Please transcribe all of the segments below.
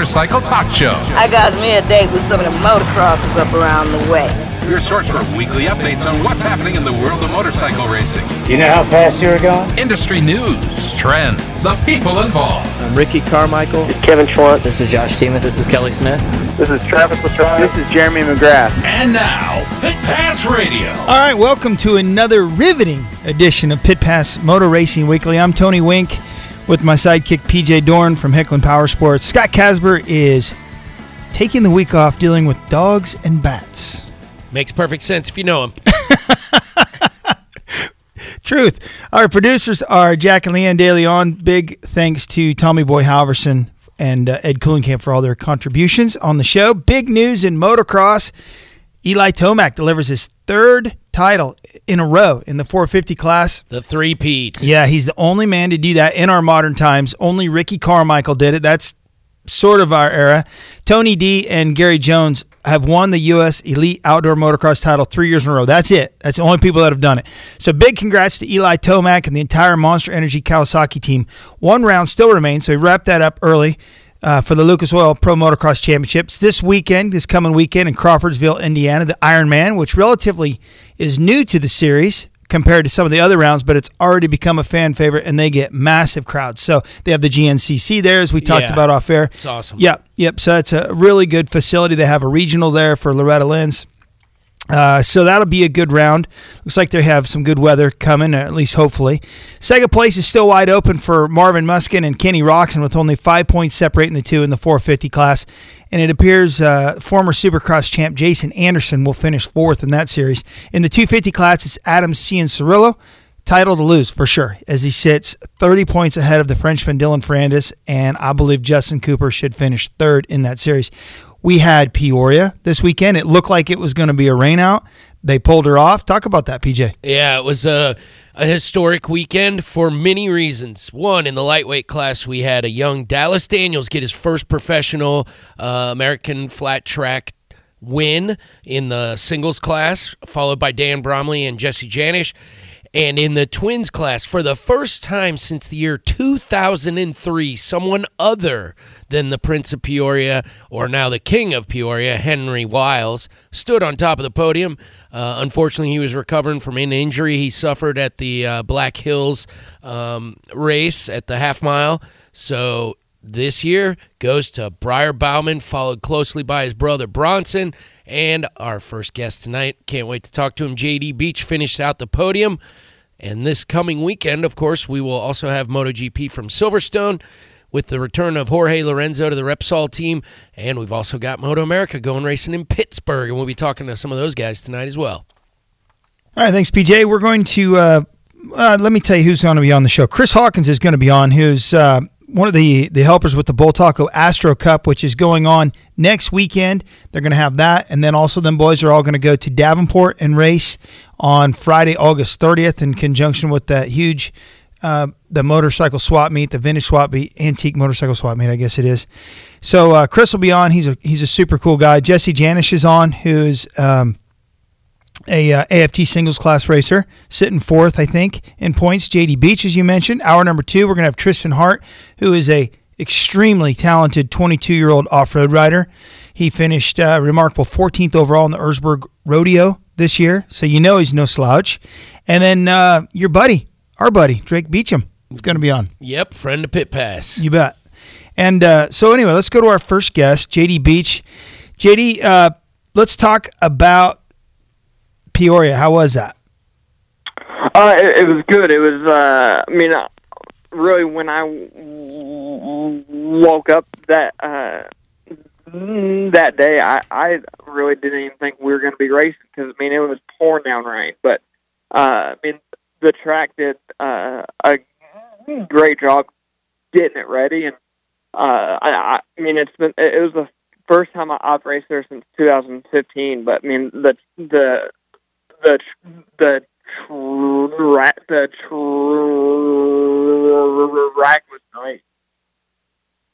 Motorcycle Talk Show. I got me a date with some of the motocrossers up around the way. Your source for weekly updates on what's happening in the world of motorcycle racing. You know how fast you're going? Industry news, trends, the people involved. I'm Ricky Carmichael. This is Kevin Schwantz. This is Josh Teemuth. This is Kelly Smith. This is Travis Latrobe. This is Jeremy McGrath. And now, Pit Pass Radio. All right, welcome to another riveting edition of Pit Pass Motor Racing Weekly. I'm Tony Wink with my sidekick PJ Dorn from Hicklin Power Sports. Scott Casper is taking the week off dealing with dogs and bats. Makes perfect sense if you know him. Truth. Our producers are Jack and Leanne DeLeon. Big thanks to Tommy Boy Halverson and uh, Ed Coolingham for all their contributions on the show. Big news in motocross. Eli Tomac delivers his third title in a row in the 450 class. The three Pete's. Yeah, he's the only man to do that in our modern times. Only Ricky Carmichael did it. That's sort of our era. Tony D and Gary Jones have won the U.S. Elite Outdoor Motocross title three years in a row. That's it. That's the only people that have done it. So big congrats to Eli Tomac and the entire Monster Energy Kawasaki team. One round still remains, so he wrapped that up early. Uh, for the Lucas Oil Pro Motocross Championships this weekend, this coming weekend in Crawfordsville, Indiana, the Ironman, which relatively is new to the series compared to some of the other rounds, but it's already become a fan favorite and they get massive crowds. So they have the GNCC there, as we talked Yeah. about off air. It's awesome. Yep, yep. So it's a really good facility. They have a regional there for Loretta Lynn's. Uh, so that'll be a good round. Looks like they have some good weather coming, at least hopefully. Second place is still wide open for Marvin Musquin and Kenny Roczen with only five points separating the two in the 450 class. And it appears uh, former Supercross champ Jason Anderson will finish fourth in that series. In the 250 class, it's Adam Cianciarulo. Title to lose for sure, as he sits 30 points ahead of the Frenchman Dylan Ferrandis, and I believe Justin Cooper should finish third in that series. We had Peoria this weekend. It looked like it was going to be a rainout. They pulled her off. Talk about that, PJ. Yeah, it was a, a historic weekend for many reasons. One, in the lightweight class, we had a young Dallas Daniels get his first professional uh, American flat track win in the singles class, followed by Dan Bromley and Jesse Janisch. And in the twins class, for the first time since the year 2003, someone other than the Prince of Peoria, or now the King of Peoria, Henry Wiles, stood on top of the podium. Uh, unfortunately, he was recovering from an injury he suffered at the uh, Black Hills um, race at the half mile. So this year goes to Briar Bauman, followed closely by his brother Bronson. And our first guest tonight, can't wait to talk to him. JD Beach finished out the podium. And this coming weekend, of course, we will also have MotoGP from Silverstone with the return of Jorge Lorenzo to the Repsol team. And we've also got Moto America going racing in Pittsburgh. And we'll be talking to some of those guys tonight as well. All right, thanks, PJ. We're going to uh, uh, let me tell you who's going to be on the show. Chris Hawkins is going to be on, who's uh, one of the the helpers with the Bultaco Astro Cup, which is going on next weekend. They're going to have that, and then also them boys are all going to go to Davenport and race on Friday, August 30th, in conjunction with that huge. Uh, the motorcycle swap meet, the vintage swap meet, antique motorcycle swap meet, I guess it is. So uh, Chris will be on. He's a he's a super cool guy. Jesse Janisch is on, who's um, a uh, AFT singles class racer, sitting fourth, I think, in points. JD Beach, as you mentioned. Hour number two, we're going to have Trystan Hart, who is a extremely talented 22 year old off road rider. He finished uh, remarkable 14th overall in the Erzberg Rodeo this year, so you know he's no slouch. And then uh, your buddy, our buddy Darik Beauchamp, is going to be on. Yep, friend of Pit Pass. You bet. And uh, so anyway, let's go to our first guest, JD Beach. JD, uh, let's talk about Peoria. How was that? Uh, it, it was good. It was. Uh, I mean, uh, really, when I woke up that uh, that day, I I really didn't even think we were going to be racing because I mean it was pouring down rain. But uh, I mean, the track did uh, a great job getting it ready, and uh, I, I mean, it's been it was the first time I've raced there since 2015. But I mean, the the the the track the track was nice.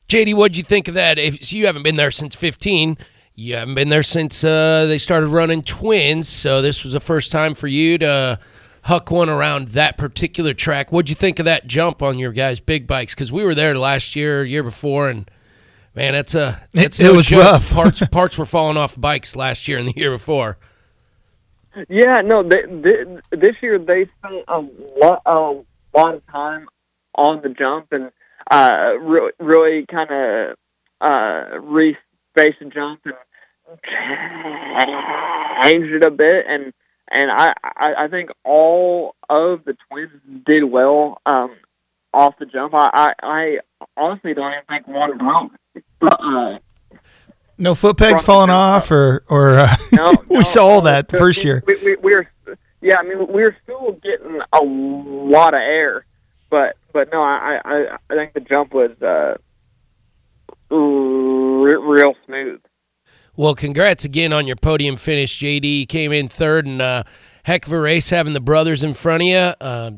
JD, what'd you think of that? If so you haven't been there since 15, you haven't been there since uh, they started running twins, so this was the first time for you to huck one around that particular track. What'd you think of that jump on your guys' big bikes? Because we were there last year, year before, and man, that's a that's It- no it was joke. rough. parts parts were falling off bikes last year and the year before. Yeah, no, they, they, this year they spent a lot, a lot of time on the jump and uh, really, really kind of uh, re-spaced the jump and changed it a bit. And and I, I, I think all of the twins did well um, off the jump. I, I, I honestly don't even think one broke. Uh, No foot pegs falling off, or or uh, No, we no, saw all that the first year. We, we, we were, yeah, I mean, we were still getting a lot of air, but but no, I I, I think the jump was uh, re- real smooth. Well, congrats again on your podium finish, JD. You came in third, and uh, heck of a race having the brothers in front of you. Uh,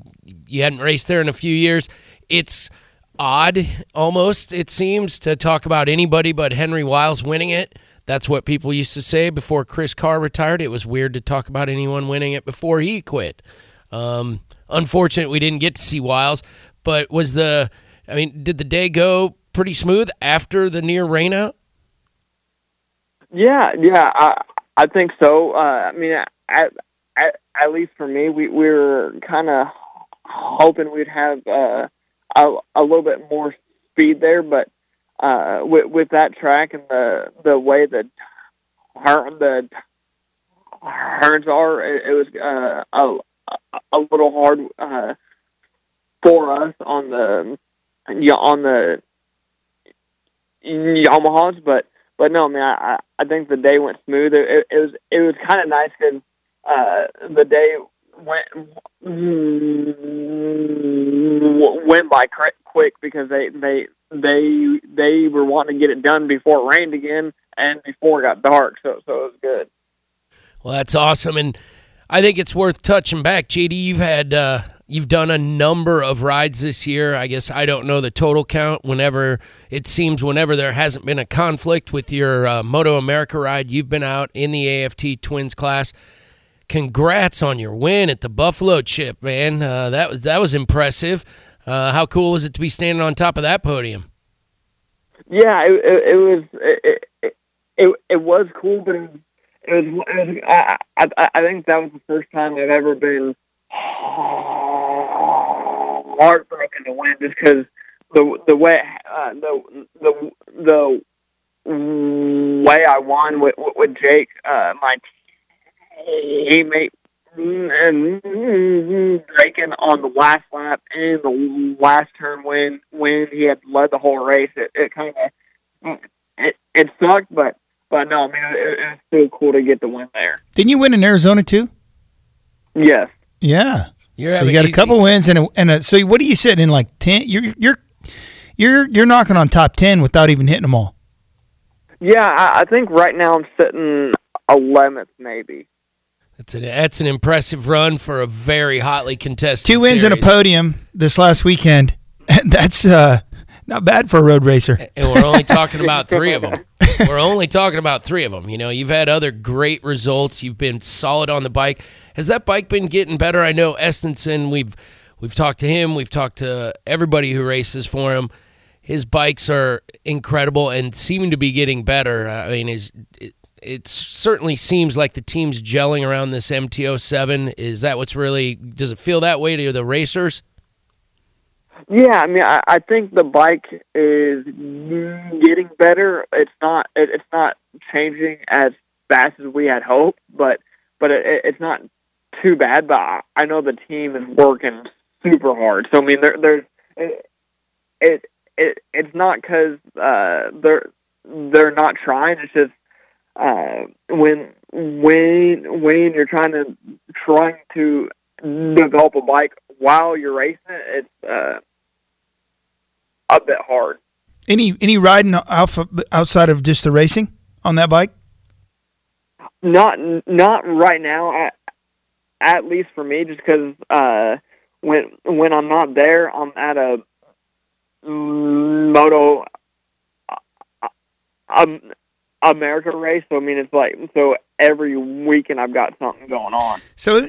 you hadn't raced there in a few years. It's odd, almost, it seems, to talk about anybody but Henry Wiles winning it. That's what people used to say before Chris Carr retired. It was weird to talk about anyone winning it before he quit. Um, unfortunate we didn't get to see Wiles, but was the, I mean, did the day go pretty smooth after the near rainout? Yeah, yeah, I I think so. Uh, I mean, at, at at least for me, we we were kind of hoping we'd have uh, a a little bit more speed there, but uh, with with that track and the the way her, the turns are, it, it was uh, a a little hard uh, for us on the on the Yamahas, but but no, man, I I think the day went smooth. It, it, it was it was kind of nice because uh, the day went went by quick because they they they they were wanting to get it done before it rained again and before it got dark. So so it was good. Well, that's awesome, and I think it's worth touching back. JD, you've had uh, you've done a number of rides this year. I guess I don't know the total count. Whenever it seems, whenever there hasn't been a conflict with your uh, Moto America ride, you've been out in the AFT Twins class. Congrats on your win at the Buffalo Chip, man. Uh, that was that was impressive. Uh, how cool is it to be standing on top of that podium? Yeah, it it, it was it, it it it was cool, but it was, it was, it was I, I I think that was the first time I've ever been heartbroken to win, just because the the way uh, the the the way I won with with Jake, uh, my teammate, and breaking on the last lap and the last turn when when he had led the whole race. It, it kind of it it sucked, but but no, I mean it, it was still cool to get the win there. Didn't you win in Arizona too? Yes. Yeah. You're so you got a couple wins and a, and a, so what are you sitting in like ten? You're you're you're you're knocking on top ten without even hitting them all. Yeah, I, I think right now I'm sitting eleventh, maybe. That's an that's an impressive run for a very hotly contested. Two wins and a podium this last weekend. That's uh, not bad for a road racer. and we're only talking about three of them. We're only talking about three of them. You know, you've had other great results. You've been solid on the bike. Has that bike been getting better? I know Estenson. We've we've talked to him. We've talked to everybody who races for him. His bikes are incredible and seem to be getting better. I mean, is it, certainly seems like the team's gelling around this MT-07. Is that what's really? Does it feel that way to the racers? Yeah, I mean, I, I think the bike is getting better. It's not it, it's not changing as fast as we had hoped, but but it, it's not too bad. But I, I know the team is working super hard. So I mean, there there's it it, it it's not because uh, they're they're not trying. It's just uh, when when when you're trying to trying to develop a bike while you're racing, it, it's uh, a bit hard. Any any riding alpha outside of just the racing on that bike? Not not right now. At, at least for me, just because uh, when when I'm not there, I'm at a moto um, America race. So I mean, it's like so every weekend I've got something going on. So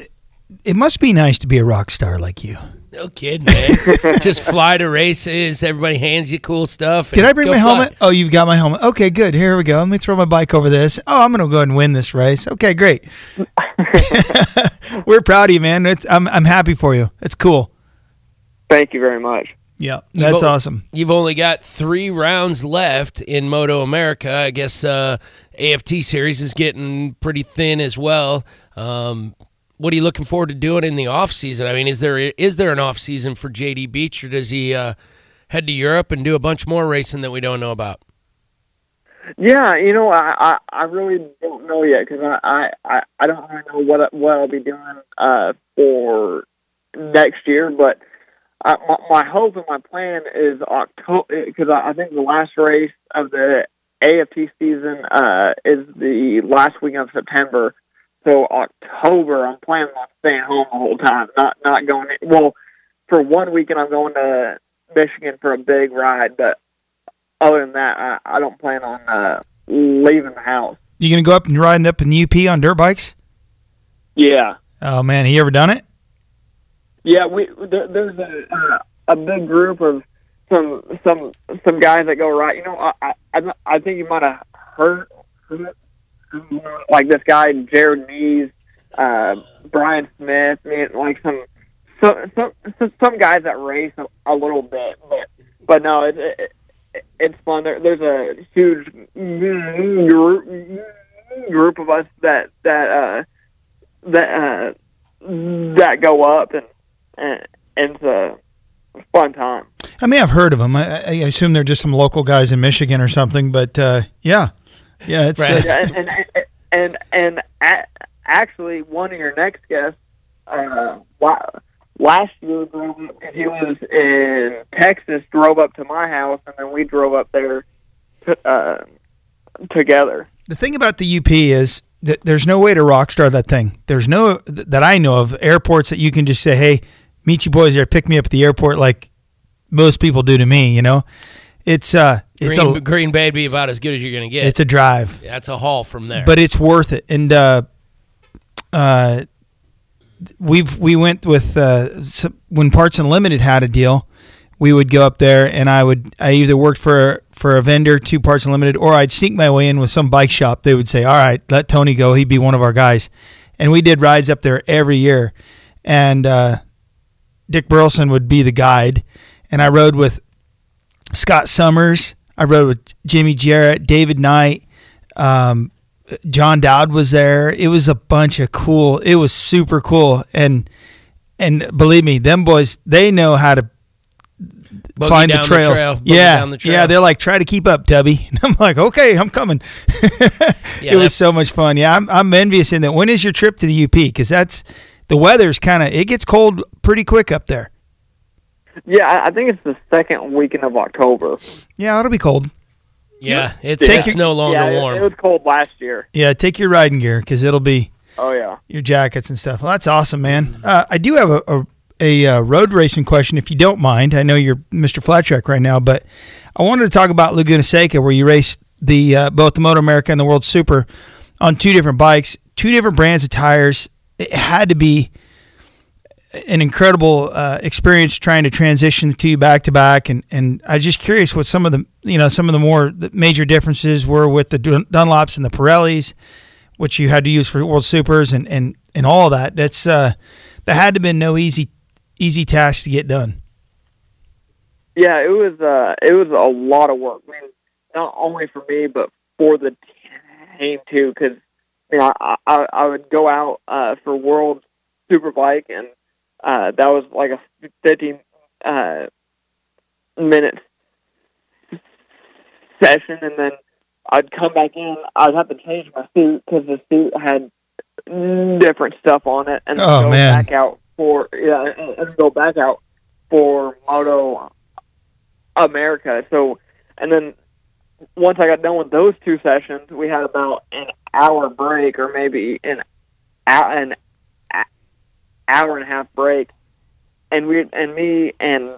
it must be nice to be a rock star like you. No kidding, man. Just fly to races. Everybody hands you cool stuff. Did I bring my fly. helmet? Oh, you've got my helmet. Okay, good. Here we go. Let me throw my bike over this. Oh, I'm going to go ahead and win this race. Okay, great. We're proud of you, man. It's, I'm I'm happy for you. It's cool. Thank you very much. Yeah, that's You've o- awesome. You've only got three rounds left in Moto America. I guess uh, AFT series is getting pretty thin as well. Um, what are you looking forward to doing in the off season? I mean, is there is there an off season for JD Beach, or does he uh, head to Europe and do a bunch more racing that we don't know about? Yeah, you know, I I, I really don't know yet because I, I I don't really know what I- what I'll be doing uh, for next year. But uh, my, my hope and my plan is October because I, I think the last race of the AFT season uh, is the last week of September. So October, I'm planning on staying home the whole time, not not going. Well, for one weekend, I'm going to Michigan for a big ride, but other than that, I, I don't plan on uh, leaving the house. You going to go up and riding up in the UP on dirt bikes? Yeah, Oh man, have you ever done it? Yeah. We there, there's a uh, a big group of some some some guys that go right. You know, I I, I think you might have heard, like this guy Jared Mees, uh, Brian Smith. I mean, like some some some some, some guys that race a, a little bit, but but no, it, it, it's fun. There, there's a huge group group of us that that uh, that uh, that go up and and, and it's a fun time. I mean, I've heard of them. I, I assume they're just some local guys in Michigan or something. But uh, yeah, yeah, it's Right. uh, Yeah, and and and and a- actually, one of your next guests, uh, last year drove up because he was in Texas, drove up to my house, and then we drove up there to, uh, together. The thing about the UP is that there's no way to rock star that thing. There's no that I know of airports that you can just say, "Hey, meet you boys there, pick me up at the airport," like most people do to me. You know, it's uh, it's Green, a Green Bay be about as good as you're going to get. it's a drive, That's a haul from there. but it's worth it. And uh, uh, we've we went with uh, some, when Parts Unlimited had a deal. We would go up there, and I would I either worked for for a vendor to Parts Unlimited, or I'd sneak my way in with some bike shop. They would say, "All right, let Tony go. He'd be one of our guys," and we did rides up there every year. And uh, Dick Burleson would be the guide, and I rode with Scott Summers. I rode with Jimmy Jarrett, David Knight, um, John Dowd was there. It was a bunch of cool. It was super cool, and and believe me, them boys they know how to Boogie find the trails. trail, yeah, down the trail. yeah. They're like, try to keep up, Tubby. And I'm like, okay, I'm coming. Yeah, it was so much fun. Yeah, I'm, I'm envious in that. When is your trip to the UP? Because that's the weather's kind of it gets cold pretty quick up there. Yeah, I, I think it's the second weekend of October. Yeah, it'll be cold. yeah, it's, Take it's your- no longer yeah, it- warm. It, was cold last year. Yeah, take your riding gear because it'll be Oh yeah. your jackets and stuff. Well, that's awesome, man. Uh, I do have a, a a uh, road racing question, if you don't mind. I know you're Mr. Flat Track right now, but I wanted to talk about Laguna Seca, where you raced the uh, both the Moto America and the World Super on two different bikes, two different brands of tires. It had to be an incredible uh, experience trying to transition the two back to back, and and I was just curious what some of the you know some of the more major differences were with the Dunlops and the Pirellis, which you had to use for World Supers and and and all that. That's uh, that had to have been no easy easy task to get done. Yeah, it was uh it was a lot of work. I mean, not only for me but for the team too, because you know I, I I would go out uh for World Superbike and uh that was like a fifteen uh minute session, and then I'd come back in. I'd have to change my suit because the suit had different stuff on it, and Oh, go man. back out for yeah, and, and go back out for Moto America. So and then once I got done with those two sessions, we had about an hour break, or maybe an an hour and a half break, and we and me and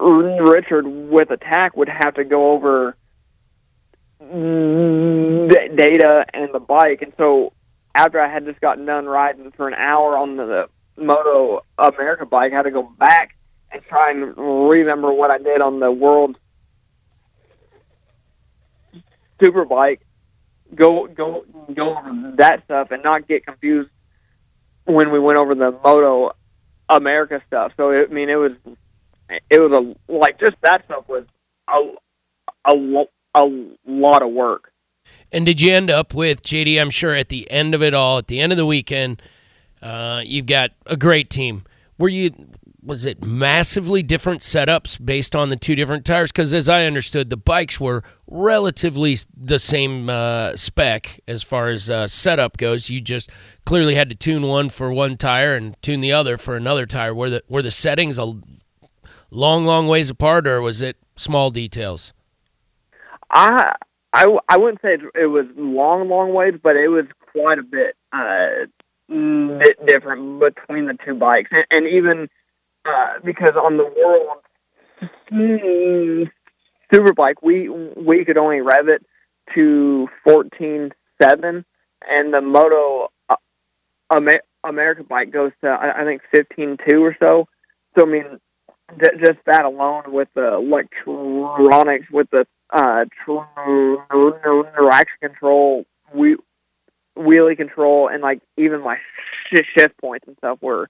Richard with attack would have to go over data and the bike, and so after I had just gotten done riding for an hour on the, the Moto America bike, I had to go back and try and remember what I did on the World Superbike. Go go go over that stuff and not get confused when we went over the Moto America stuff. So it, I mean, it was it was a like just that stuff was a a a lot of work. And did you end up with JD? I'm sure at the end of it all, at the end of the weekend, uh, you've got a great team. Were you? Was it massively different setups based on the two different tires? Because as I understood, the bikes were relatively the same uh, spec as far as uh, setup goes. You just clearly had to tune one for one tire and tune the other for another tire. Were the were the settings a long, long ways apart, or was it small details? I I, I wouldn't say it, was long, long ways, but it was quite a bit uh, bit different between the two bikes, and, and even uh, because on the world superbike, we we could only rev it to fourteen seven, and the Moto uh, Amer- America bike goes to I, I think fifteen two or so. So I mean, just that alone with the electronics, with the uh, traction control, we wheelie control, and like even my shift points and stuff were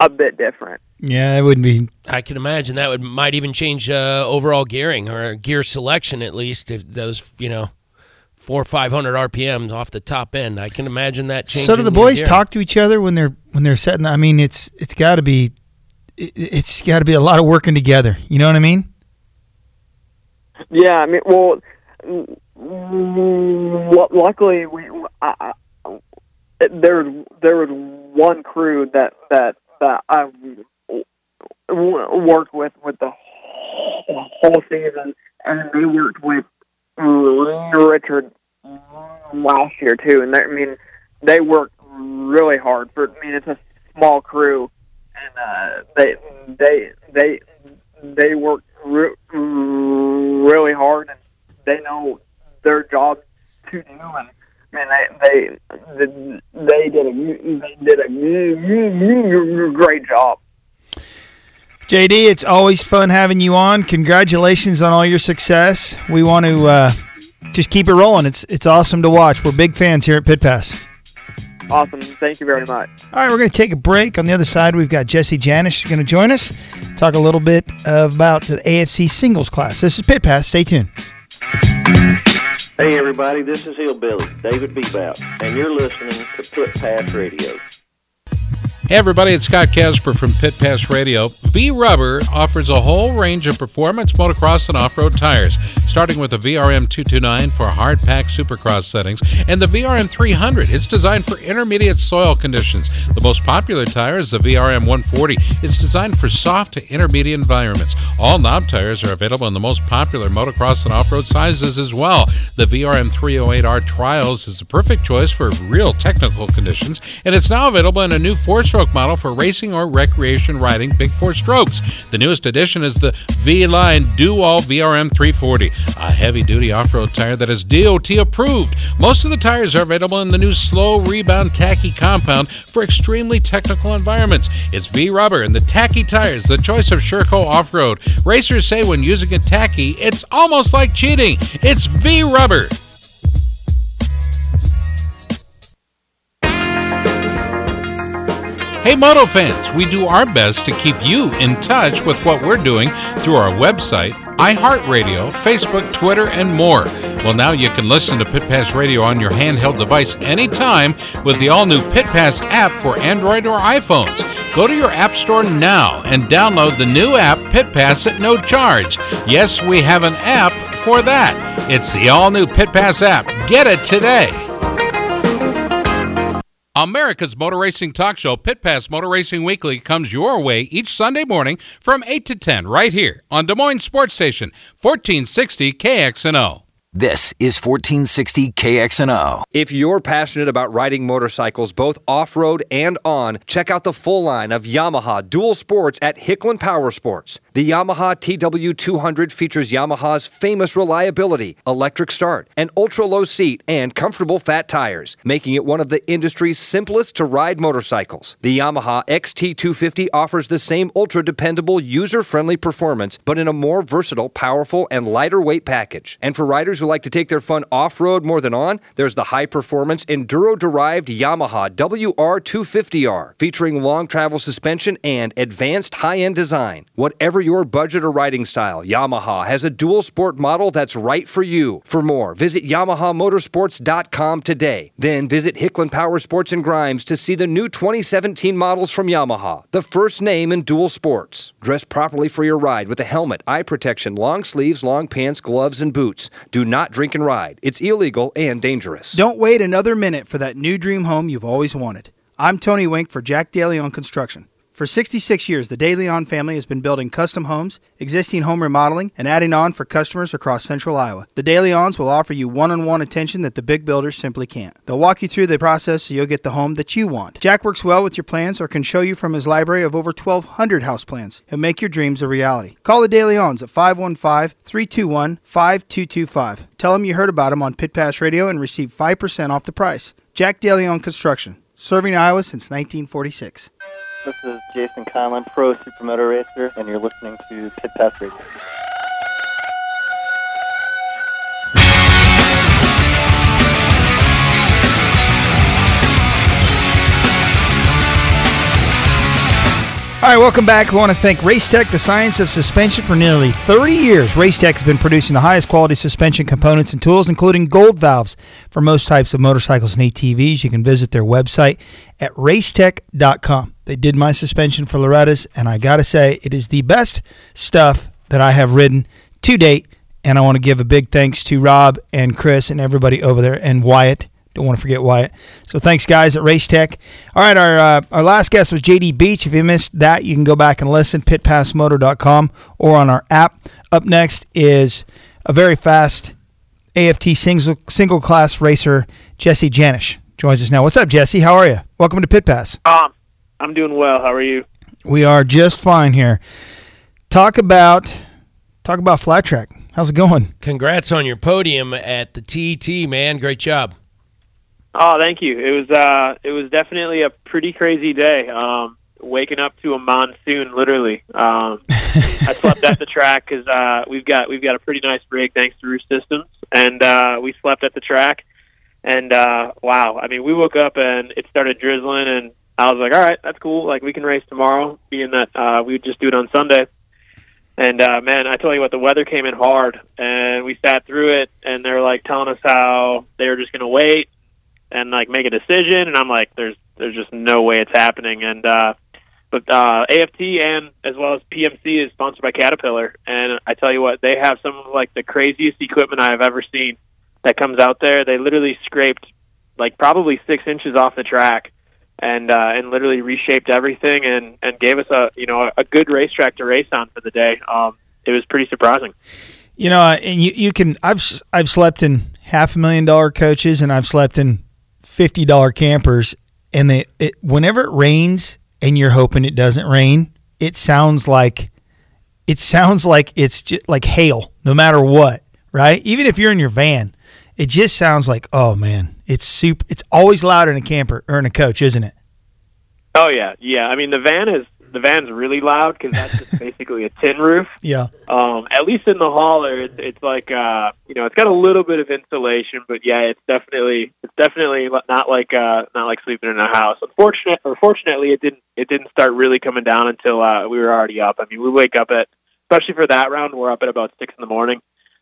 a bit different. Yeah, it would be. I can imagine that would might even change uh, overall gearing or gear selection at least if those you know four or five hundred RPMs off the top end. I can imagine that changing. So do the boys talk to each other when they're when they're setting? I mean, it's it's got to be it's got to be a lot of working together. You know what I mean? Yeah, I mean, well, luckily we I, I, there there was one crew that that that I worked with with the whole season, and they worked with Richard last year too. And I mean, they worked really hard. For I mean, it's a small crew, and uh, they they they they work re- really hard, and they know their job to do. And man, they they they did a they did a great job. JD, it's always fun having you on. Congratulations on all your success. We want to uh, just keep it rolling. It's it's awesome to watch. We're big fans here at Pit Pass. Awesome. Thank you very much. All right, we're going to take a break. On the other side, we've got Jesse Janisch going to join us, talk a little bit about the AFT singles class. This is Pit Pass. Stay tuned. Hey, everybody, this is Hillbilly, David Bebout, and you're listening to Pit Pass Radio. Hey everybody, it's Scott Casper from Pit Pass Radio. V Rubber offers a whole range of performance motocross and off-road tires, starting with the VRM 229 for hard pack supercross settings and the VRM 300. It's designed for intermediate soil conditions. The most popular tire is the VRM 140. It's designed for soft to intermediate environments. All knob tires are available in the most popular motocross and off-road sizes as well. The VRM 308R Trials is the perfect choice for real technical conditions, and it's now available in a new four-stroke stroke model for racing or recreation riding big four strokes. The newest addition is the V Line Do-All VRM 340, a heavy duty off road tire that is DOT approved. Most of the tires are available in the new slow rebound tacky compound for extremely technical environments. It's V Rubber and the tacky tires, the choice of Sherco off road. Racers say when using a tacky, it's almost like cheating. It's V Hey, Moto fans, we do our best to keep you in touch with what we're doing through our website, iHeartRadio, Facebook, Twitter, and more. Well, now you can listen to Pit Pass Radio on your handheld device anytime with the all new Pit Pass app for Android or iPhones. Go to your App Store now and download the new app Pit Pass at no charge. Yes, we have an app for that. It's the all new Pit Pass app. Get it today. America's Motor Racing Talk Show, Pit Pass Motor Racing Weekly, comes your way each Sunday morning from 8 to 10 right here on Des Moines Sports Station, 1460 KXNO. This is 1460 KXNO. If you're passionate about riding motorcycles both off road and on, check out the full line of Yamaha dual sports at Hicklin Power Sports. The Yamaha TW200 features Yamaha's famous reliability, electric start, an ultra low seat, and comfortable fat tires, making it one of the industry's simplest to ride motorcycles. The Yamaha XT250 offers the same ultra dependable, user friendly performance, but in a more versatile, powerful, and lighter weight package. And for riders who like to take their fun off road more than on, there's the high performance enduro derived Yamaha WR250R, featuring long travel suspension and advanced high end design. Whatever your budget or riding style, Yamaha has a dual sport model that's right for you. For more, visit YamahaMotorsports.com today. Then visit Hicklin Power Sports and Grimes to see the new 2017 models from Yamaha, the first name in dual sports. Dress properly for your ride with a helmet, eye protection, long sleeves, long pants, gloves, and boots. Do not drink and ride. It's illegal and dangerous. Don't wait another minute for that new dream home you've always wanted. I'm Tony Wink for Jack DeLeon Construction. For 66 years, the De Leon family has been building custom homes, existing home remodeling, and adding on for customers across central Iowa. The De Leons will offer you one on one attention that the big builders simply can't. They'll walk you through the process so you'll get the home that you want. Jack works well with your plans or can show you from his library of over 1,200 house plans and make your dreams a reality. Call the De Leons at 515 321 5225. Tell them you heard about them on Pit Pass Radio and receive 5% off the price. Jack DeLeon Construction, serving Iowa since 1946. This is Jason Conlon, pro supermoto racer, and you're listening to Pit Pass Radio. All right, welcome back. We want to thank Racetech, the science of suspension, for nearly 30 years. Racetech has been producing the highest quality suspension components and tools, including gold valves for most types of motorcycles and ATVs. You can visit their website at racetech.com. They did my suspension for Loretta's, and I got to say, it is the best stuff that I have ridden to date. And I want to give a big thanks to Rob and Chris and everybody over there and Wyatt. Don't want to forget Wyatt. So thanks, guys, at Race Tech. All right, our uh, our last guest was JD Beach. If you missed that, you can go back and listen, pitpassmotor.com or on our app. Up next is a very fast AFT single, single class racer, Jesse Janisch. Joins us now. What's up, Jesse? How are you? Welcome to Pit Pass. Um, I'm doing well. How are you? We are just fine here. Talk about talk about flat track. How's it going? Congrats on your podium at the TT, man. Great job. Oh, thank you. It was uh, it was definitely a pretty crazy day. Um, waking up to a monsoon, literally. Um, I slept at the track because uh, we've got we've got a pretty nice rig thanks to Roost Systems, and uh, we slept at the track. And uh, wow, I mean, we woke up and it started drizzling, and I was like, all right, that's cool. Like we can race tomorrow, being that uh, we would just do it on Sunday. And uh, man, I tell you what, the weather came in hard, and we sat through it, and they're like telling us how they were just going to wait and like make a decision, and I'm like, there's there's just no way it's happening. And uh, but uh, AFT and as well as PMC is sponsored by Caterpillar, and I tell you what, they have some of like the craziest equipment I have ever seen that comes out there. They literally scraped like probably six inches off the track and uh, and literally reshaped everything and and gave us a you know a good racetrack to race on for the day. Um, it was pretty surprising. You know, uh, and you you can I've I've slept in half a million dollar coaches and I've slept in fifty dollar campers, and they it, whenever it rains and you're hoping it doesn't rain, it sounds like it sounds like it's just like hail, no matter what, right? Even if you're in your van, it just sounds like oh man, it's super. It's always louder in a camper or in a coach, isn't it? Oh yeah, yeah. I mean the van is the van's really loud because that's just basically a tin roof. Yeah. Um, at least in the hauler, it's, it's like uh, you know, it's got a little bit of insulation, but yeah, it's definitely it's definitely not like uh, not like sleeping in a house. Unfortunately, or fortunately, it didn't it didn't start really coming down until uh, we were already up. I mean, we wake up at especially for that round, we're up at about six in the morning.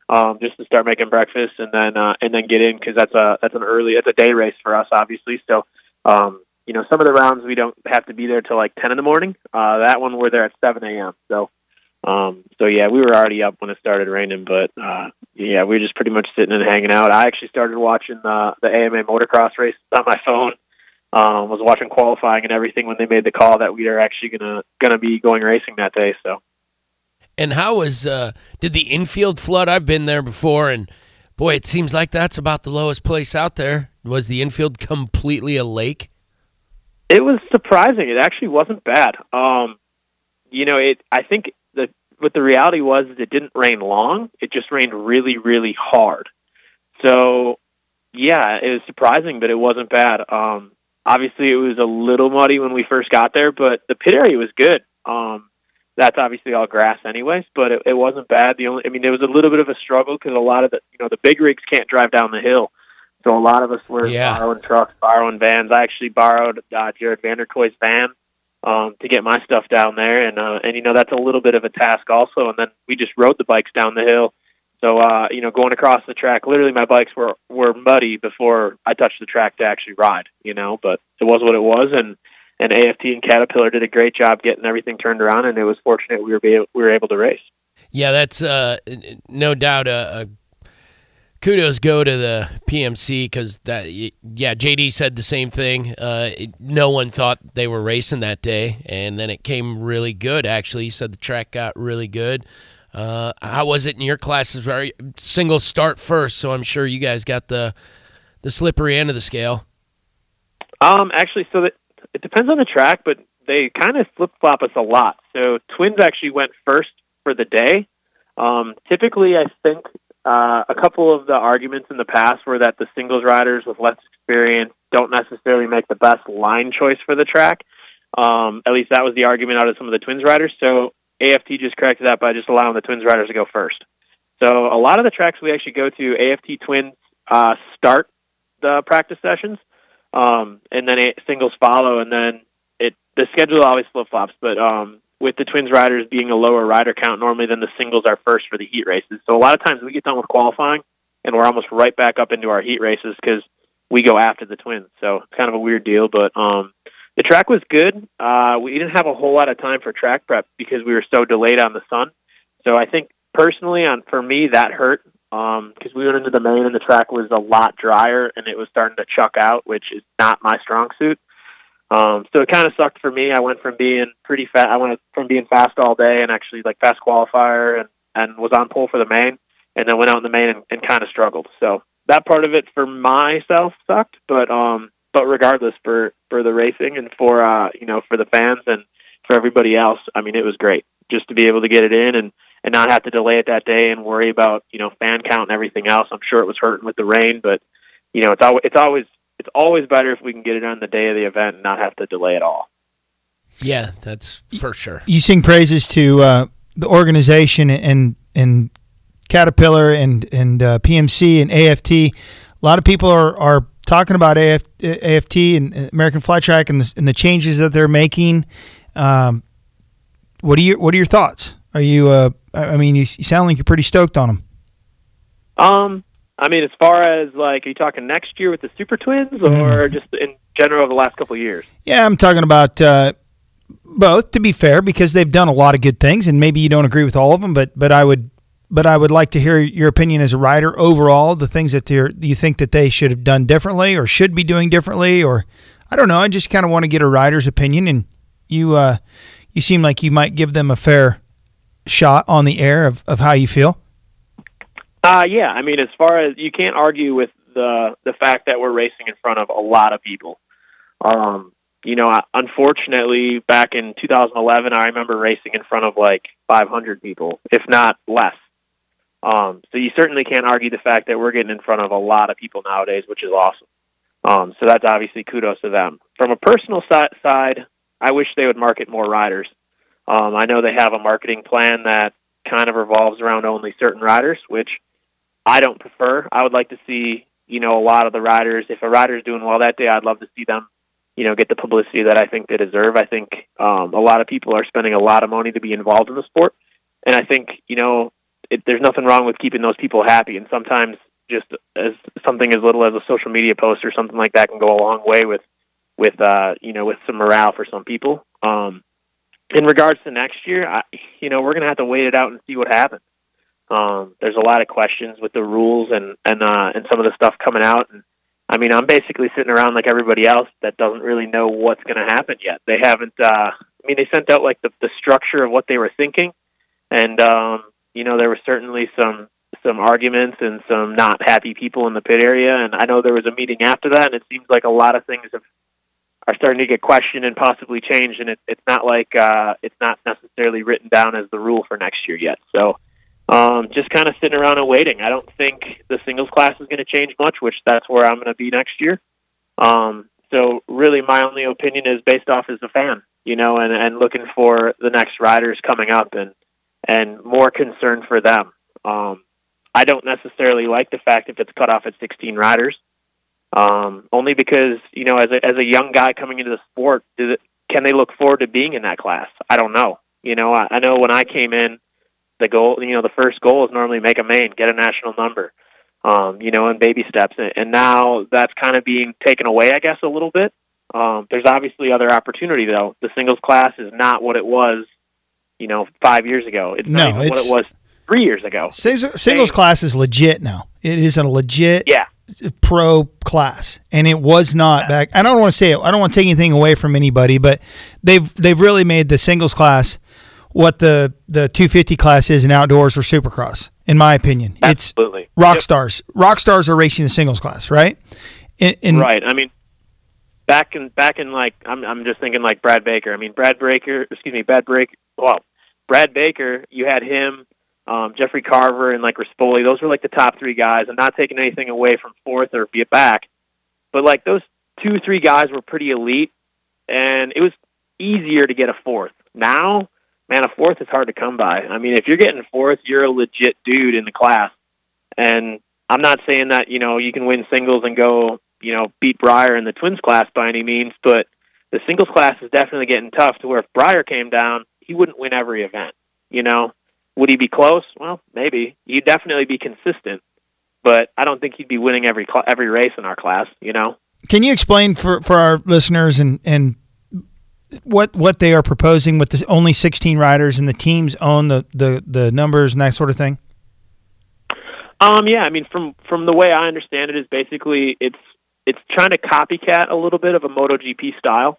Um, just to start making breakfast and then uh, and then get in because that's a that's an early it's a day race for us obviously so um, you know, some of the rounds we don't have to be there till like ten in the morning. Uh, that one we're there at seven a.m. So, um, so yeah, we were already up when it started raining, but uh, yeah, we were just pretty much sitting and hanging out. I actually started watching the the AMA motocross race on my phone um, was watching qualifying and everything when they made the call that we are actually gonna gonna be going racing that day. So. And how was uh, did the infield flood? I've been there before, and boy, it seems like that's about the lowest place out there. Was the infield completely a lake? It was surprising. It actually wasn't bad. Um, you know, it. I think that what the reality was is it didn't rain long. It just rained really, really hard. So, yeah, it was surprising, but it wasn't bad. Um, obviously, it was a little muddy when we first got there, but the pit area was good. Um, that's obviously all grass, anyways, but it, it wasn't bad. The only, I mean, there was a little bit of a struggle because a lot of the, you know, the big rigs can't drive down the hill. So a lot of us were Yeah. borrowing trucks, borrowing vans. I actually borrowed uh, Jared Vanderkoy's van um, to get my stuff down there, and uh, and you know that's a little bit of a task also. And then we just rode the bikes down the hill. So uh, you know, going across the track, literally my bikes were were muddy before I touched the track to actually ride. You know, but it was what it was, and and AFT and Caterpillar did a great job getting everything turned around, and it was fortunate we were be, we were able to race. Yeah, that's uh, no doubt a, a kudos go to the PMC because that yeah JD said the same thing. Uh, no one thought they were racing that day, and then it came really good. Actually, he said the track got really good. Uh, how was it in your classes? Very single start first, so I'm sure you guys got the the slippery end of the scale. Um, actually, so that it depends on the track, but they kind of flip flop us a lot. So Twins actually went first for the day. Um, typically, I think uh, a couple of the arguments in the past were that the singles riders with less experience don't necessarily make the best line choice for the track. Um, at least that was the argument out of some of the Twins riders. So AFT just corrected that by just allowing the Twins riders to go first. So a lot of the tracks we actually go to, AFT Twins uh, start the practice sessions, um, and then a- singles follow, and then it the schedule always flip flops. But um, with the Twins riders being a lower rider count, normally then the singles are first for the heat races. So a lot of times we get done with qualifying, and we're almost right back up into our heat races because we go after the Twins. So it's kind of a weird deal, but um, the track was good. Uh, we didn't have a whole lot of time for track prep because we were so delayed on the sun. So I think personally, on for me, that hurt because we went into the main and the track was a lot drier and it was starting to chuck out, which is not my strong suit. Um, so it kind of sucked for me. I went from being pretty fast. I went from being fast all day and actually like fast qualifier and and was on pole for the main, and then went out in the main and, and kind of struggled. So that part of it for myself sucked, but um, but regardless for for the racing and for uh, you know for the fans and for everybody else, I mean it was great just to be able to get it in and and not have to delay it that day and worry about you know fan count and everything else. I'm sure it was hurting with the rain, but you know it's always it's always it's always better if we can get it on the day of the event and not have to delay it all. Yeah, that's for sure. You sing praises to uh, the organization and and Caterpillar and and uh, PMC and AFT. A lot of people are, are talking about AF, AFT and American Flat Track and the, and the changes that they're making. Um, what are your What are your thoughts? Are you? Uh, I mean, you, you sound like you're pretty stoked on them. Um, I mean, as far as like, are you talking next year with the Super Twins, or just in general over the last couple of years? Yeah, I'm talking about uh, both. To be fair, because they've done a lot of good things, and maybe you don't agree with all of them, but but I would but I would like to hear your opinion as a writer overall. The things that you think that they should have done differently, or should be doing differently, or I don't know. I just kind of want to get a writer's opinion, and you uh, you seem like you might give them a fair shot on the air of, of how you feel. Uh, yeah, I mean, as far as you can't argue with the the fact that we're racing in front of a lot of people. Um, you know, I- unfortunately, back in 2011, I remember racing in front of like 500 people, if not less. Um, so you certainly can't argue the fact that we're getting in front of a lot of people nowadays, which is awesome. Um, so that's obviously kudos to them. From a personal si- side, I wish they would market more riders. Um, I know they have a marketing plan that kind of revolves around only certain riders, which I don't prefer. I would like to see, you know, a lot of the riders. If a rider's doing well that day, I'd love to see them, you know, get the publicity that I think they deserve. I think um, a lot of people are spending a lot of money to be involved in the sport, and I think, you know, it, there's nothing wrong with keeping those people happy. And sometimes just as something as little as a social media post or something like that can go a long way with, with uh, you know, with some morale for some people. Um, in regards to next year, I, you know, we're gonna have to wait it out and see what happens. Um, there's a lot of questions with the rules and and uh, and some of the stuff coming out, and I mean, I'm basically sitting around like everybody else that doesn't really know what's going to happen yet. They haven't. uh I mean, they sent out like the the structure of what they were thinking, and um, you know, there were certainly some some arguments and some not happy people in the pit area. And I know there was a meeting after that, and it seems like a lot of things have are starting to get questioned and possibly changed. And it, it's not like uh, it's not necessarily written down as the rule for next year yet. So um, just kind of sitting around and waiting. I don't think the singles class is going to change much, which that's where I'm going to be next year. Um, so really, my only opinion is based off as a fan, you know, and, and looking for the next riders coming up and and more concern for them. Um, I don't necessarily like the fact if it's cut off at 16 riders, um, only because you know, as a as a young guy coming into the sport, it, can they look forward to being in that class? I don't know. You know, I, I know when I came in, the goal, you know, the first goal is normally make a main, get a national number, um, you know, in baby steps, and, and now that's kind of being taken away, I guess, a little bit. Um, there's obviously other opportunity though. The singles class is not what it was, you know, five years ago. It's No, not it's- what it was three years ago. Singles, singles class is legit now. It is a legit Yeah. Pro class, and it was not back. I don't want to say it. I don't want to take anything away from anybody, but they've they've really made the singles class what the the 250 class is in outdoors or supercross. In my opinion, Absolutely. it's rock stars. Rock stars are racing the singles class, right? In, in- right. I mean, back in back in like I'm I'm just thinking like Brad Baker. I mean, Brad Baker, excuse me, Brad Break. Well, Brad Baker. You had him, um, Jeffrey Carver, and like Rispoli. Those were like the top three guys. I'm not taking anything away from fourth or be it back, but like those two three guys were pretty elite, and it was easier to get a fourth. Now, man, a fourth is hard to come by. I mean, if you're getting fourth, you're a legit dude in the class. And I'm not saying that you know you can win singles and go you know beat Briar in the twins class by any means, but the singles class is definitely getting tough. To where if Briar came down, he wouldn't win every event. You know, would he be close? Well, maybe. He'd definitely be consistent, but I don't think he'd be winning every cl- every race in our class. You know. Can you explain for, for our listeners and, and what what they are proposing with this only 16 riders and the teams own the, the, the numbers and that sort of thing? Um, yeah, I mean, from from the way I understand it, is basically it's it's trying to copycat a little bit of a MotoGP style.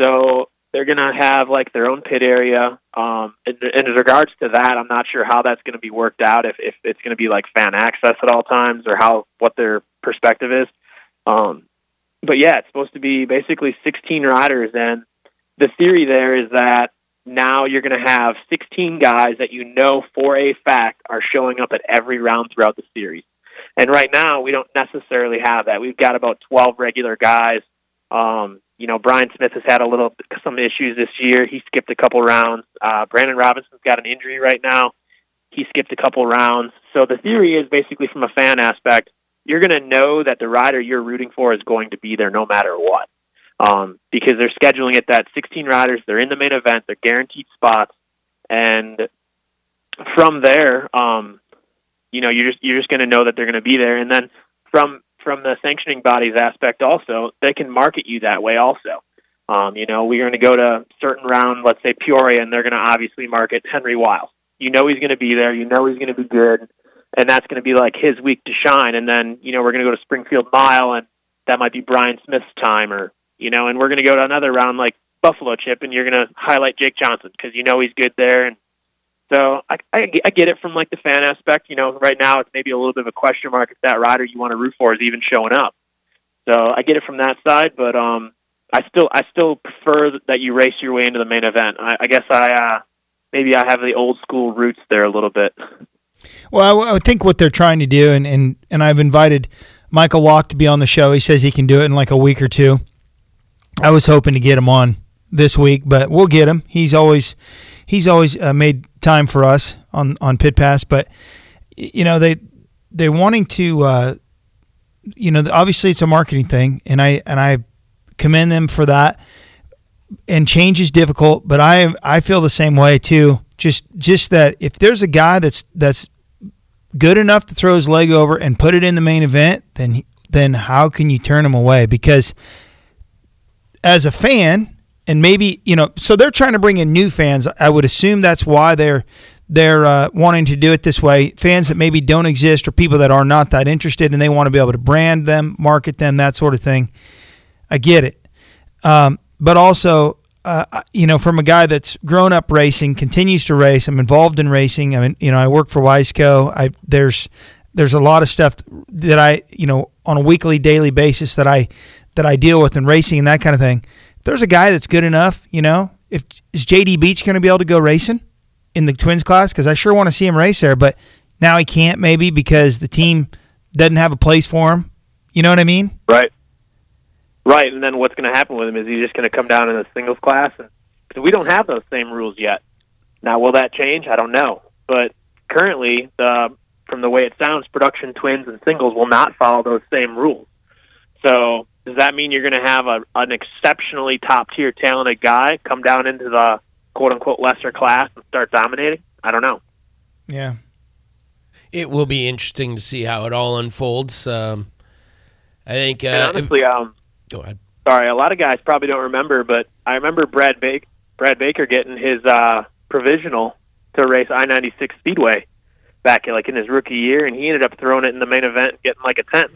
So they're gonna have like their own pit area. Um, in, in regards to that, I'm not sure how that's gonna be worked out. If if it's gonna be like fan access at all times, or how what their perspective is. Um, but yeah, it's supposed to be basically 16 riders, and the theory there is that now you're going to have 16 guys that you know for a fact are showing up at every round throughout the series. And right now, we don't necessarily have that. We've got about 12 regular guys. Um, you know, Brian Smith has had a little some issues this year. He skipped a couple rounds. Uh, Brandon Robinson's got an injury right now. He skipped a couple rounds. So the theory is basically from a fan aspect, you're going to know that the rider you're rooting for is going to be there no matter what um, because they're scheduling it that 16 riders, they're in the main event, they're guaranteed spots, and from there, um, you know, you're just you're just going to know that they're going to be there, and then from from the sanctioning bodies aspect, also they can market you that way, also. Um, you know, we're going to go to certain round, let's say Peoria, and they're going to obviously market Henry Wiles. You know he's going to be there. You know he's going to be good, and that's going to be like his week to shine. And then you know we're going to go to Springfield Mile, and that might be Brian Smith's time, or you know, and we're going to go to another round like Buffalo Chip, and you're going to highlight Jake Johnson because you know he's good there. And so I, I, I get it from like the fan aspect. You know, right now it's maybe a little bit of a question mark if that rider you want to root for is even showing up. So I get it from that side, but um, I still I still prefer that you race your way into the main event. I, I guess I uh, maybe I have the old school roots there a little bit. Well, I, I think what they're trying to do, and, and, and I've invited Michael Lock to be on the show. He says he can do it in like a week or two. I was hoping to get him on this week, but we'll get him. He's always he's always uh, made time for us on on Pit Pass. But you know they they're wanting to uh, you know obviously it's a marketing thing, and I and I commend them for that. And change is difficult, but I I feel the same way too. Just just that if there's a guy that's that's good enough to throw his leg over and put it in the main event, then he- then how can you turn him away? Because as a fan, and maybe you know, so they're trying to bring in new fans. I would assume that's why they're they're uh, wanting to do it this way. Fans that maybe don't exist or people that are not that interested and they want to be able to brand them, market them, that sort of thing. I get it. Um, but also, uh, you know, from a guy that's grown up racing, continues to race. I'm involved in racing. I mean, you know, I work for Wiseco. I there's there's a lot of stuff that I, you know, on a weekly, daily basis that I that I deal with in racing and that kind of thing. There's a guy that's good enough, you know, if is JD Beach going to be able to go racing in the twins class? Because I sure want to see him race there, but now he can't maybe because the team doesn't have a place for him. You know what I mean? Right. Right, and then what's going to happen with him is he's just going to come down in the singles class, and cause we don't have those same rules yet. Now, will that change? I don't know, but currently, the from the way it sounds, production twins and singles will not follow those same rules. So, does that mean you're going to have a, an exceptionally top tier talented guy come down into the quote unquote lesser class and start dominating? I don't know. Yeah. It will be interesting to see how it all unfolds. Um, I think. Uh, and honestly, um, go ahead. Sorry, a lot of guys probably don't remember, but I remember Brad Baker, Brad Baker getting his uh, provisional to race I ninety six Speedway back like in his rookie year, and he ended up throwing it in the main event, getting like a tenth.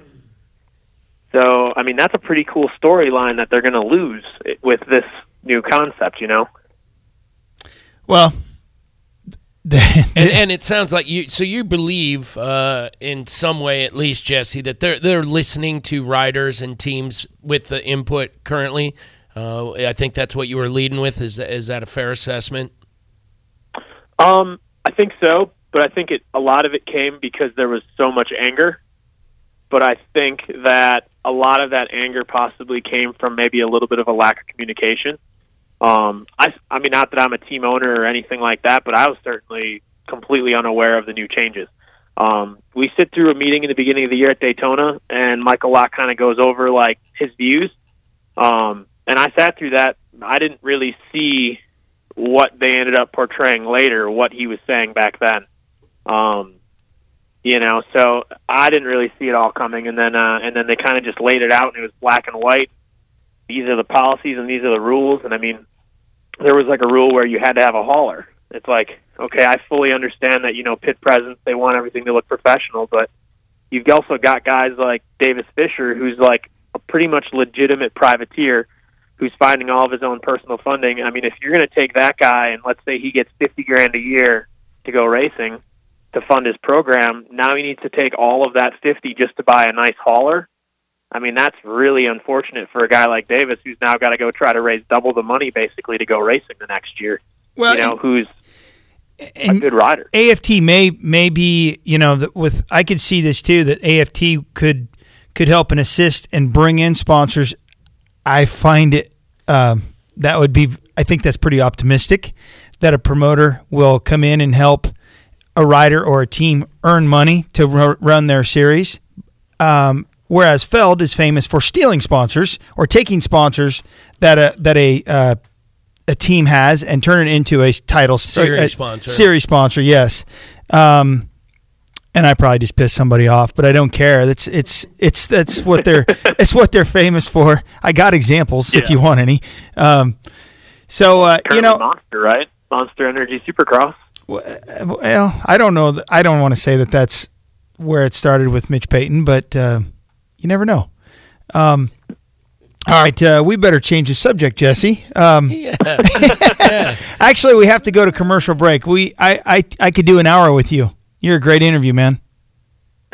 So, I mean, that's a pretty cool storyline that they're going to lose with this new concept, you know. Well, and, and it sounds like you. So you believe, uh, in some way at least, Jesse, that they're they're listening to riders and teams with the input currently. Uh, I think that's what you were leading with. Is is that a fair assessment? Um, I think so, but I think it a lot of it came because there was so much anger. But I think that a lot of that anger possibly came from maybe a little bit of a lack of communication. Um, I, I mean, not that I'm a team owner or anything like that, but I was certainly completely unaware of the new changes. Um, we sit through a meeting in the beginning of the year at Daytona, and Michael Lock kind of goes over like his views. Um, and I sat through that. I didn't really see what they ended up portraying later, what he was saying back then. Um, you know, so I didn't really see it all coming, and then uh, and then they kind of just laid it out, and it was black and white. These are the policies, and these are the rules. And I mean, there was like a rule where you had to have a hauler. It's like, okay, I fully understand that you know pit presence, they want everything to look professional, but you've also got guys like Davis Fisher, who's like a pretty much legitimate privateer, who's finding all of his own personal funding. I mean, if you're going to take that guy and let's say he gets fifty grand a year to go racing to fund his program, now he needs to take all of that fifty just to buy a nice hauler. I mean, that's really unfortunate for a guy like Davis, who's now got to go try to raise double the money basically to go racing the next year. Well, you know, and- who's a good rider. AFT may may be you know with I could see this too that AFT could could help and assist and bring in sponsors. I find it um, that would be I think that's pretty optimistic that a promoter will come in and help a rider or a team earn money to ru- run their series. Um, whereas Feld is famous for stealing sponsors or taking sponsors that a that a uh, a team has and turn it into a title Series a- sponsor. Series sponsor, yes. Um, and I probably just pissed somebody off, but I don't care. That's it's it's that's what they're it's what they're famous for. I got examples if you want any. Um, so uh, you know, Monster, right? Monster Energy Supercross. Well, I don't know. that- I don't want to say that that's where it started with Mitch Payton, but uh, you never know. Um, all right, uh, we better change the subject, Jesse. Um, Actually, we have to go to commercial break. We, I, I, I could do an hour with you. You're a great interview, man.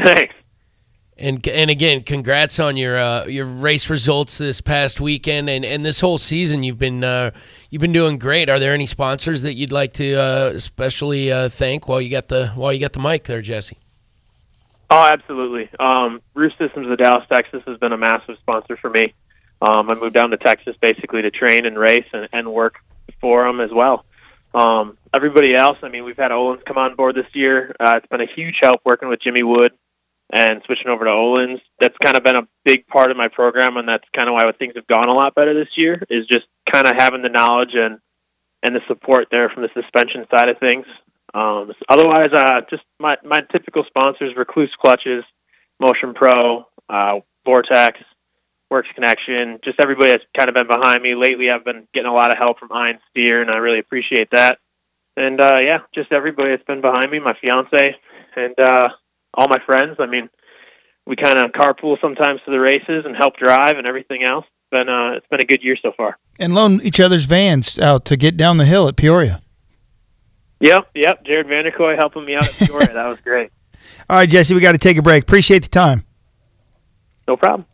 Thanks. And and again, congrats on your uh, your race results this past weekend and, and this whole season. You've been uh, you've been doing great. Are there any sponsors that you'd like to uh, especially uh, thank while you got the while you got the mic there, Jesse? Oh, absolutely. Um, Roof Systems of Dallas, Texas has been a massive sponsor for me. Um, I moved down to Texas basically to train and race and, and work for them as well. Um, everybody else, I mean, we've had Öhlins come on board this year. Uh, it's been a huge help working with Jimmy Wood and switching over to Öhlins. That's kind of been a big part of my program, and that's kind of why things have gone a lot better this year. Is just kind of having the knowledge and and the support there from the suspension side of things. Um, otherwise, uh, just my my typical sponsors: Rekluse Clutches, Motion Pro, uh, Vortex, Works Connection. Just everybody that's kind of been behind me lately. I've been getting a lot of help from Iron Steer, and I really appreciate that. and uh, yeah, just everybody that's been behind me, my fiance, and uh, all my friends. I mean, we kind of carpool sometimes to the races and help drive and everything else. It's been uh, it's been a good year so far. And loan each other's vans out to get down the hill at Peoria. Yep, yep. Jared Vanderkoy helping me out at Peoria. that was great. All right, Jesse, we got to take a break. Appreciate the time. No problem.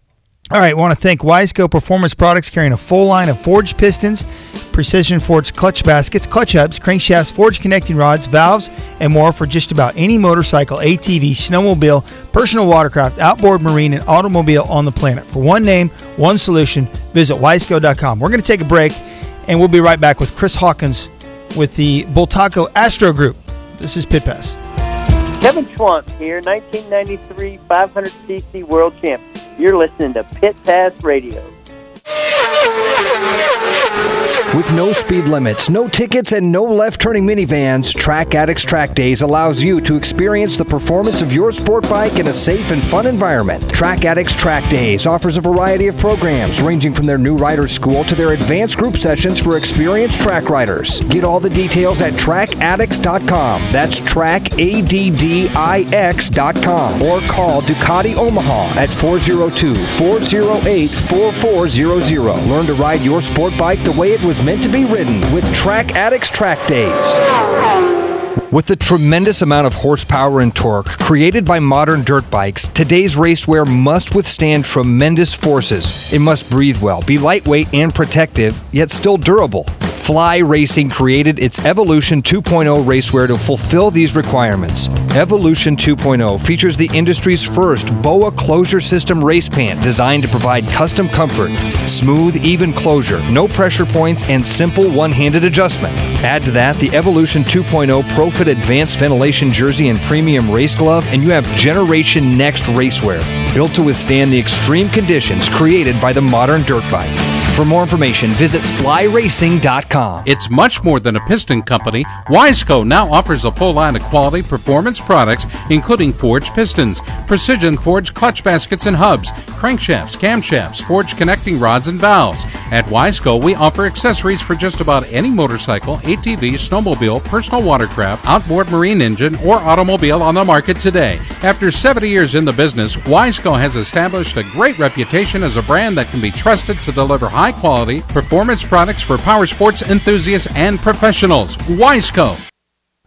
All right, want to thank Wiseco Performance Products carrying a full line of forged pistons, precision forged clutch baskets, clutch hubs, crankshafts, forged connecting rods, valves, and more for just about any motorcycle, ATV, snowmobile, personal watercraft, outboard marine, and automobile on the planet. For one name, one solution, visit wiseco.com. We're going to take a break, and we'll be right back with Chris Hawkins with the Bultaco Astro Group. This is Pit Pass. Kevin Schwantz here, 1993 500cc world champion. You're listening to Pit Pass Radio. With no speed limits, no tickets, and no left turning minivans, Track Addicts Track Days allows you to experience the performance of your sport bike in a safe and fun environment. Track Addicts Track Days offers a variety of programs ranging from their new rider school to their advanced group sessions for experienced track riders. Get all the details at trackaddicts.com. That's Track trackaddicts.com or call Ducati Omaha at 402 408 4400. Learn to ride your sport bike the way it was meant to be ridden with Track Addicts Track Days. With the tremendous amount of horsepower and torque created by modern dirt bikes, today's racewear must withstand tremendous forces. It must breathe well, be lightweight and protective, yet still durable. Fly Racing created its Evolution 2.0 racewear to fulfill these requirements. Evolution 2.0 features the industry's first BOA closure system race pant designed to provide custom comfort, smooth, even closure, no pressure points, and simple one handed adjustment. Add to that the Evolution 2.0 ProFit Advanced Ventilation Jersey and Premium Race Glove, and you have Generation Next racewear, built to withstand the extreme conditions created by the modern dirt bike. For more information, visit flyracing.com. It's much more than a piston company. Wiseco now offers a full line of quality performance products, including forged pistons, precision forged clutch baskets and hubs, crankshafts, camshafts, forged connecting rods and valves. At Wiseco, we offer accessories for just about any motorcycle, ATV, snowmobile, personal watercraft, outboard marine engine, or automobile on the market today. After 70 years in the business, Wiseco has established a great reputation as a brand that can be trusted to deliver high quality performance products for power sports enthusiasts and professionals. Wiseco.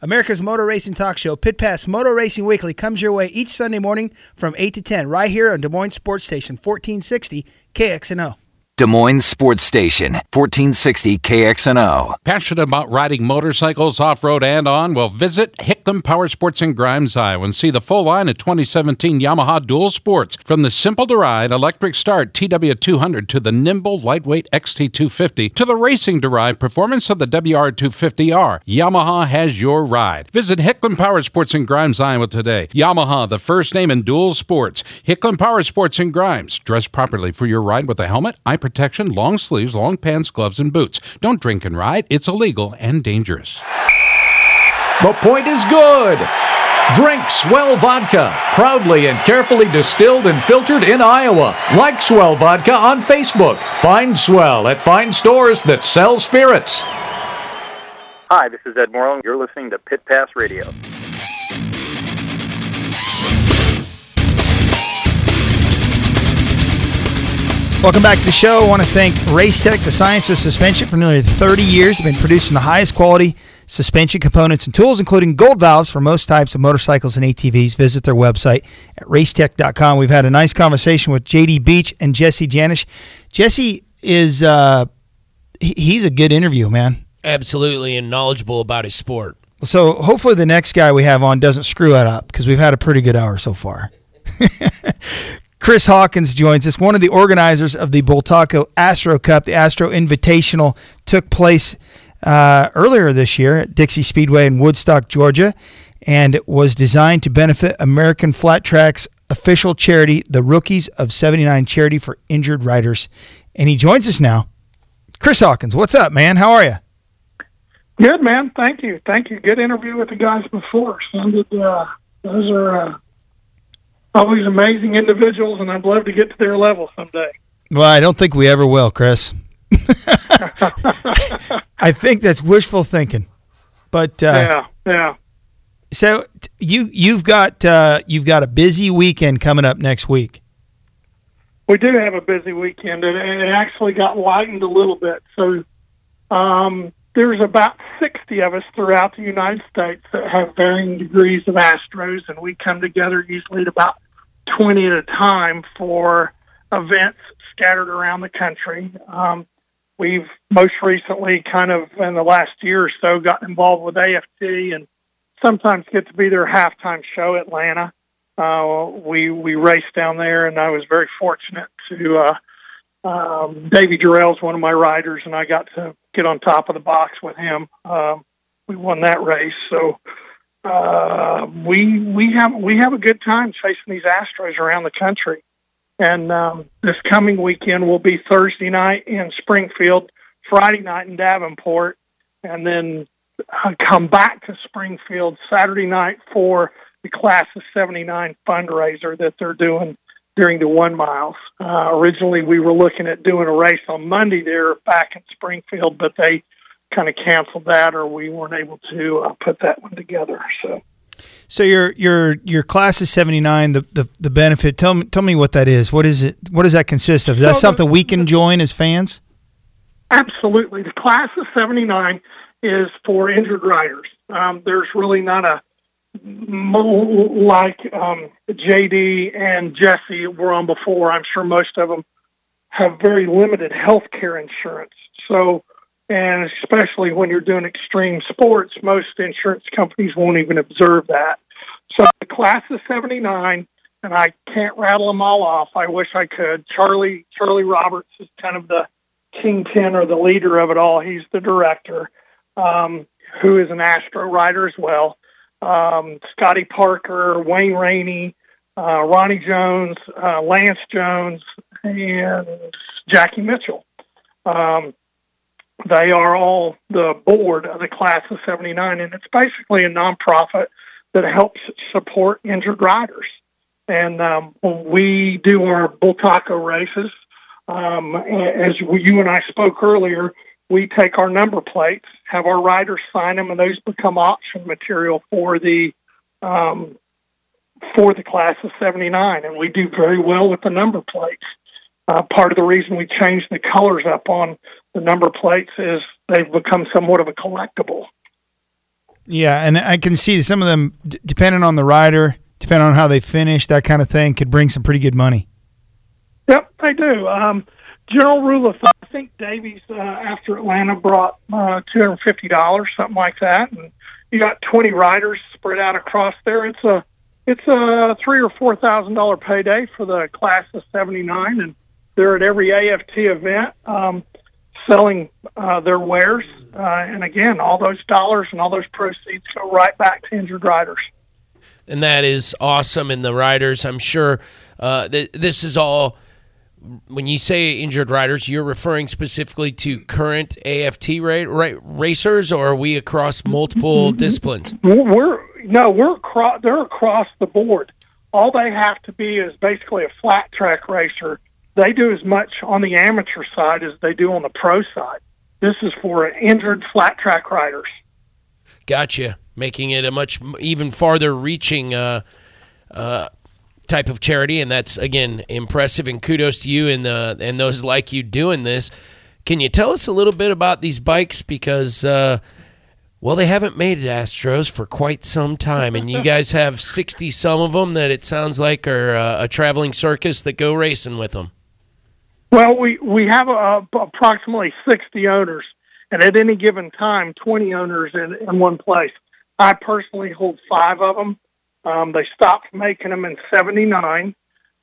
America's Motor Racing Talk Show, Pit Pass Motor Racing Weekly, comes your way each Sunday morning from 8 to 10, right here on Des Moines Sports Station, 1460 KXNO. Des Moines Sports Station, 1460 KXNO. Passionate about riding motorcycles off road and on? Well, visit Hickman Power Sports in Grimes, Iowa, and see the full line of 2017 Yamaha Dual Sports. From the simple to ride electric start TW200 to the nimble lightweight XT250 to the racing derived performance of the WR250R, Yamaha has your ride. Visit Hickman Power Sports in Grimes, Iowa today. Yamaha, the first name in dual sports. Hickman Power Sports in Grimes. Dress properly for your ride with a helmet, eye protection, long sleeves, long pants, gloves, and boots. Don't drink and ride. It's illegal and dangerous. The point is good. Drink Swell Vodka, proudly and carefully distilled and filtered in Iowa. Like Swell Vodka on Facebook. Find Swell at fine stores that sell spirits. Hi, this is Ed Moreland. You're listening to Pit Pass Radio. Welcome back to the show. I want to thank Race Tech, the science of suspension, for nearly 30 years. They've been producing the highest quality suspension components and tools, including gold valves for most types of motorcycles and ATVs. Visit their website at racetech.com. We've had a nice conversation with JD Beach and Jesse Janisch. Jesse is uh, he's a good interview, man. Absolutely, and knowledgeable about his sport. So hopefully the next guy we have on doesn't screw it up because we've had a pretty good hour so far. Chris Hawkins joins us, one of the organizers of the Bultaco Astro Cup. The Astro Invitational took place uh, earlier this year at Dixie Speedway in Woodstock, Georgia, and was designed to benefit American Flat Track's official charity, the Rookies of 79 Charity for Injured Riders. And he joins us now. Chris Hawkins, what's up, man? How are you? Good, man. Thank you. Thank you. Good interview with the guys before. Sounded, uh, those are uh, always amazing individuals, and I'd love to get to their level someday. Well, I don't think we ever will, Chris. I think that's wishful thinking. But uh, yeah, yeah. So you you've got uh, you've got a busy weekend coming up next week. We do have a busy weekend, and it actually got lightened a little bit. So um, there's about 60 of us throughout the United States that have varying degrees of Astros, and we come together usually at about 20 at a time for events scattered around the country. Um, we've most recently, kind of in the last year or so, gotten involved with AFT and sometimes get to be their halftime show, Atlanta. Uh, we we raced down there, and I was very fortunate to. Uh, um, Davy Durelle's one of my riders, and I got to get on top of the box with him. Um, we won that race, so uh, we we have we have a good time chasing these Astros around the country. And um, this coming weekend will be Thursday night in Springfield, Friday night in Davenport, and then uh, come back to Springfield Saturday night for the class of 79 fundraiser that they're doing during the one miles. Uh, originally, we were looking at doing a race on Monday there back in Springfield, but they kind of canceled that, or we weren't able to uh, put that one together. So, so your your your class is seventy nine. The, the the benefit. Tell me tell me what that is. What is it? What does that consist of? Is that So something the- we can join as fans? Absolutely. The class of 79 is for injured riders. Um, there's really not a like um, JD and Jesse were on before. I'm sure most of them have very limited health care insurance. So, and especially when you're doing extreme sports, most insurance companies won't even observe that. So the class of 79, and I can't rattle them all off. I wish I could. Charlie Charlie Roberts is kind of the kingpin or the leader of it all. He's the director, um, who is an Astro rider as well. Um, Scotty Parker, Wayne Rainey, uh, Ronnie Jones, uh, Lance Jones, and Jackie Mitchell. Um, they are all the board of the class of 79, and it's basically a nonprofit that helps support injured riders. And um, when we do our Bultaco races, um, as you and I spoke earlier, we take our number plates, have our riders sign them, and those become auction material for the um, for the class of '79. And we do very well with the number plates. Uh, part of the reason we changed the colors up on the number plates is they've become somewhat of a collectible. Yeah, and I can see some of them, d- depending on the rider, depending on how they finish, that kind of thing, could bring some pretty good money. Yep, they do. Um, general rule of thumb, I think Davies uh, after Atlanta brought uh, two hundred fifty dollars, something like that, and you got twenty riders spread out across there. It's a it's a three or four thousand dollar payday for the class of seventy nine, and they're at every AFT event um, selling uh, their wares. Uh, and again, all those dollars and all those proceeds go right back to injured riders. and that is awesome. And the riders, I'm sure, uh, th- this is all. When you say injured riders, you're referring specifically to current AFT ra- ra- racers, or are we across multiple disciplines? We're no, we're across. They're across the board. All they have to be is basically a flat track racer. They do as much on the amateur side as they do on the pro side. This is for injured flat track riders. Gotcha. Making it a much even farther reaching uh, uh, type of charity, and that's again impressive. And kudos to you and uh, and those like you doing this. Can you tell us a little bit about these bikes because? Uh, well, they haven't made it Astros for quite some time, and you guys have sixty some of them that it sounds like are uh, a traveling circus that go racing with them. Well, we we have uh, approximately sixty owners, and at any given time, twenty owners in, in one place. I personally hold five of them. Um, they stopped making them in '79,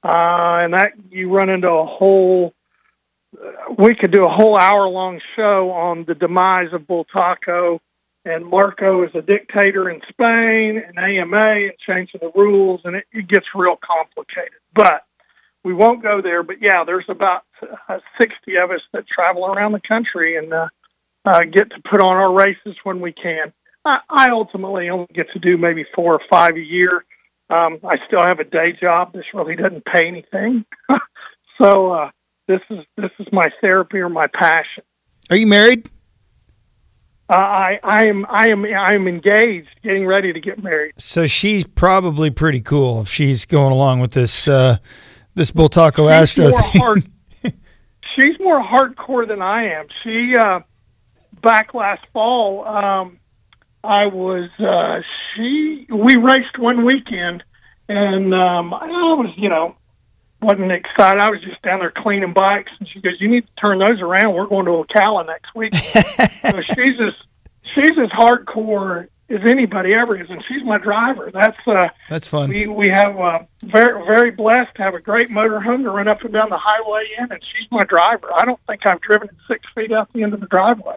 uh, and that you run into a whole. uh, We could do a whole hour long show on the demise of Bultaco, and Marco is a dictator in Spain, and AMA, and changing the rules, and it, it gets real complicated. But we won't go there. But yeah, there's about uh, 60 of us that travel around the country and uh, uh, get to put on our races when we can. I, I ultimately only get to do maybe four or five a year. Um, I still have a day job. This really doesn't pay anything, so uh, this is this is my therapy or my passion. Are you married? uh, I I am I am I am engaged, getting ready to get married. So she's probably pretty cool if she's going along with this uh, this Bultaco Astro more hard, she's more hardcore than I am. She uh, back last fall, um, I was uh, she we raced one weekend, and um, I was you know wasn't excited. I was just down there cleaning bikes, and she goes, "You need to turn those around. We're going to Ocala next week." so she's as she's as hardcore as anybody ever is, and she's my driver. That's uh, That's fun. we we have uh, very very blessed to have a great motorhome to run up and down the highway in, and she's my driver. I don't think I've driven it six feet out the end of the driveway.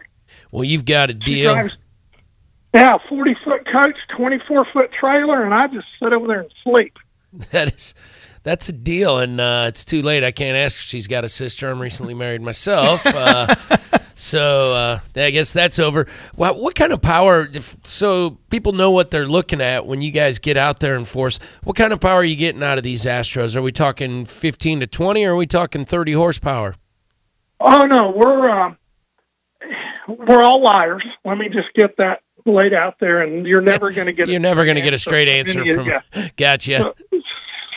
Well, you've got a She deal. drives, yeah, forty foot coach, twenty four foot trailer, and I just sit over there and sleep. That is, that's a deal, and uh, it's too late. I can't ask she's got a sister. I'm recently married myself, uh, so uh, I guess that's over. What, what kind of power? If, so people know what they're looking at when you guys get out there and force. What kind of power are you getting out of these Astros? Are we talking 15 to 20, or are we talking 30 horsepower? Oh no, we're uh, we're all liars. Let me just get that laid out there, and you're never going to get. You're never going to get a straight answer from. Yeah. Gotcha.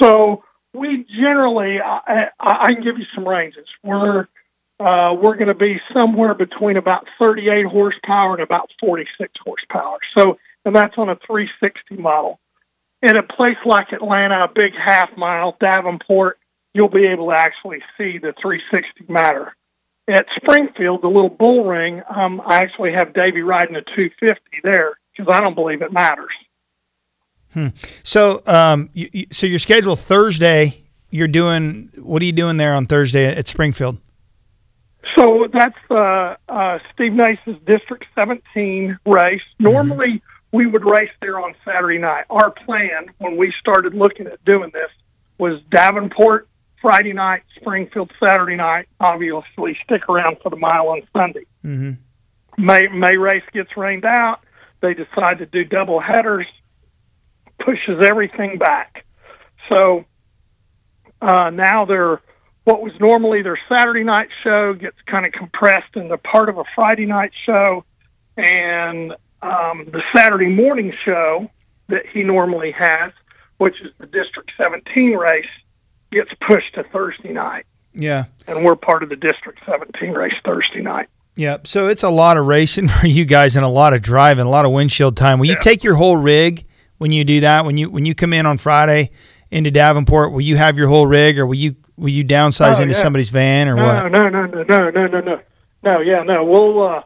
So we generally, I, I, I can give you some ranges. We're uh, we're going to be somewhere between about 38 horsepower and about 46 horsepower. So, and that's on a 360 model. In a place like Atlanta, a big half mile, Davenport, you'll be able to actually see the 360 matter. At Springfield, the little bull ring, um, I actually have Davey riding a 250 there because I don't believe it matters. Hmm. So, um, you, you, so your schedule Thursday. You're doing what are you doing there on Thursday at Springfield? So that's uh, uh, Steve Nace's District 17 race. Normally, we would race there on Saturday night. Our plan when we started looking at doing this was Davenport Friday night, Springfield Saturday night. Obviously, stick around for the mile on Sunday. Mm-hmm. May May race gets rained out. They decide to do double headers, pushes everything back. So uh, now they're what was normally their Saturday night show gets kind of compressed into part of a Friday night show, and um, the Saturday morning show that he normally has, which is the District 17 race, gets pushed to Thursday night, Yeah. and we're part of the District 17 race Thursday night. Yeah, so it's a lot of racing for you guys and a lot of driving, a lot of windshield time. Will you take your whole rig when you do that? When you when you come in on Friday into Davenport, will you have your whole rig, or will you will you downsize Oh, into yeah. somebody's van, or no, what? No, no, no, no, no, no, no, no. Yeah, no. We'll uh,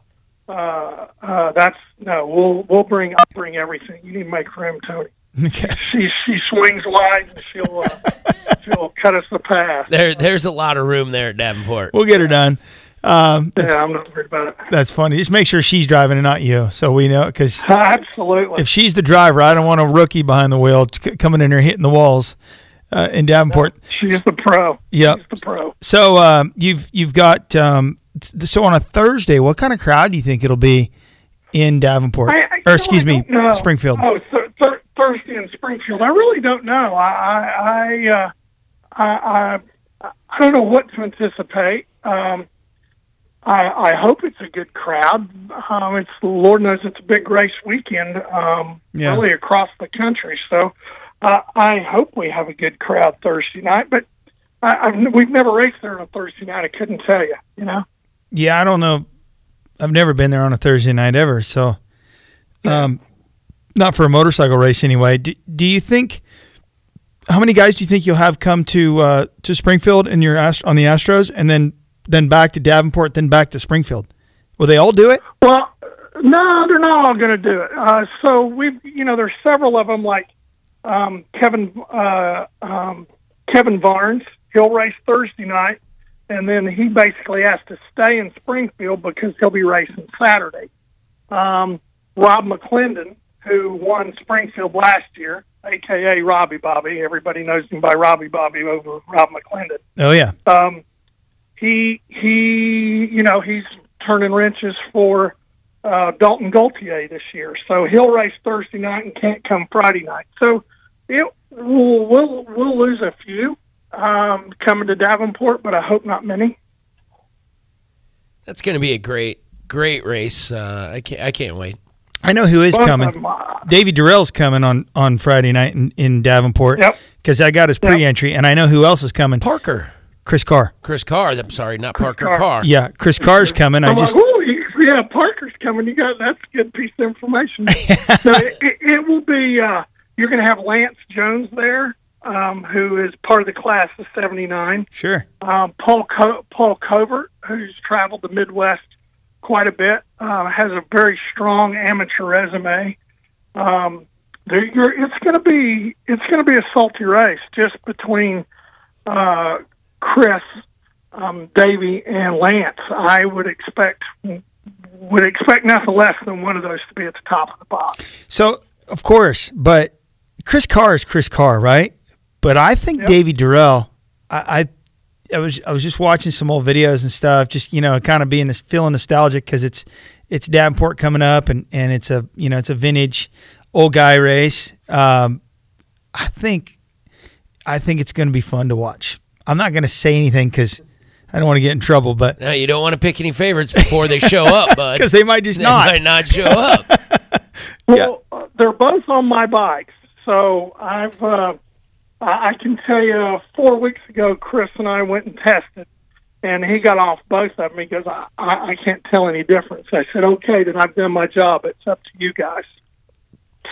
uh, uh, that's no. We'll we'll bring I'll bring everything. You need to make room, Tony. She she swings wide and she'll uh, she'll cut us the path. There, there's a lot of room there at Davenport. We'll get her done. Um, that's, Yeah, I'm not worried about it. that's funny. Just make sure she's driving and not you, so we know. Because Absolutely. if she's the driver, I don't want a rookie behind the wheel coming in there hitting the walls uh, in Davenport. She's the pro. Yep. She's the pro. So um, you've you've got um, so on a Thursday, what kind of crowd do you think it'll be in Davenport, I- I- or excuse no, I me, know. Springfield? Oh, th- th- Thursday in Springfield. I really don't know. I I I, uh, I, I I don't know what to anticipate. Um, I I hope it's a good crowd. Um, it's Lord knows it's a big race weekend. Um, Yeah. really across the country. So uh, I hope we have a good crowd Thursday night. But I, I've, we've never raced there on a Thursday night. I couldn't tell you. You know. Yeah, I don't know. I've never been there on a Thursday night ever, so um, not for a motorcycle race anyway. Do, do you think? How many guys do you think you'll have come to uh, to Springfield in your on the Astros, and then then back to Davenport, then back to Springfield? Will they all do it? Well, no, they're not all going to do it. Uh, so we've, you know, there's several of them like um, Kevin uh, um, Kevin Barnes. He'll race Thursday night, and then he basically has to stay in Springfield because he'll be racing Saturday. Um, Rob McClendon, who won Springfield last year, aka Robbie Bobby. Everybody knows him by Robbie Bobby over Rob McClendon Oh yeah, um, he he you know he's turning wrenches for uh, Dalton Gauthier this year, so he'll race Thursday night and can't come Friday night. So it we'll we'll, we'll lose a few um, coming to Davenport, but I hope not many. That's going to be a great great race. Uh, I can't I can't wait. I know who is Both coming. of 'em are- Davy Durelle's coming on on Friday night in, in Davenport. Yep. Because I got his pre-entry, and I know who else is coming. Parker. Chris Carr. Chris Carr. I'm sorry, not Parker Carr. Carr. Yeah, Chris Carr's coming. I I'm just like, "Ooh, yeah, Parker's coming. You got that's a good piece of information. so it, it, it will be. Uh, you're going to have Lance Jones there, um, who is part of the class of '79. sure. Um, Paul Co- Paul Covert, who's traveled the Midwest quite a bit, uh, has a very strong amateur resume. Um, there, you're, it's going to be it's going to be a salty race just between uh, Chris, um, Davey, and Lance. I would expect would expect nothing less than one of those to be at the top of the box. So of course, but Chris Carr is Chris Carr, right? But I think Davy Durelle. I, I I was I was just watching some old videos and stuff, just you know, kind of being feeling nostalgic because it's it's Davenport coming up and and it's a you know it's a vintage old guy race. Um, I think I think it's going to be fun to watch. I'm not going to say anything because I don't want to get in trouble, but No, you don't want to pick any favorites before they show up, bud, because they might just They not. might not show up. Well, uh, they're both on my bikes, so I've. Uh, I I can tell you, four weeks ago, Chris and I went and tested, and he got off both of them because I, I, I can't tell any difference. I said, "Okay, then I've done my job. It's up to you guys."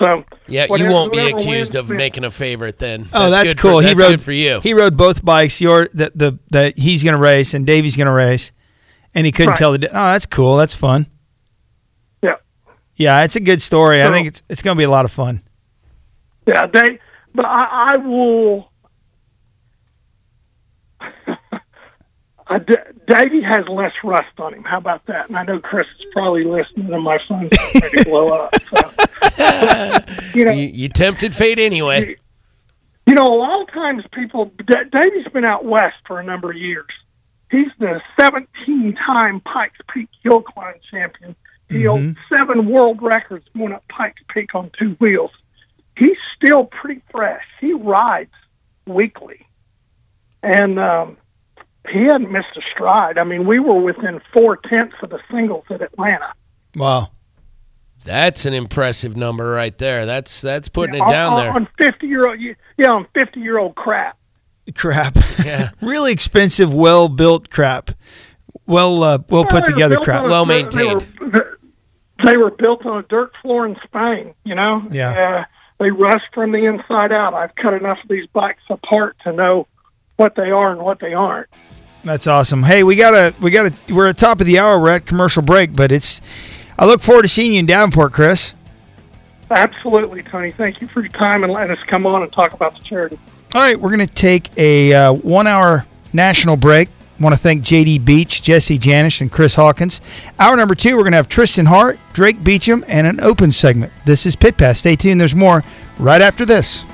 So Yeah, you won't be accused wins of making a favorite then. Oh, that's, good for- cool. he rode good for you. He rode both bikes. Your that the that he's going to race and Davey's going to race, and he couldn't Right. tell the. Oh, that's cool. That's fun. Yeah. Yeah, it's a good story. I think it's it's going to be a lot of fun. Yeah, they. But I, I will. I, D- Davey has less rust on him. How about that? And I know Chris is probably listening, and my phone's ready to blow up. So. you know, You, you tempted fate anyway. you know, a lot of times people. D- Davey's been out west for a number of years. He's the 17-time Pikes Peak hill climb champion. He mm-hmm. holds seven world records going up Pikes Peak on two wheels. He's still pretty fresh. He rides weekly, and um, he hadn't missed a stride. I mean, we were within four tenths of the singles at Atlanta. Wow. That's an impressive number right there. That's that's putting it on, down on- there. on fifty year old. Yeah, on fifty year old crap. Crap. Yeah. really expensive, well built crap. Well, uh, well put together built crap. Well maintained. They were, they were built on a dirt floor in Spain. You know. Yeah. Uh, they rust from the inside out. I've cut enough of these bikes apart to know what they are and what they aren't. That's awesome. Hey, we gotta we gotta we're at top of the hour. We're at commercial break, but it's. I look forward to seeing you in Davenport, Chris. Absolutely, Tony. Thank you for your time and letting us come on and talk about the charity. All right, we're going to take a uh, one hour national break. Want to thank JD Beach, Jesse Janisch, and Chris Hawkins. Hour number two, we're going to have Trystan Hart, Darik Beauchamp, and an open segment. This is Pit Pass. Stay tuned. There's more right after this.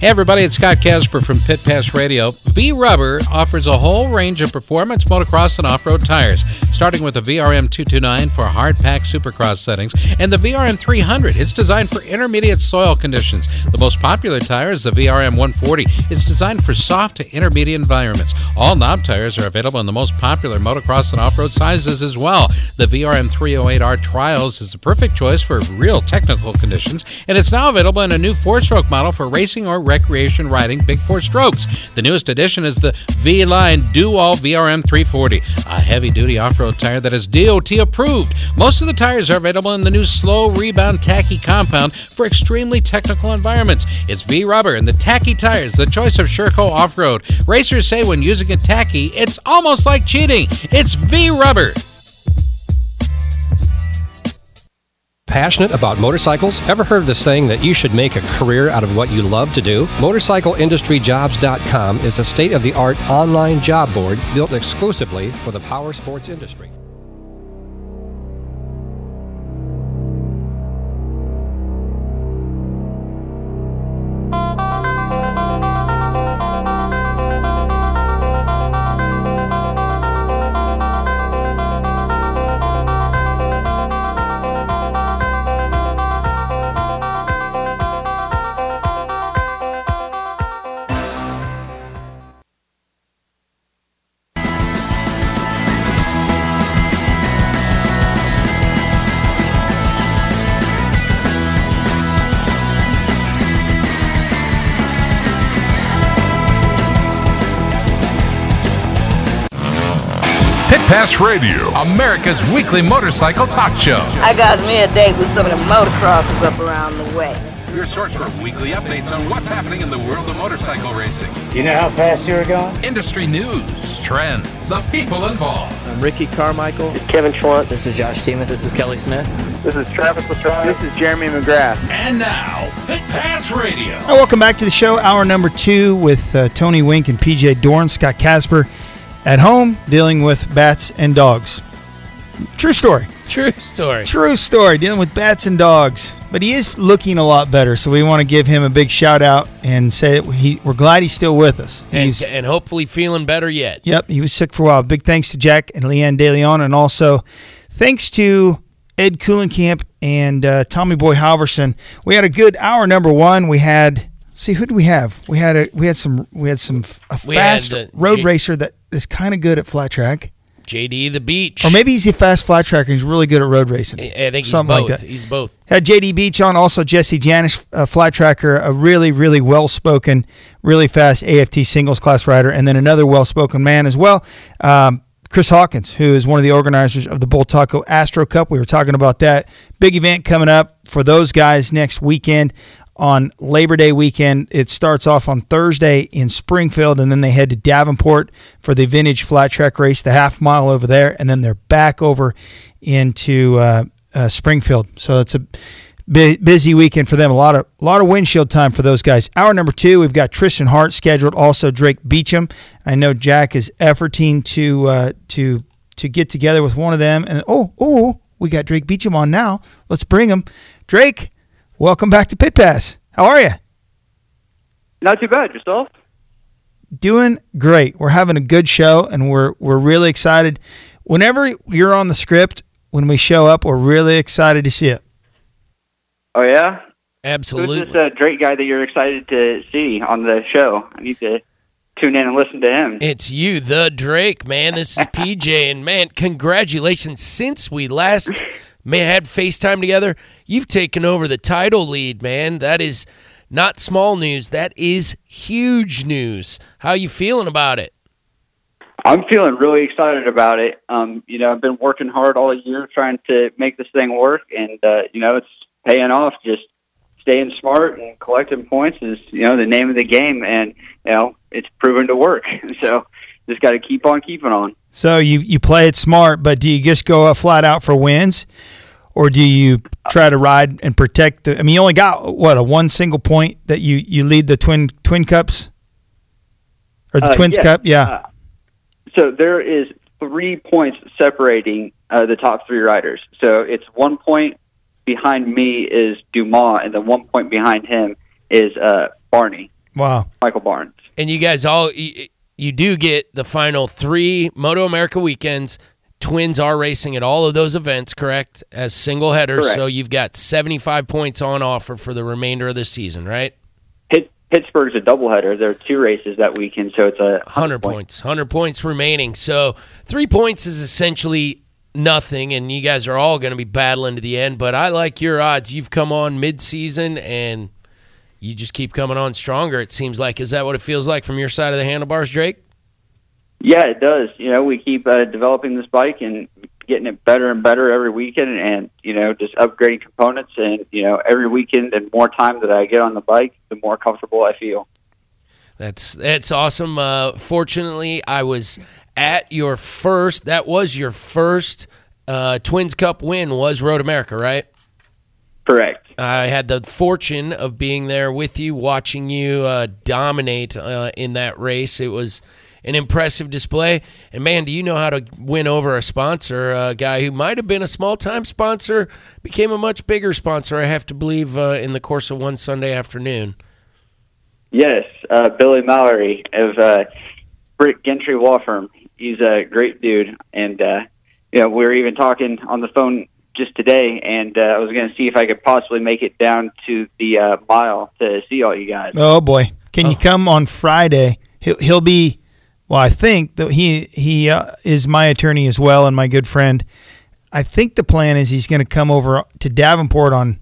Hey everybody, it's Scott Casper from Pit Pass Radio. Vee Rubber offers a whole range of performance motocross and off-road tires, starting with the VRM 229 for hard pack supercross settings and the VRM 300. It's designed for intermediate soil conditions. The most popular tire is the VRM 140. It's designed for soft to intermediate environments. All knob tires are available in the most popular motocross and off-road sizes as well. The VRM 308R Trials is the perfect choice for real technical conditions, and it's now available in a new four-stroke model for racing or recreation riding big four strokes. The newest addition is the V Line Do All VRM 340, a heavy duty off road tire that is DOT approved. Most of the tires are available in the new slow rebound tacky compound for extremely technical environments. It's Vee Rubber and the tacky tires, the choice of Sherco off road. Racers say when using a tacky, it's almost like cheating. It's Vee Rubber. Passionate about motorcycles? Ever heard the saying that you should make a career out of what you love to do? MotorcycleIndustryJobs.com is a state of the art online job board built exclusively for the power sports industry. Pit Pass Radio, America's weekly motorcycle talk show. I got me a date with some of the motocrossers up around the way. Your source for weekly updates on what's happening in the world of motorcycle racing. You know how fast you're going? Industry news, trends, the people involved. I'm Ricky Carmichael. Kevin Schwantz. This is Josh Teemuth. This is Kelly Smith. This is Travis Latrobe. This is Jeremy McGrath. And now, Pit Pass Radio. Hi, welcome back to the show. Hour number two with uh, Tony Wink and PJ Dorn, Scott Casper at home dealing with bats and dogs. True story. True story. True story. Dealing with bats and dogs. But he is looking a lot better, so we want to give him a big shout out and say he, we're glad he's still with us. And, and hopefully feeling better yet. Yep, he was sick for a while. Big thanks to Jack and Leanne DeLeon, and also thanks to Ed Kuhlenkamp and uh, Tommy Boy Halverson. We had a good hour number one. We had see who did we have? We had a we had some we had some a had fast the road racer that is kind of good at flat track, JD the Beach. or maybe he's a fast flat tracker. He's really good at road racing. I think he's Something like both. that. He's both. Had JD Beach on, also Jesse Janisch, a flat tracker, a really, really well spoken, really fast AFT singles class rider, and then another well spoken man as well. Um, Chris Hawkins, who is one of the organizers of the Bultaco Astro Cup. We were talking about that. Big event coming up for those guys next weekend on Labor Day weekend. It starts off on Thursday in Springfield, and then they head to Davenport for the vintage flat track race, the half mile over there, and then they're back over into uh, uh, Springfield. So it's a bu- busy weekend for them. A lot of a lot of windshield time for those guys. Hour number two, we've got Trystan Hart scheduled. Also Drake Beauchamp. I know Jack is efforting to uh, to to get together with one of them. And oh oh, we got Drake Beauchamp on now. Let's bring him. Drake, welcome back to Pit Pass. How are you? Not too bad. Yourself? Doing great. We're having a good show, and we're we're really excited. Whenever you're on the script, when we show up, we're really excited to see it. Oh yeah. Absolutely. Who's this uh, Drake guy that you're excited to see on the show? I need to tune in and listen to him. It's you, the Drake, man. This is PJ, and man, congratulations! Since we last may had FaceTime together, you've taken over the title lead, man. That is not small news. That is huge news. How you feeling about it? I'm feeling really excited about it. Um, you know, I've been working hard all year trying to make this thing work, and uh, you know, it's paying off. Just staying smart and collecting points is, you know, the name of the game, and you know, it's proven to work. So, just got to keep on keeping on. So you you play it smart, but do you just go uh, flat out for wins, or do you try to ride and protect the? I mean, you only got what a one single point that you you lead the twin twin cups or the Uh, twins yes, cup, yeah. uh, so there is three points separating uh, the top three riders. So it's one point behind me is Dumas, and then one point behind him is uh, Barney, wow. Michael Barnes. And you guys all you, you do get the final three Moto America weekends. Twins are racing at all of those events, correct? As single headers, Correct. so you've got seventy-five points on offer for the remainder of the season, right? Pittsburgh's a doubleheader. There are two races that weekend, so it's a 100 points. 100 points remaining. So, 3 points is essentially nothing and you guys are all going to be battling to the end, but I like your odds. You've come on mid-season and you just keep coming on stronger it seems like. Is that what it feels like from your side of the handlebars, Drake? Yeah, it does. You know, we keep uh, developing this bike and getting it better and better every weekend, and you know, just upgrading components. And you know, every weekend and more time that I get on the bike, the more comfortable I feel. That's that's awesome. Uh, fortunately, I was at your first. That was your first uh, Twins Cup win. Was Road America, right? Correct. I had the fortune of being there with you, watching you uh, dominate uh, in that race. It was an impressive display. And man, do you know how to win over a sponsor? A guy who might have been a small time sponsor became a much bigger sponsor, I have to believe, uh, in the course of one Sunday afternoon. Yes, uh, Billy Mallory of uh, Brick Gentry Law Firm. He's a great dude, and uh, you know we were even talking on the phone just today, and uh, I was going to see if I could possibly make it down to the uh, mile to see all you guys. Oh boy, can you come on Friday? He'll he'll be. Well, I think that he he uh, is my attorney as well and my good friend. I think the plan is he's going to come over to Davenport on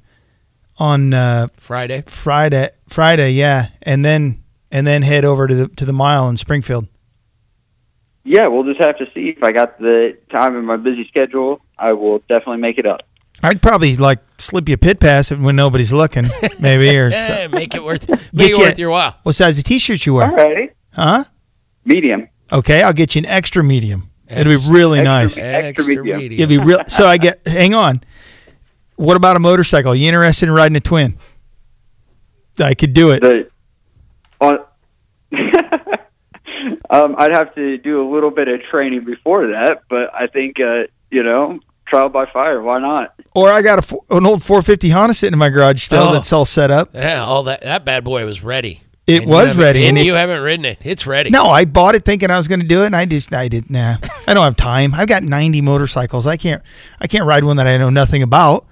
on uh, Friday. Friday, Friday, yeah, and then and then head over to the to the mile in Springfield. Yeah, we'll just have to see if I got the time in my busy schedule. I will definitely make it up. I'd probably like slip you a pit pass when nobody's looking, maybe, or Yeah, make it worth Get make it you- worth your while. What size of t-shirt you wear? Alrighty. Huh? Medium. Okay, I'll get you an extra medium. It'll be really Extra- nice. extra Extra medium. medium. It'll be real. So I get. Hang on. What about a motorcycle? You interested in riding a twin? I could do it. The on, um, I'd have to do a little bit of training before that, but I think uh, you know, trial by fire. Why not? Or I got a, an old 450 Honda sitting in my garage still Oh. that's all set up. Yeah, all that that bad boy was ready. It And was ready, and, and you haven't ridden it. It's ready. No, I bought it thinking I was going to do it, and I just I didn't. Nah, I don't have time. I've got 90 motorcycles. I can't I can't ride one that I know nothing about.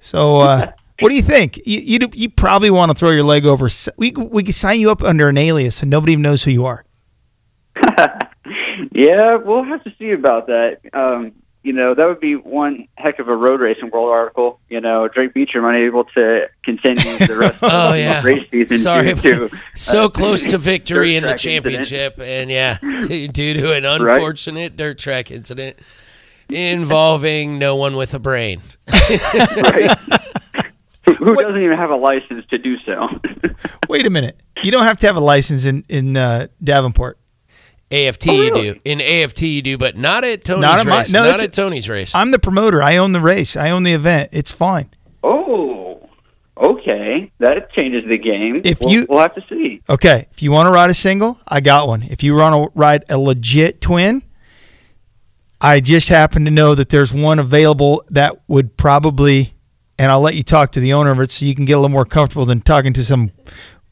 So, uh, what do you think? You you, do- you probably want to throw your leg over. We we could sign you up under an alias, and nobody even knows who you are. Yeah, we'll have to see about that. Um, you know, that would be one heck of a road racing world article. You know, Drake Beauchamp unable to continue the rest of Oh the yeah. race season Sorry, due to so uh, close to victory in the track incident. championship, and yeah, due due to an Right. unfortunate dirt track incident involving no one with a brain. Who, who doesn't even have a license to do so? Wait a minute. You don't have to have a license in in uh, Davenport. AFT oh, you do. In AFT you do, but not at Tony's Not at my- race. no, not that's- at Tony's race. I'm the promoter. I own the race. I own the event. It's fine. oh, okay, that changes the game. If we'll, you- we'll have to see. Okay, if you want to ride a single, I got one. If you want to ride a legit twin, I just happen to know that there's one available that would probably, and I'll let you talk to the owner of it so you can get a little more comfortable than talking to some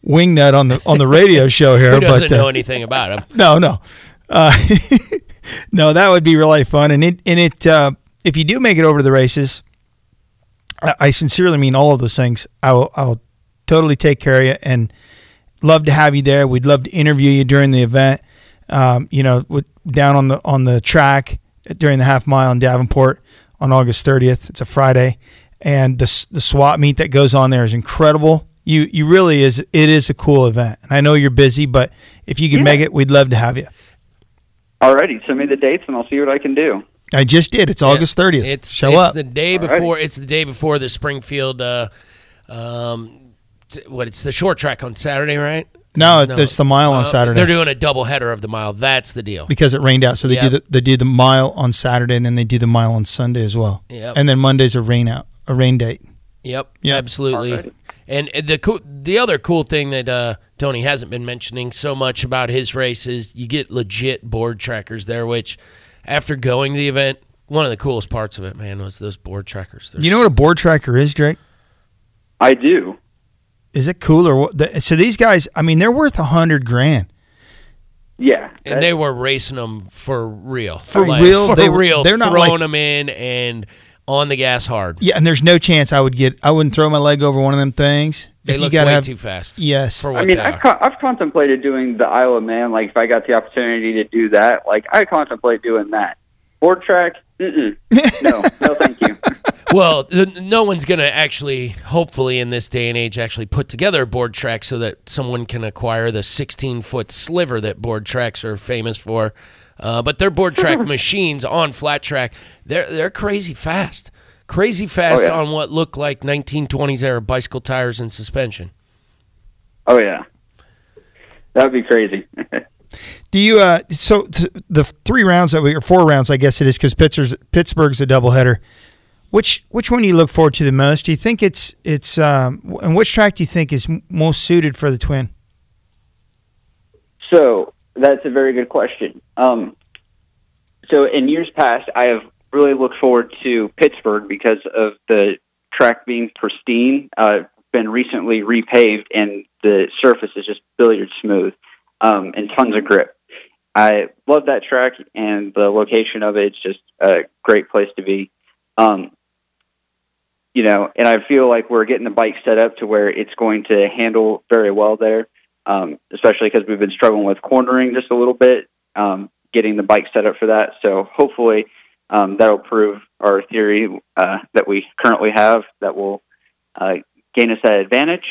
wingnut on the on the radio show here. Who doesn't but, uh, know anything about him? No, no, uh, no. That would be really fun, and it and it. Uh, if you do make it over to the races, I, I sincerely mean all of those things. I'll I'll totally take care of you and love to have you there. We'd love to interview you during the event. Um, you know, with, down on the on the track during the half mile in Davenport on August 30th. It's a Friday, and the the swap meet that goes on there is incredible. You you really is it is a cool event. And I know you're busy, but if you can Yeah. make it, we'd love to have you. Alrighty, send me the dates and I'll see what I can do. I just did. It's August 30th. It's Show it's up. the day All right. before. It's the day before the Springfield. Uh, um, t- what? It's the short track on Saturday, right? No, it's the mile on Uh, Saturday. They're doing a double header of the mile. That's the deal. because it rained out. So they Yep. do the they do the mile on Saturday and then they do the mile on Sunday as well. Yep. And then Monday's a rain out, a rain date. Yep, Yep. absolutely. And and the cool, the other cool thing that uh, Tony hasn't been mentioning so much about his race is you get legit board trackers there. Which, after going to the event, one of the coolest parts of it, man, was those board trackers. They're You know what a board tracker is, Drake? I do. Is it cool or what? So these guys, I mean, they're worth a hundred grand. Yeah, and they were racing them for real, For Like, real? for They- real. they're not throwing like- them in and on the gas hard. Yeah, and there's no chance I would get. I wouldn't throw my leg over one of them things. They If look you gotta way have, too fast. Yes. for what I mean, I've, co- I've contemplated doing the Isle of Man. Like, if I got the opportunity to do that, like, I contemplate doing that. Board track? Mm-mm. no, no, thank you. well, th- no one's going to actually, hopefully, in this day and age, actually put together a board track so that someone can acquire the 16 foot sliver that board tracks are famous for. Uh, but their board track machines on flat track, they're they're crazy fast, crazy fast Oh, yeah. on what looked like 1920s era bicycle tires and suspension. Oh yeah, that would be crazy. Do you? Uh, so t- the three rounds that we or four rounds, I guess it is, because Pittsburgh's Pittsburgh's a doubleheader. Which which one do you look forward to the most? Do you think it's it's um, and which track do you think is m- most suited for the twin? So that's a very good question. Um, so in years past, I have really looked forward to Pittsburgh because of the track being pristine. Uh, been recently repaved, and the surface is just billiard smooth um, and tons of grip. I love that track, and the location of it. It's just a great place to be. Um, you know, and I feel like we're getting the bike set up to where it's going to handle very well there, um, especially because we've been struggling with cornering just a little bit, um, getting the bike set up for that. So hopefully um, that'll prove our theory uh, that we currently have that will uh, gain us that advantage.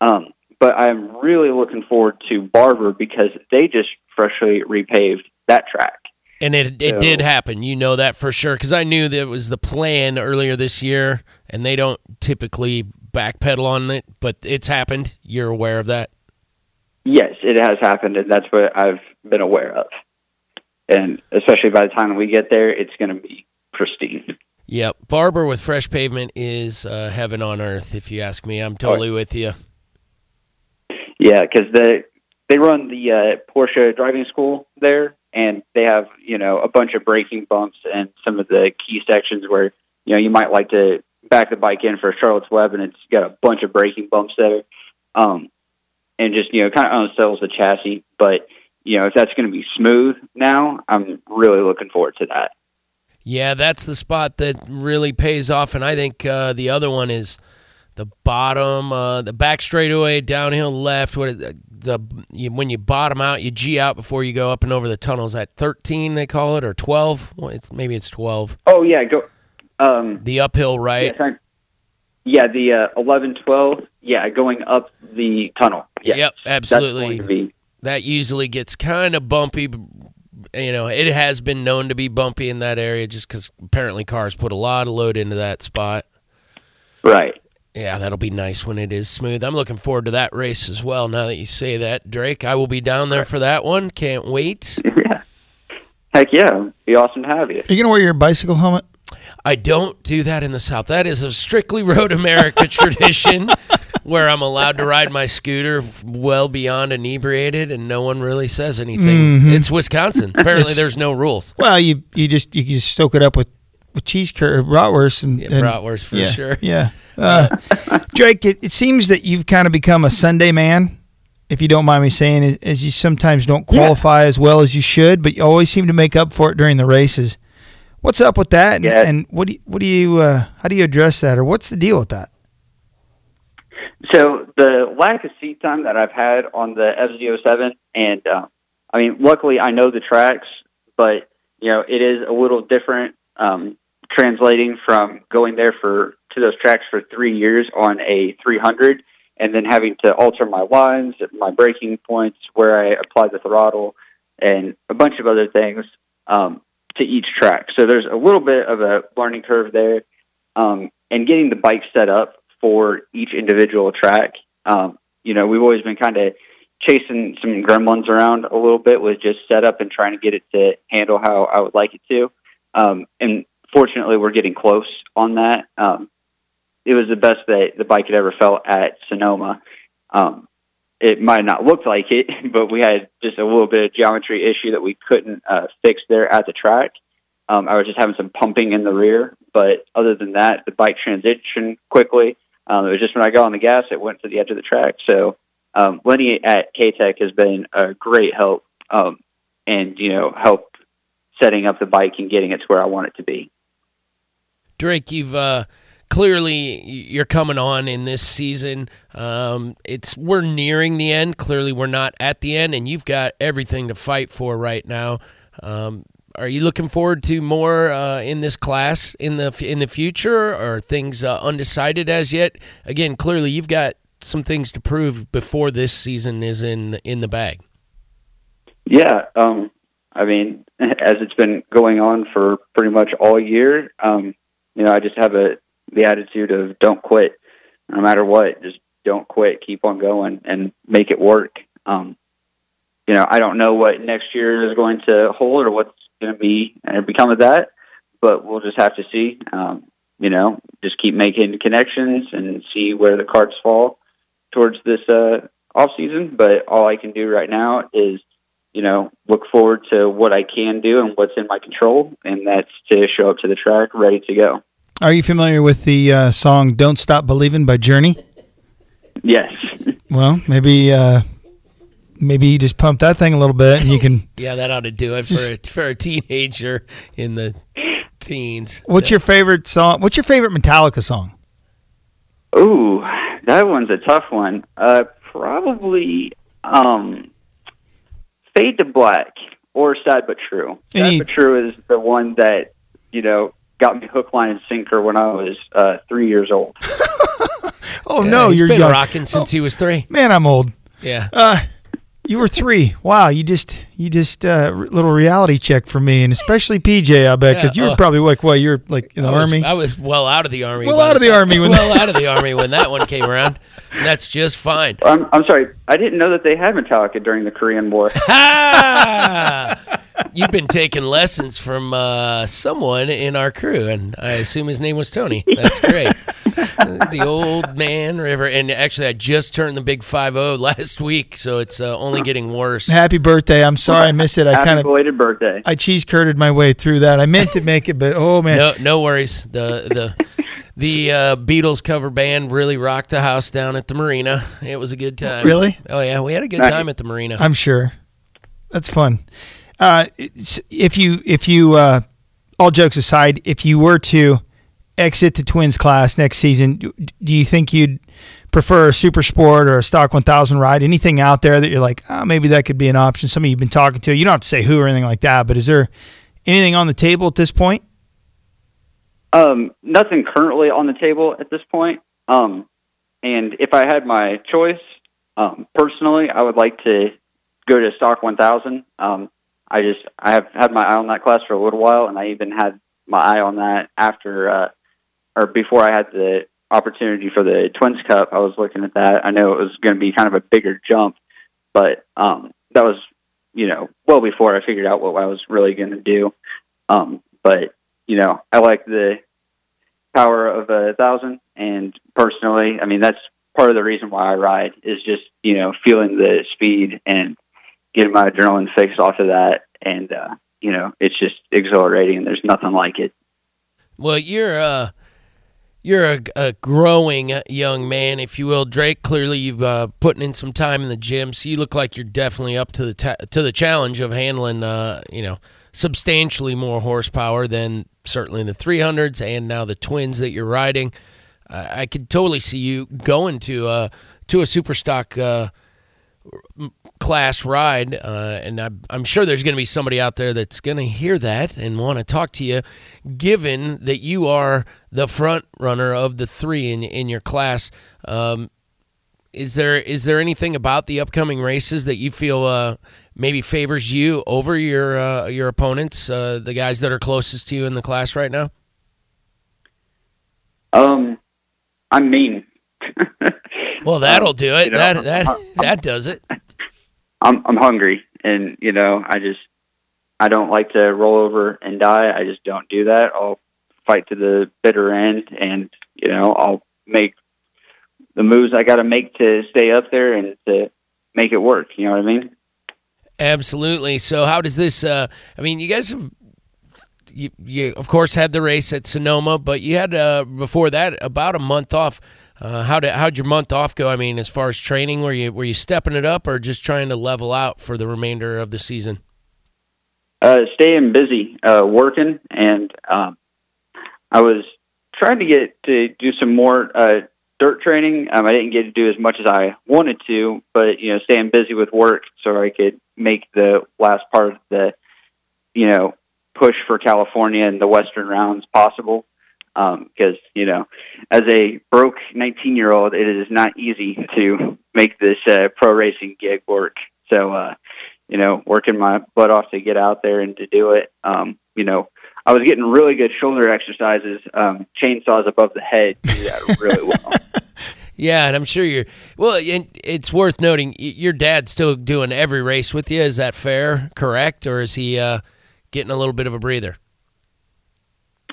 Um, but I'm really looking forward to Barber because they just freshly repaved that track. And it it So- did happen. You know that for sure because I knew that it was the plan earlier this year, and they don't typically backpedal on it, but it's happened. You're aware of that. Yes, it has happened, and that's what I've been aware of. And especially by the time we get there, it's going to be pristine. Yep, Barber with fresh pavement is uh, heaven on earth. If you ask me, I'm totally with you. Yeah, because the they run the uh, Porsche driving school there, and they have you know a bunch of braking bumps and some of the key sections where you know you might like to back the bike in for Charlotte's Web, and it's got a bunch of braking bumps there, um, and just you know kind of unsettles the chassis. But you know if that's going to be smooth now, I'm really looking forward to that. Yeah, that's the spot that really pays off, and I think uh, the other one is the bottom, uh, the back straightaway, downhill left. What is- the you, when you bottom out, you G out before you go up and over the tunnels. At thirteen, they call it, or twelve. Well, it's maybe it's twelve. Oh yeah, go. Um, The uphill right. Yes, yeah, the uh, 11, 12, yeah, going up the tunnel. Yes, Yep, absolutely. be that usually gets kind of bumpy. You know, it has been known to be bumpy in that area just because apparently cars put a lot of load into that spot. right. Yeah, that'll be nice when it is smooth. I'm looking forward to that race as well. Now that you say that, Drake, I will be down there for that one. Can't wait. Yeah. Heck yeah, be awesome to have you. Are you gonna wear your bicycle helmet? I don't do that in the South. That is a strictly Road America tradition where I'm allowed to ride my scooter well beyond inebriated and no one really says anything. Mhm. It's Wisconsin. Apparently, It's- there's no rules. Well, you you just you just soak it up with with cheese curd, bratwurst, and, and bratwurst for yeah, sure. Yeah, uh, Drake. It, it seems that you've kind of become a Sunday man, if you don't mind me saying, it, as you sometimes don't qualify as well as you should, but you always seem to make up for it during the races. What's up with that? And, Yeah. and what do you, what do you uh, how do you address that, or what's the deal with that? So the lack of seat time that I've had on the FZ07, and uh, I mean, luckily I know the tracks, but you know it is a little different um, translating from going there for to those tracks for three years on a 300, and then having to alter my lines, my braking points, where I apply the throttle, and a bunch of other things um, to each track. So there's a little bit of a learning curve there, um, and getting the bike set up for each individual track. Um, you know, we've always been kind of chasing some gremlins around a little bit with just setup and trying to get it to handle how I would like it to. Um, and fortunately, we're getting close on that. Um, it was the best that the bike had ever felt at Sonoma. Um, it might not look like it, but we had just a little bit of geometry issue that we couldn't uh, fix there at the track. Um, I was just having some pumping in the rear, but other than that, the bike transitioned quickly. Um, it was just when I got on the gas, it went to the edge of the track. So um, Lenny at K-Tech has been a great help, um, and you know, help setting up the bike and getting it to where I want it to be. Drake, you've uh, clearly you're coming on in this season. Um, it's we're nearing the end. Clearly, we're not at the end, and you've got everything to fight for right now. Um, are you looking forward to more uh, in this class in the in the future? Or things uh, undecided as yet? Again, clearly you've got some things to prove before this season is in in the bag. Yeah, um, I mean, as it's been going on for pretty much all year, um, you know, I just have a the attitude of don't quit, no matter what. Just don't quit, keep on going, and make it work. Um, you know, I don't know what next year is going to hold or what's going to be and become of that, but we'll just have to see. Um, you know, just keep making connections and see where the cards fall towards this uh, off season. But all I can do right now is, you know, look forward to what I can do and what's in my control, and that's to show up to the track ready to go. Are you familiar with the uh, song "Don't Stop Believing" by Journey? Yes. Well, maybe uh, maybe you just pump that thing a little bit, and you can. Yeah, that ought to do it for a, for a teenager in the teens. What's your favorite song? What's your favorite Metallica song? Ooh, that one's a tough one. Uh, probably um, Fade to Black or Sad but True. Sad Any- but True is the one that you know got me hook, line, and sinker when I was uh, three years old. Oh Yeah, no, he's you're been young. rocking since he was three. Man, I'm old. Yeah. Uh, you were three. Wow, you just you just uh, little reality check for me, and especially PJ. I bet because Yeah, you were oh. probably like, well, You're like in the I was, army. I was well out of the army. Well out of the time- army when well that- out of the army when that one came around. That's just fine. I'm, I'm sorry, I didn't know that they had Metallica during the Korean War. Ha! You've been taking lessons from uh, someone in our crew, and I assume his name was Tony. That's great. the old man river, and actually, I just turned the big five zero last week, so it's uh, only getting worse. Happy birthday! I'm sorry I missed it. I kind of belated birthday. I cheese curded my way through that. I meant to make it, but oh man, No, no worries. The the the uh, Beatles cover band really rocked the house down at the marina. It was a good time. Really? Oh yeah, we had a good time at the marina. I'm sure. That's fun. Uh, if you if you uh, all jokes aside, if you were to exit the Twins class next season, do you think you'd prefer a Super Sport or a Stock 1000 ride? Anything out there that you're like, oh, maybe that could be an option? Somebody you've been talking to. You don't have to say who or anything like that, but is there anything on the table at this point? Um, nothing currently on the table at this point. Um, and if I had my choice, um, personally, I would like to go to Stock 1000. Um, I just I have had my eye on that class for a little while, and I even had my eye on that after uh, or before I had the opportunity for the Twins Cup. I was looking at that. I know it was going to be kind of a bigger jump, but um, that was you know well before I figured out what I was really going to do. Um, but you know, I like the power of a thousand, and personally, I mean that's part of the reason why I ride is just you know feeling the speed and getting my adrenaline fix off of that, and uh, you know it's just exhilarating. There's nothing like it. Well, you're uh you're a, a growing young man, if you will, Drake. Clearly, you've uh, putting in some time in the gym, so you look like you're definitely up to the ta- to the challenge of handling, uh, you know, substantially more horsepower than certainly the 300s and now the twins that you're riding. I I could totally see you going to uh, to a super stock uh, class ride, uh, and I'm, I'm sure there's going to be somebody out there that's going to hear that and want to talk to you, given that you are the front runner of the three in in your class. Um, is there is there anything about the upcoming races that you feel uh, maybe favors you over your uh, your opponents, uh, the guys that are closest to you in the class right now? Um, I'm mean. Well, that'll do it. you know, that that I'm- that does it. I'm I'm hungry, and you know I just I don't like to roll over and die. I just don't do that. I'll fight to the bitter end, and you know I'll make the moves I got to make to stay up there and to make it work. You know what I mean? Absolutely. So, how does this? Uh, I mean, you guys have, you, you of course had the race at Sonoma, but you had uh, before that about a month off. Uh, how did how'd your month off go? I mean, as far as training, were you were you stepping it up or just trying to level out for the remainder of the season? Uh, staying busy, uh, working, and um, I was trying to get to do some more uh, dirt training. Um, I didn't get to do as much as I wanted to, but you know, staying busy with work so I could make the last part of the, you know, push for California and the Western rounds possible. Because you know, as a broke 19 year old, it is not easy to make this uh, pro racing gig work. So, uh, you know, working my butt off to get out there and to do it. Um, you know, I was getting really good shoulder exercises, um, chainsaws above the head, do that really well. Yeah, and I'm sure you're. Well, it's worth noting your dad's still doing every race with you. Is that fair? Correct, or is he uh, getting a little bit of a breather?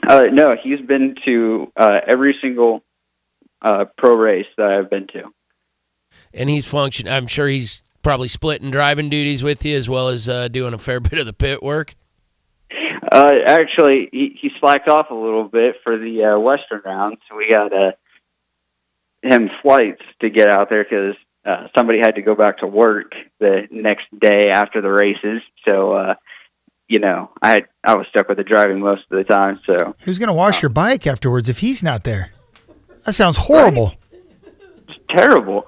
Uh, no, he's been to uh, every single uh, pro race that I've been to. And he's function. I'm sure he's probably splitting driving duties with you as well as uh, doing a fair bit of the pit work. Uh, actually, he, he slacked off a little bit for the uh, Western round, so we got uh, him flights to get out there because uh, somebody had to go back to work the next day after the races. So, uh, you know, I had I was stuck with the driving most of the time. So, Who's going to wash your bike afterwards if he's not there? That sounds horrible. it's terrible.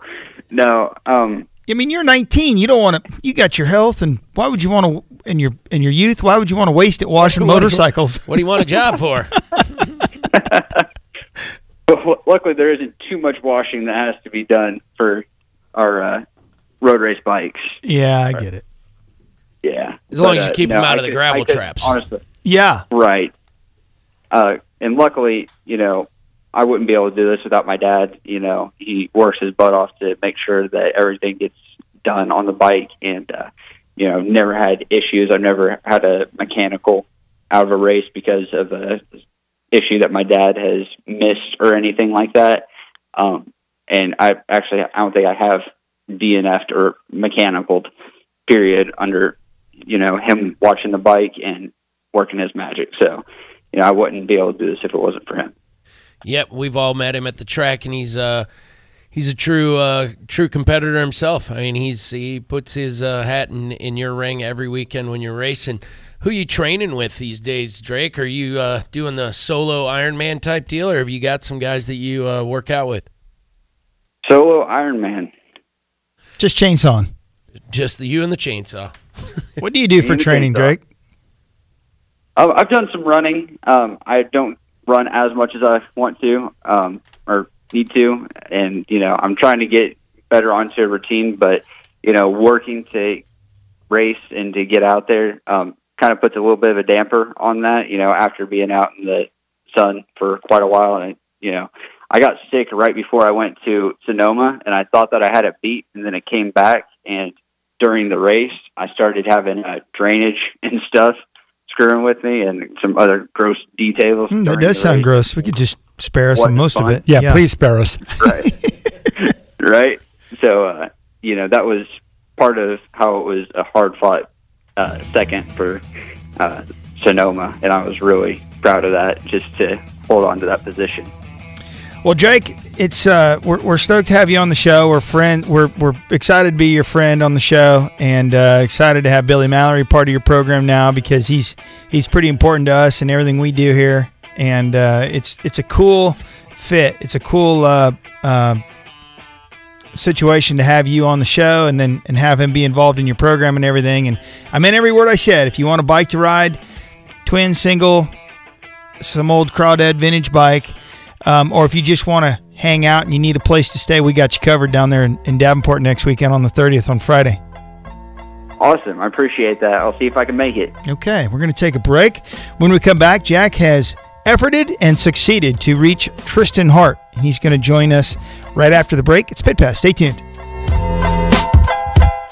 No, um, I mean, you're 19. You don't want to. You got your health, and why would you want to? In your in your youth, why would you want to waste it washing What do you- motorcycles? What do you want a job for? but luckily there isn't too much washing that has to be done for our uh, road race bikes. yeah, I get it. Yeah, As long But, as you uh, keep no, them out I of the gravel could traps. Honestly, Yeah, Right. Uh, and luckily, you know, I wouldn't be able to do this without my dad. You know, he works his butt off to make sure that everything gets done on the bike, and uh, you know, never had issues. I've never had a mechanical out of a race because of a issue that my dad has missed or anything like that. Um, and I actually, I don't think I have DNF'd or mechanicaled. Period. Under you know him watching the bike and working his magic. So, you know, I wouldn't be able to do this if it wasn't for him. Yep, we've all met him at the track, and he's uh he's a true uh true competitor himself. I mean, he's he puts his uh, hat in in your ring every weekend when you're racing. Who you training with these days, Drake? Are you uh, doing the solo Ironman type deal, or have you got some guys that you uh, work out with? Solo Ironman. just chainsaw. Just the you and the chainsaw. What do you do for Me and the training. Drake? I've done some running. Um, I don't run as much as I want to um, or need to, and you know, I'm trying to get better onto a routine. But you know, working to race and to get out there um, kind of puts a little bit of a damper on that. You know, after being out in the sun for quite a while, and you know, I got sick right before I went to Sonoma, and I thought that I had it beat, and then it came back, and during the race, I started having uh, drainage and stuff screwing with me, and some other gross details. Hmm, that during does sound race. gross. We could just spare us most fun. of it. Yeah, please spare us. right? Right. So, uh, you know, that was part of how it was a hard fought uh, second for uh, Sonoma, and I was really proud of that just to hold on to that position. Well, Jake, it's uh, we're, we're stoked to have you on the show. We're friend. We're we're excited to be your friend on the show, and uh, excited to have Billy Mallory part of your program now because he's he's pretty important to us and everything we do here. And uh, it's it's a cool fit. It's a cool uh, uh, situation to have you on the show, and then and have him be involved in your program and everything. And I meant every word I said. If you want a bike to ride, twin, single, some old crawdad vintage bike, um, or if you just want to hang out and you need a place to stay, we got you covered down there in, in Davenport next weekend on the 30th on Friday. Awesome. I appreciate that. I'll see if I can make it. Okay, we're going to take a break. When we come back, Jack has efforted and succeeded to reach Trystan Hart, and he's going to join us right after the break. It's Pit Pass. Stay tuned.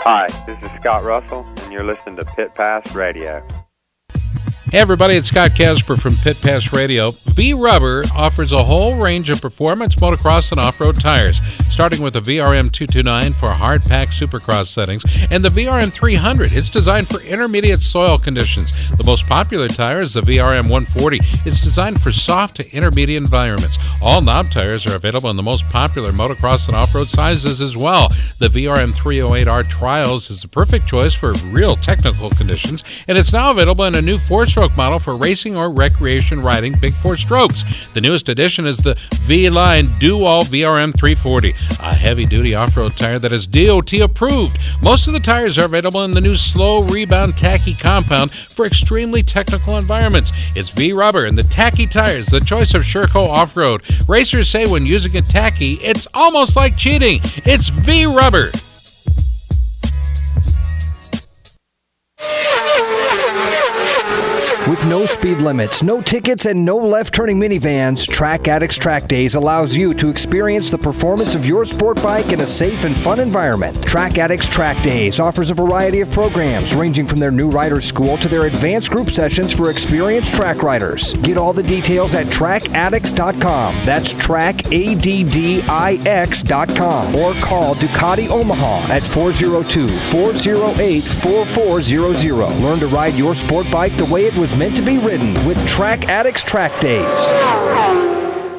Hi, this is Scott Russell, and you're listening to Pit Pass Radio. Hey everybody, it's Scott Casper from Pit Pass Radio. Vee Rubber offers a whole range of performance motocross and off-road tires, starting with the VRM 229 for hard pack supercross settings and the VRM 300. It's designed for intermediate soil conditions. The most popular tire is the VRM 140. It's designed for soft to intermediate environments. All knob tires are available in the most popular motocross and off-road sizes as well. The VRM 308R Trials is the perfect choice for real technical conditions, and it's now available in a new four-stroke model for racing or recreation riding big four strokes. The newest addition is the V-Line Do-All VRM 340, a heavy-duty off-road tire that is DOT approved. Most of the tires are available in the new slow rebound tacky compound for extremely technical environments. It's Vee Rubber and the tacky tires, the choice of Sherco off-road. Racers say when using a tacky, it's almost like cheating. It's Vee Rubber. With no speed limits, no tickets, and no left turning minivans, Track Addicts Track Days allows you to experience the performance of your sport bike in a safe and fun environment. Track Addicts Track Days offers a variety of programs ranging from their new rider school to their advanced group sessions for experienced track riders. Get all the details at trackaddicts.com. That's trackaddicts.com or call Ducati Omaha at 402 408 4400. Learn to ride your sport bike the way it was meant to be ridden with Track Addicts Track Days.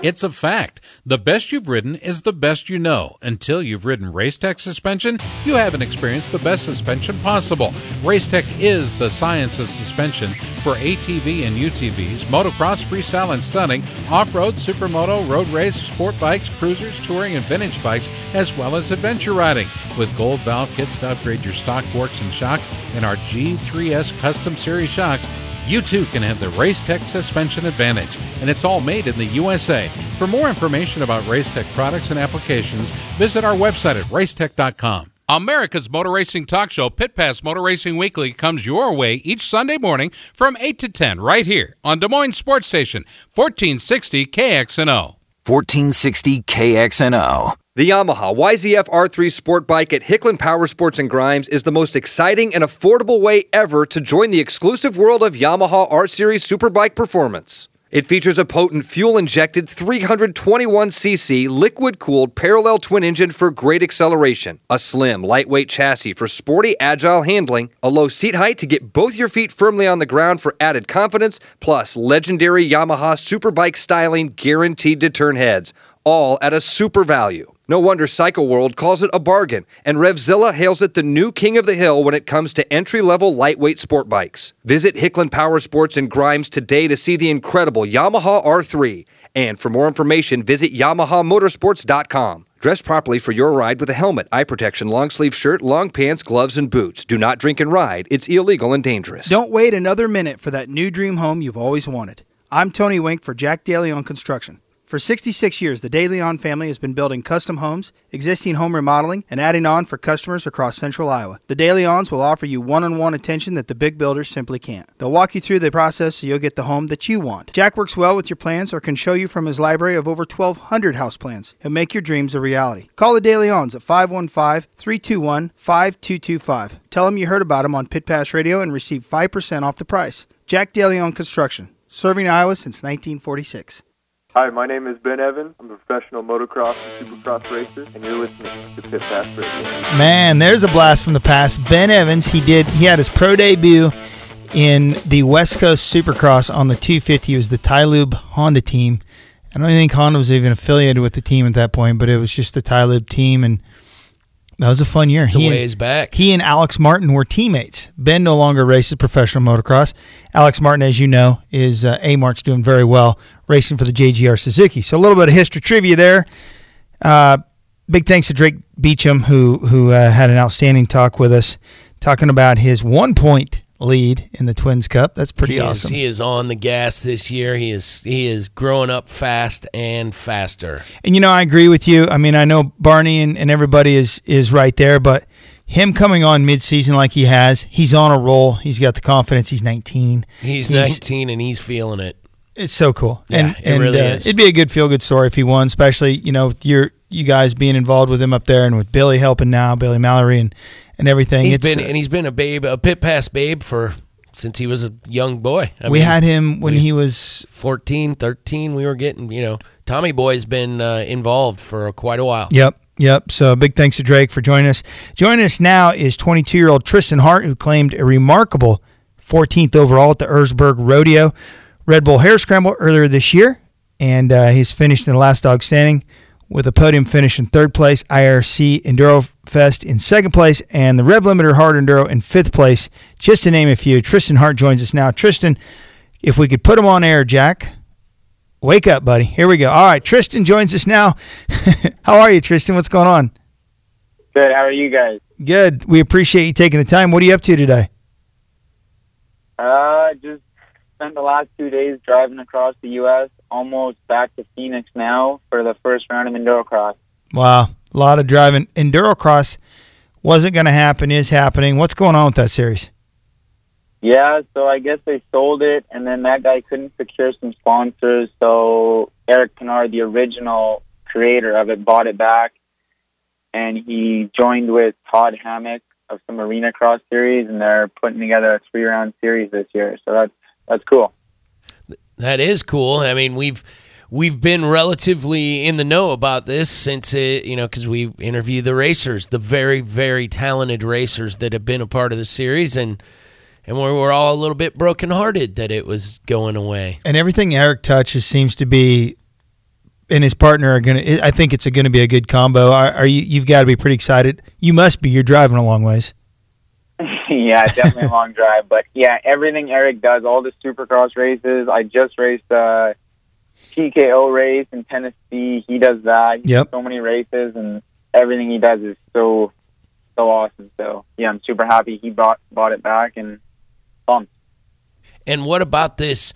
It's a fact. The best you've ridden is the best you know. Until you've ridden Racetech suspension, you haven't experienced the best suspension possible. Racetech is the science of suspension for ATV and UTVs, motocross, freestyle, and stunning, off road, supermoto, road race, sport bikes, cruisers, touring, and vintage bikes, as well as adventure riding. With gold valve kits to upgrade your stock forks and shocks and our G3S Custom Series shocks, you too can have the Racetech suspension advantage, and it's all made in the USA. For more information about Racetech products and applications, visit our website at racetech.com. America's Motor Racing Talk Show, Pit Pass Motor Racing Weekly, comes your way each Sunday morning from 8 to 10 right here on Des Moines Sports Station, 1460 KXNO. 1460 KXNO. The Yamaha YZF R3 Sport Bike at Hicklin Power Sports and Grimes is the most exciting and affordable way ever to join the exclusive world of Yamaha R Series Superbike performance. It features a potent fuel injected 321cc liquid cooled parallel twin engine for great acceleration, a slim, lightweight chassis for sporty, agile handling, a low seat height to get both your feet firmly on the ground for added confidence, plus legendary Yamaha Superbike styling guaranteed to turn heads, all at a super value. No wonder Cycle World calls it a bargain, and Revzilla hails it the new king of the hill when it comes to entry level lightweight sport bikes. Visit Hicklin Power Sports and Grimes today to see the incredible Yamaha R3. And for more information, visit YamahaMotorsports.com. Dress properly for your ride with a helmet, eye protection, long sleeve shirt, long pants, gloves, and boots. Do not drink and ride. It's illegal and dangerous. Don't wait another minute for that new dream home you've always wanted. I'm Tony Wink for Jack DeLeon Construction. For 66 years, the De Leon family has been building custom homes, existing home remodeling, and adding on for customers across central Iowa. The De Leons will offer you one on one attention that the big builders simply can't. They'll walk you through the process so you'll get the home that you want. Jack works well with your plans or can show you from his library of over 1,200 house plans and make your dreams a reality. Call the De Leons at 515 321 5225. Tell them you heard about them on Pit Pass Radio and receive 5% off the price. Jack De Leon Construction, serving Iowa since 1946. Hi, my name is Ben Evan. I'm a professional motocross and supercross racer, and you're listening to Pit Pass Radio. Man, there's a blast from the past. Ben Evans, he did he had his pro debut in the West Coast Supercross on the 250. It was the TiLube Honda team. I don't think Honda was even affiliated with the team at that point, but it was just the TiLube team, and that was a fun year. It's a He and- back. He and Alex Martin were teammates. Ben no longer races professional motocross. Alex Martin, as you know, is uh, A Mark's doing very well racing for the JGR Suzuki. So a little bit of history trivia there. Uh, big thanks to Drake Beauchamp who who uh, had an outstanding talk with us, talking about his one point lead in the Twins Cup. That's pretty he awesome. Is, he is on the gas this year. He is he is growing up fast and faster. And you know, I agree with you. I mean, I know Barney and, and everybody is is right there, but him coming on midseason like he has, he's on a roll. He's got the confidence. He's 19. He's, 19 and he's feeling it. It's so cool. Yeah, and, it and, really uh, is. It'd be a good feel good story if he won, especially you know your you guys being involved with him up there and with Billy helping now, Billy Mallory and and everything. He's It's, been and he's been a babe, a pit pass babe for since he was a young boy. I we mean, had him when we- he was 14, 13. We were getting, you know, Tommy Boy's been uh, involved for quite a while. Yep. Yep. So big thanks to Drake for joining us. Joining us now is 22 year old Trystan Hart, who claimed a remarkable 14th overall at the Erzberg Rodeo Red Bull Hare Scramble earlier this year. And uh, he's finished in the last dog standing with a podium finish in third place, IRC Enduro Fest in second place, and the Rev Limiter Hard Enduro in fifth place, just to name a few. Trystan Hart joins us now. Trystan, if we could put him on air, Jack. Wake up, buddy. Here we go. All right, Trystan joins us now. How are you, Trystan? What's going on? Good. How are you guys? Good. We appreciate you taking the time. What are you up to today? Uh, just spent the last two days driving across the U.S. Almost back to Phoenix now for the first round of Endurocross. Wow, a lot of driving. Endurocross wasn't going to happen, is happening. What's going on with that series? Yeah, so I guess they sold it, and then that guy couldn't secure some sponsors, so Eric Peronnard, the original creator of it, bought it back, and he joined with Todd Hammock of some Arena Cross series, and they're putting together a three-round series this year. So that's that's cool. That is cool. I mean, we've we've been relatively in the know about this since it, you know, because we interview the racers, the very very talented racers that have been a part of the series, and and we were all a little bit brokenhearted that it was going away. And everything Eric touches seems to be, and his partner are gonna. I think it's going to be a good combo. Are, are you? You've got to be pretty excited. You must be. You're driving a long ways. yeah, definitely a long drive, but yeah, everything Eric does, all the Supercross races. I just raced a TKO race in Tennessee. He does that. He Yep. does so many races, and everything he does is so so awesome. So yeah, I'm super happy he bought bought it back and pumped. And what about this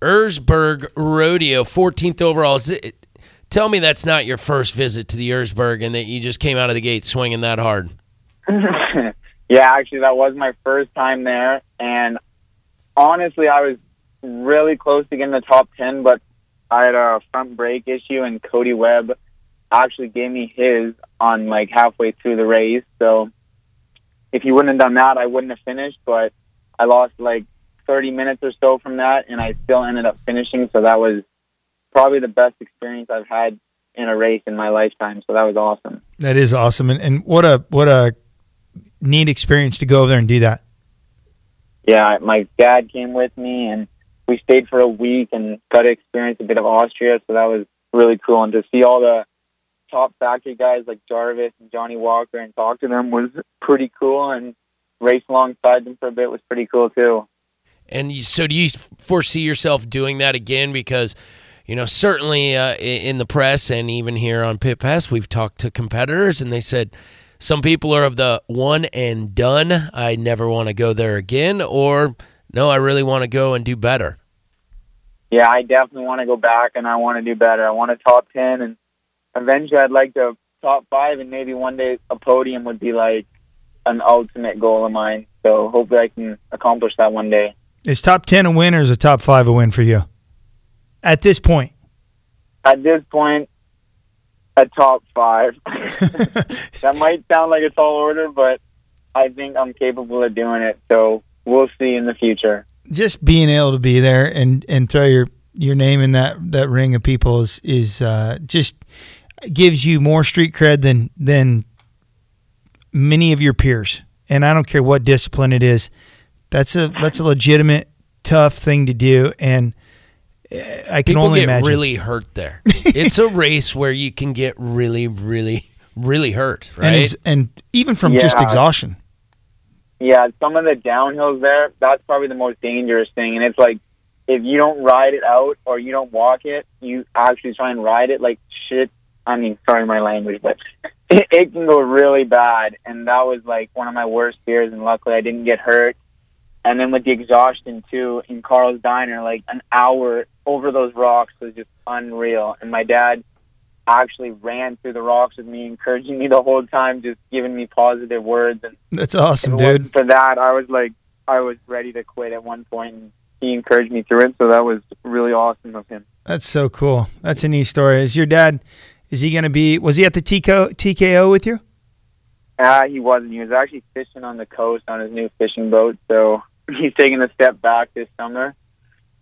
Erzberg Rodeo, 14th overall? Is it, tell me that's not your first visit to the Erzberg and that you just came out of the gate swinging that hard. yeah, actually, that was my first time there, and honestly, I was really close to getting the top ten, but I had a front brake issue, and Cody Webb actually gave me his on like halfway through the race. So if he wouldn't have done that, I wouldn't have finished. But I lost like 30 minutes or so from that, and I still ended up finishing. So that was probably the best experience I've had in a race in my lifetime. So that was awesome. That is awesome, and, and what a what a neat experience to go over there and do that. yeah, my dad came with me and we stayed for a week and got to experience a bit of Austria. So that was really cool. And to see all the top factory guys like Jarvis and Johnny Walker and talk to them was pretty cool. And race alongside them for a bit was pretty cool too. And you, so, do you foresee yourself doing that again? Because, you know, certainly uh, in the press and even here on Pit Pass, we've talked to competitors, and they said some people are of the one and done. I never want to go there again, or no, I really want to go and do better. Yeah, I definitely want to go back and I want to do better. I want a top 10 and eventually I'd like to top five and maybe one day a podium would be like an ultimate goal of mine. So hopefully I can accomplish that one day. Is top ten a win or is a top five a win for you? At this point, At this point, a top five. that might sound like a tall order, but I think I'm capable of doing it. So we'll see in the future. just being able to be there and and throw your your name in that that ring of people is is uh, just gives you more street cred than than many of your peers. And I don't care what discipline it is. That's a that's a legitimate tough thing to do, and I can People only get imagine. really hurt there. it's a race where you can get really, really, really hurt, right? and ex- and even from just exhaustion. Yeah, some of the downhills there, that's probably the most dangerous thing. And it's like, if you don't ride it out or you don't walk it, you actually try and ride it like shit. I mean, sorry my language, but it, it can go really bad. And that was like one of my worst fears. And luckily I didn't get hurt. And then with the exhaustion too, in Carl's Dinner, like an hour over those rocks was just unreal. And my dad actually ran through the rocks with me, encouraging me the whole time, just giving me positive words. And That's awesome, dude. for that, I was like, I was ready to quit at one point, and he encouraged me through it. So that was really awesome of him. That's so cool. That's a neat story. Is your dad? Is he going to be? Was he at the TKO, TKO with you? Ah, he wasn't. He was actually fishing on the coast on his new fishing boat. So he's taking a step back this summer,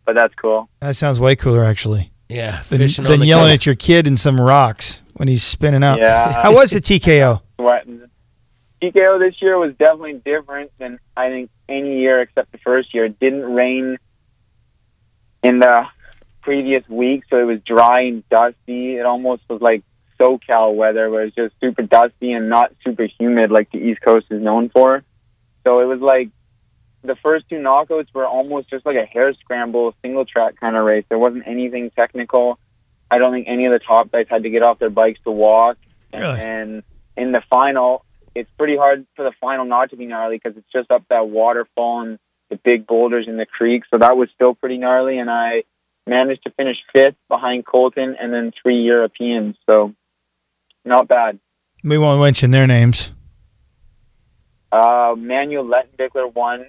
but that's cool. That sounds way cooler, actually. Yeah, Than, fishing on than the yelling coast. at your kid in some rocks when he's spinning out. Yeah. How was the TKO? Sweating. TKO this year was definitely different than I think any year except the first year. It didn't rain in the previous week, so it was dry and dusty. It almost was like SoCal weather, where it's just super dusty and not super humid like the East Coast is known for. So it was like the first two knockouts were almost just like a hare scramble, single track kind of race. There wasn't anything technical. I don't think any of the top guys had to get off their bikes to walk. And, Really? and in the final, it's pretty hard for the final not to be gnarly because it's just up that waterfall and the big boulders in the creek. So that was still pretty gnarly. And I managed to finish fifth behind Colton and then three Europeans. So not bad. We won't mention their names. Uh, Manuel Lettenbichler won.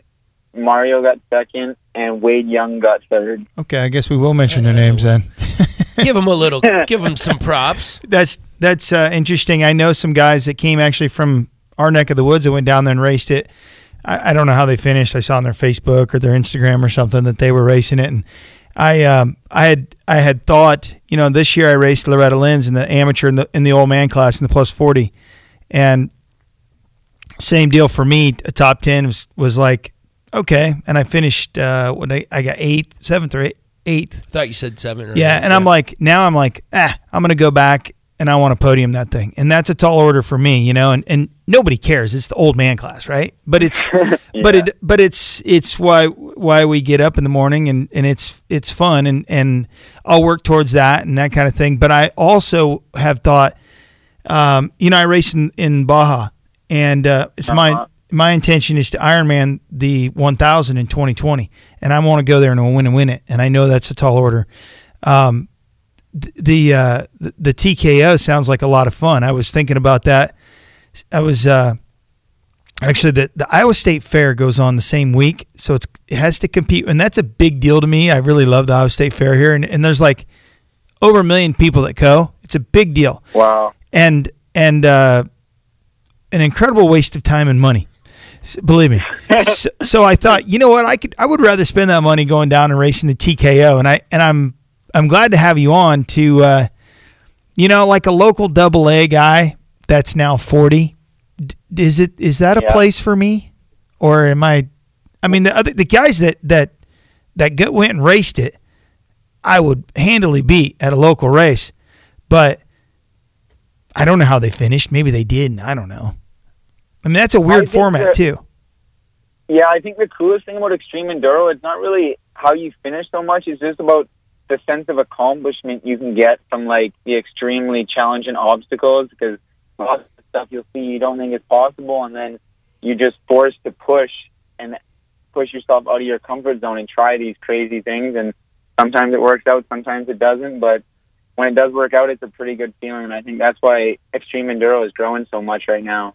Mario got second, and Wade Young got third. Okay, I guess we will mention their names then. give them a little, give them some props. That's that's uh, interesting. I know some guys that came actually from our neck of the woods that went down there and raced it. I, I don't know how they finished. I saw on their Facebook or their Instagram or something that they were racing it, and I um, I had I had thought you know this year I raced Loretta Lynn's in the amateur in the in the old man class in the plus forty, and same deal for me. A top ten was was like okay, and I finished uh, what I, I got eighth, seventh or eighth. I thought you said seven. Or Yeah, and I'm like now I'm like ah I'm gonna go back and I want to podium that thing, and that's a tall order for me, you know, and and nobody cares. It's the old man class, right? But it's but it but it's it's why why we get up in the morning and and it's it's fun and and I'll work towards that and that kind of thing. But I also have thought, um, you know, I race in, in Baja, and uh, it's my my intention is to Ironman the 1000 in 2020, and I want to go there and win and win it. And I know that's a tall order. Um, the, uh, the TKO sounds like a lot of fun. I was thinking about that. I was uh, actually the the Iowa State Fair goes on the same week, so it's it has to compete, and that's a big deal to me. I really love the Iowa State Fair here, and, and there's like over a million people that go. It's a big deal Wow. and and uh, an incredible waste of time and money. Believe me. so, so I thought, you know what, I could I would rather spend that money going down and racing the TKO, and I and I'm I'm glad to have you on to, uh, you know, like a local double A guy that's now forty. D- Is it is that a Yeah. place for me, or am I? I mean, the other the guys that that that go, went and raced it, I would handily beat at a local race, but I don't know how they finished. Maybe they didn't. I don't know. I mean, that's a weird format too. Yeah, I think the coolest thing about extreme enduro it's not really how you finish so much. It's just about the sense of accomplishment you can get from like the extremely challenging obstacles. Because lots of stuff you'll see you don't think is possible, and then you're just forced to push and push yourself out of your comfort zone and try these crazy things. And sometimes it works out, sometimes it doesn't. But when it does work out, it's a pretty good feeling. And I think that's why extreme enduro is growing so much right now.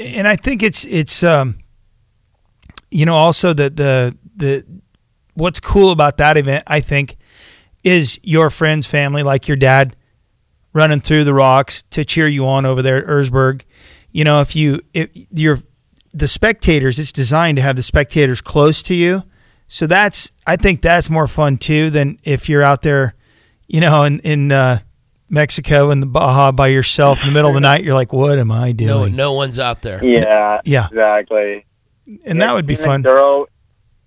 and I think it's it's um, you know also the the the what's cool about that event I think is your friends family like your dad running through the rocks to cheer you on over there at Erzberg. You know if you if you're the spectators it's designed to have the spectators close to you. So that's I think that's more fun too than if you're out there, you know, in in uh, Mexico in the Baja by yourself in the middle of the night. You're like, what am I doing? no one's out there. Yeah, Yeah. exactly. And that would be fun. Enduro,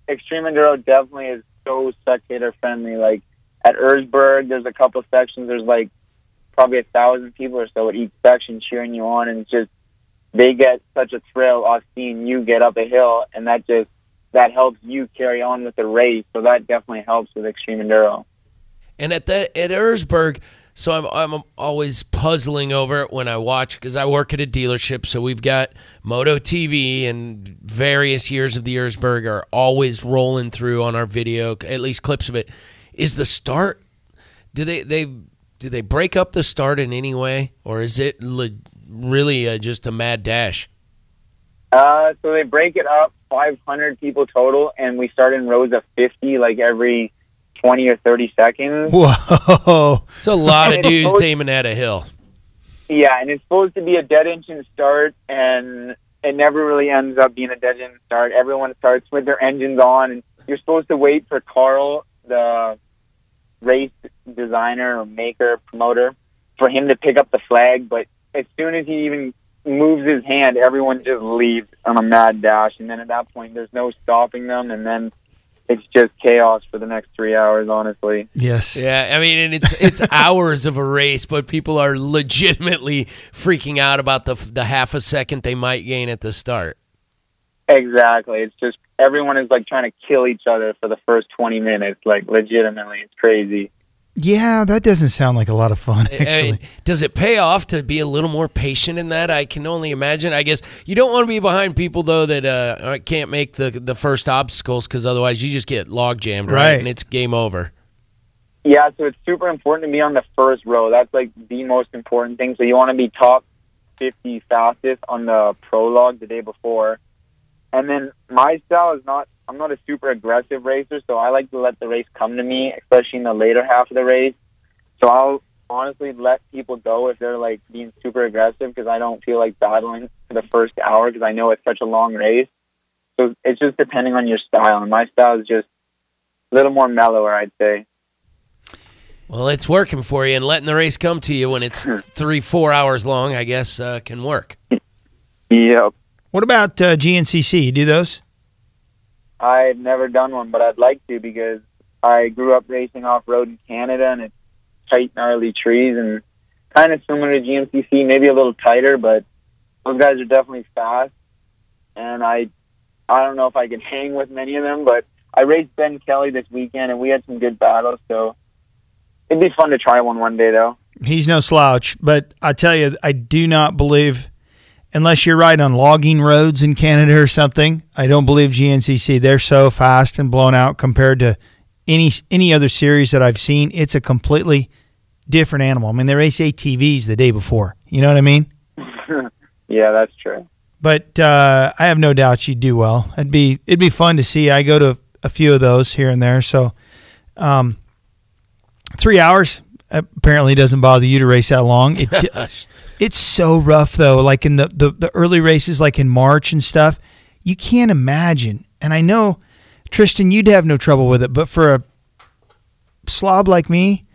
Extreme Enduro definitely is so spectator friendly. Like at Erzberg, there's a couple sections. There's like probably a thousand people or so at each section cheering you on, and it's just they get such a thrill off seeing you get up a hill, and that just that helps you carry on with the race. So that definitely helps with Extreme Enduro. And at the at Erzberg, so I'm I'm always puzzling over it when I watch because I work at a dealership, so we've got Moto TV and various years of the Erzberg are always rolling through on our video, at least clips of it. Is the start? Do they they do they break up the start in any way, or is it le- really just a mad dash? Uh, so they break it up, 500 people total, and we start in rows of 50, like every 20 or 30 seconds. Whoa. It's a lot of dudes supposed- aiming at a hill. Yeah, and it's supposed to be a dead engine start, and it never really ends up being a dead engine start. Everyone starts with their engines on, and you're supposed to wait for Carl, the race designer or maker, promoter, for him to pick up the flag. But as soon as he even moves his hand, everyone just leaves on a mad dash, and then at that point, there's no stopping them, and then it's just chaos for the next three hours. Honestly. Yes. Yeah, I mean, and it's it's hours of a race, but people are legitimately freaking out about the the half a second they might gain at the start. Exactly. It's just everyone is like trying to kill each other for the first 20 minutes. Like legitimately, it's crazy. Yeah, that doesn't sound like a lot of fun, actually. mean, does it pay off to be a little more patient in that? I can only imagine. I guess you don't want to be behind people though that uh, can't make the the first obstacles because otherwise you just get log jammed, right? Right. And it's game over. Yeah, so it's super important to be on the first row. That's like the most important thing. So you want to be top 50 fastest on the prologue the day before. And then my style is not. I'm not a super aggressive racer, so I like to let the race come to me, especially in the later half of the race. So I'll honestly let people go if they're like being super aggressive because I don't feel like battling for the first hour because I know it's such a long race. So it's just depending on your style, and my style is just a little more mellower, I'd say. Well, it's working for you, and letting the race come to you when it's three, four hours long, I guess, uh, can work. Yep. What about uh, GNCC? You do those? I've never done one, but I'd like to because I grew up racing off road in Canada, and it's tight, gnarly trees, and kind of similar to GNCC, maybe a little tighter, but those guys are definitely fast. And I, I don't know if I can hang with many of them, but I raced Ben Kelly this weekend, and we had some good battles, so it'd be fun to try one one day, though. He's no slouch, but I tell you, I do not believe, unless you're riding on logging roads in Canada or something, I don't believe GNCC. They're so fast and blown out compared to any any other series that I've seen. It's a completely different animal. I mean, they race ATVs the day before. You know what I mean? yeah, that's true. But uh, I have no doubt you'd do well. It'd be it'd be fun to see. I go to a few of those here and there. So, um, three hours apparently doesn't bother you to race that long. It, it's so rough though. Like in the, the the early races, like in March and stuff, you can't imagine. And I know Trystan, you'd have no trouble with it, but for a slob like me,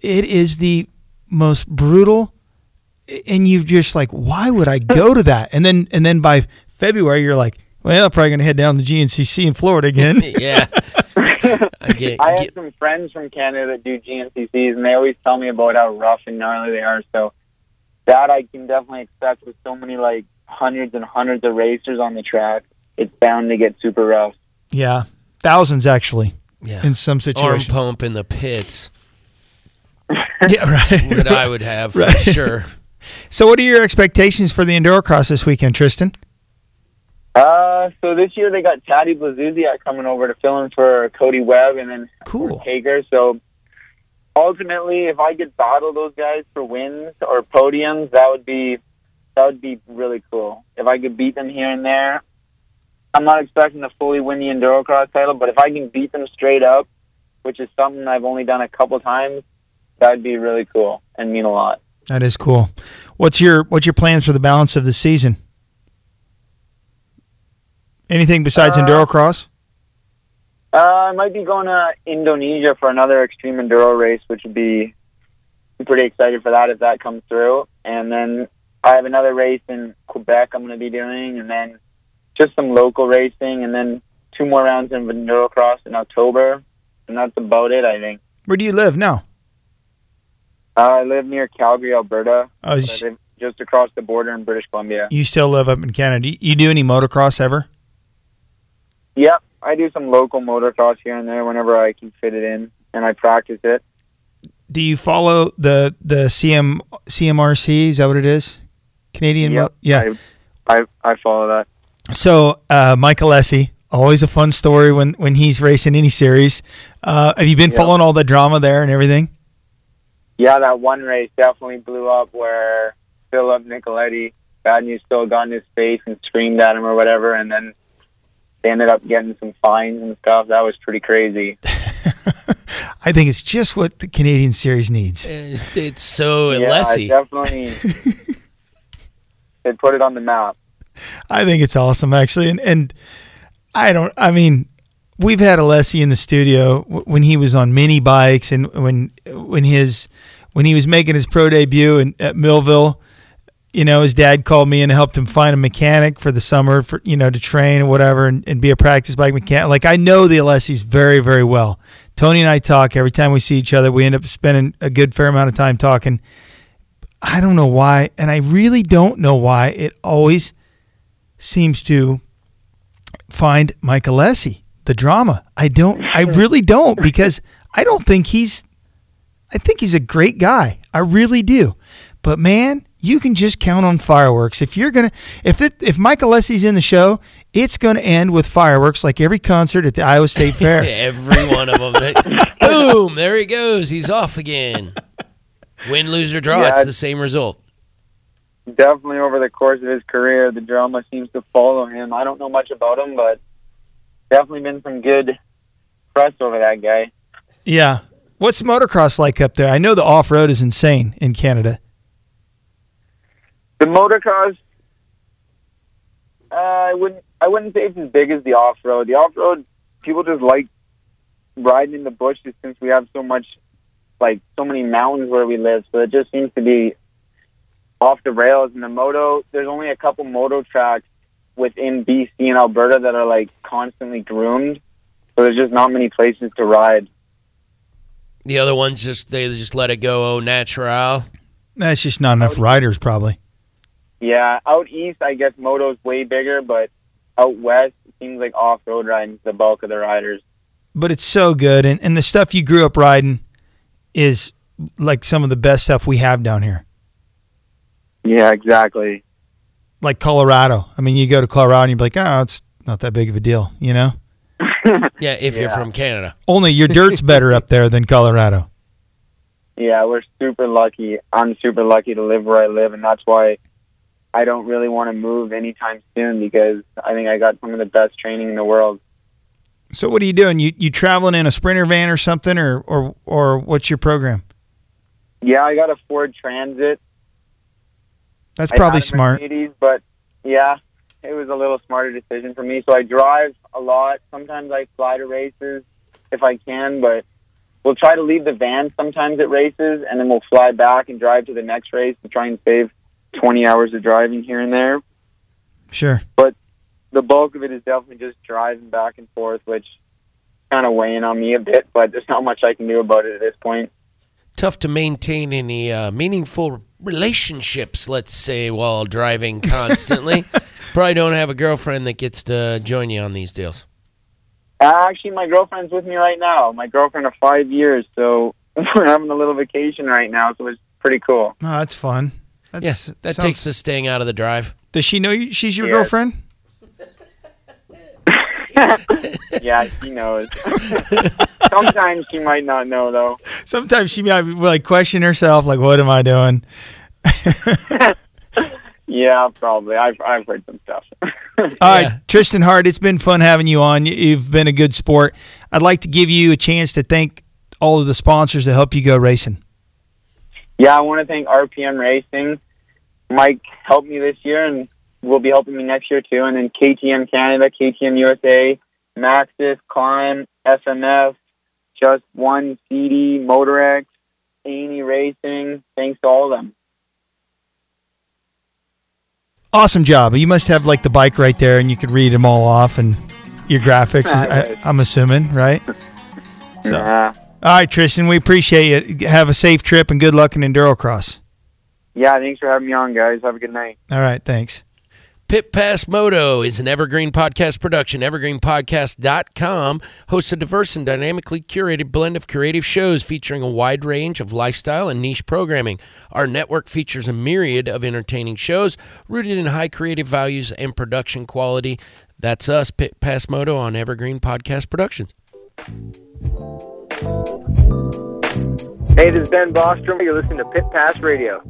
it is the most brutal. And you've just like, why would I go to that? And then and then by February, you're like, well, I'm probably gonna head down to the GNCC in Florida again. yeah. I get, I have some friends from Canada that do GNCCs, and they always tell me about how rough and gnarly they are. So that I can definitely expect with so many like hundreds and hundreds of racers on the track. It's bound to get super rough. Yeah, thousands actually. Yeah. in some situations. Arm pump in the pits. yeah, right. what I would have for Right. sure. So, what are your expectations for the Endurocross this weekend, Trystan? Uh, so this year they got Taddy Blazusiak coming over to fill in for Cody Webb and then cool. Haaker. So ultimately, if I could battle those guys for wins or podiums, that would be that would be really cool. If I could beat them here and there, I'm not expecting to fully win the Endurocross title, but if I can beat them straight up, which is something I've only done a couple times, that'd be really cool and mean a lot. That is cool. What's your what's your plans for the balance of the season? Anything besides Uh, Endurocross? Uh, I might be going to Indonesia for another extreme enduro race, which would be I'm pretty excited for that if that comes through. And then I have another race in Quebec I'm going to be doing, and then just some local racing, and then two more rounds of endurocross in October, and that's about it. I think. Where do you live now? Uh, I live near Calgary, Alberta. Oh, but sh- I live just across the border in British Columbia. You still live up in Canada. You do any motocross ever? Yep, I do some local motocross here and there whenever I can fit it in, and I practice it. Do you follow the the CM CMRC? Is that what it is? Canadian. Yep, Mo- yeah. I, I I follow that. So uh, Michael Alessi, always a fun story when when he's racing any series. Uh, have you been Yep. following all the drama there and everything? Yeah, that one race definitely blew up where Philip Nicoletti, bad news still got in his face and screamed at him or whatever, and then they ended up getting some fines and stuff. That was pretty crazy. I think it's just what the Canadian series needs. It's, it's so yeah, Alessi. definitely. they put it on the map. I think it's awesome actually, and and I don't. I mean, we've had Alessi in the studio w- when he was on mini bikes and when when his when he was making his pro debut in, at Millville. You know, his dad called me and helped him find a mechanic for the summer for you know to train or whatever and, and be a practice bike mechanic. Like I know the Alessis very very well. Tony and I talk every time we see each other. We end up spending a good fair amount of time talking. I don't know why, and I really don't know why it always seems to find Mike Alessi the drama. I don't. I really don't because I don't think he's. I think he's a great guy. I really do. But man, you can just count on fireworks. If you're gonna, if it, if Mike Alessi's in the show, it's gonna end with fireworks, like every concert at the Iowa State Fair. Every one of them. Boom! There he goes. He's off again. Win, lose, or draw. Yeah, it's the same result. definitely over the course of his career, the drama seems to follow him. I don't know much about him, but definitely been some good press over that guy. Yeah. What's motocross like up there? I know the off road is insane in Canada. The motocross, uh, I wouldn't, I wouldn't say it's as big as the off road. The off road, people just like riding in the bushes since we have so much, like so many mountains where we live. So it just seems to be off the rails. And the moto, there's only a couple moto tracks within BC and Alberta that are like constantly groomed. So there's just not many places to ride. The other ones just they just let it go au natural. That's just not enough riders, probably. Yeah, out east, I guess moto's way bigger, but out west, it seems like off road riding's the bulk of the riders. But it's so good, and and the stuff you grew up riding is like some of the best stuff we have down here. Yeah, exactly. Like Colorado. I mean, you go to Colorado and you're like, oh, it's not that big of a deal, you know. Yeah, if you're from Canada. Only your dirt's better up there than Colorado. Yeah, we're super lucky. I'm super lucky to live where I live, and that's why I don't really want to move anytime soon because I think I got some of the best training in the world. So what are you doing? You you traveling in a sprinter van or something, or or or what's your program? Yeah, I got a Ford Transit. That's probably smart. But yeah, it was a little smarter decision for me. So I drive a lot. Sometimes I fly to races if I can, but we'll try to leave the van sometimes at races, and then we'll fly back and drive to the next race to try and save 20 hours of driving here and there. Sure. But the bulk of it is definitely just driving back and forth, which kind of weighing on me a bit, but there's not much I can do about it at this point. Tough to maintain any uh, meaningful relationships, let's say, while driving constantly. Probably don't have a girlfriend that gets to join you on these deals. Uh, actually, my girlfriend's with me right now. My girlfriend of five years, so we're having a little vacation right now, so it's pretty cool. No, that's fun. That's, yeah, that sounds- takes the staying out of the drive. Does she know you, she's your Yeah. girlfriend? yeah, she knows. Sometimes she might not know, though. Sometimes she might like question herself, like, "What am I doing?" Yeah, probably. I've I've heard some stuff. All right, Trystan Hart, it's been fun having you on. You- You've been a good sport. I'd like to give you a chance to thank all of the sponsors that help you go racing. Yeah, I want to thank RPM Racing. Mike helped me this year and will be helping me next year too. And then KTM Canada, KTM USA, Maxxis, Klim, FMF, Just One, CD, Motorex, Amy Racing. Thanks to all of them. Awesome job. You must have like the bike right there, and you could read them all off, and your graphics. Is, I, I'm assuming, right? So, Yeah. All right, Trystan, we appreciate it. Have a safe trip and good luck in endurocross. Yeah, thanks for having me on, guys. Have a good night. All right, thanks. Pit Pass Moto is an Evergreen Podcast production. EvergreenPodcast.com hosts a diverse and dynamically curated blend of creative shows featuring a wide range of lifestyle and niche programming. Our network features a myriad of entertaining shows rooted in high creative values and production quality. That's us, Pit Pass Moto, on Evergreen Podcast Productions. Hey, this is Ben Bostrom. You're listening to Pit Pass Radio.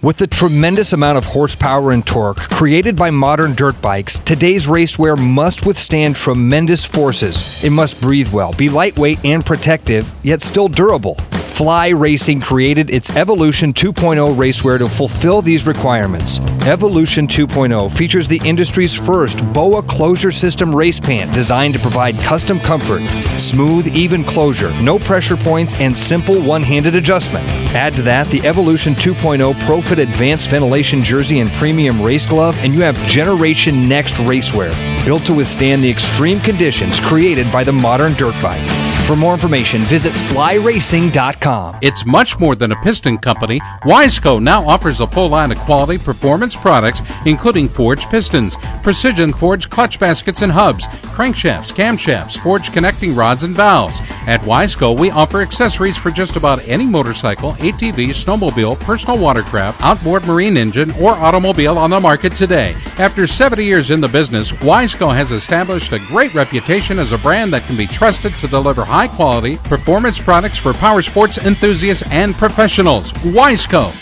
With the tremendous amount of horsepower and torque created by modern dirt bikes, today's racewear must withstand tremendous forces. It must breathe well, be lightweight and protective, yet still durable. Fly Racing created its Evolution 2.0 racewear to fulfill these requirements. Evolution 2.0 features the industry's first BOA closure system race pant designed to provide custom comfort, smooth, even closure, no pressure points, and simple one handed adjustment. Add to that the Evolution 2.0 ProFit Advanced Ventilation Jersey and Premium Race Glove, and you have Generation Next racewear, built to withstand the extreme conditions created by the modern dirt bike. For more information, visit flyracing.com. It's much more than a piston company. Wiseco now offers a full line of quality performance products, including forged pistons, precision forged clutch baskets and hubs, crankshafts, camshafts, forged connecting rods and valves. At Wiseco, we offer accessories for just about any motorcycle, ATV, snowmobile, personal watercraft, outboard marine engine, or automobile on the market today. After 70 years in the business, Wiseco has established a great reputation as a brand that can be trusted to deliver high quality performance products for power sports enthusiasts and professionals. Wiseco.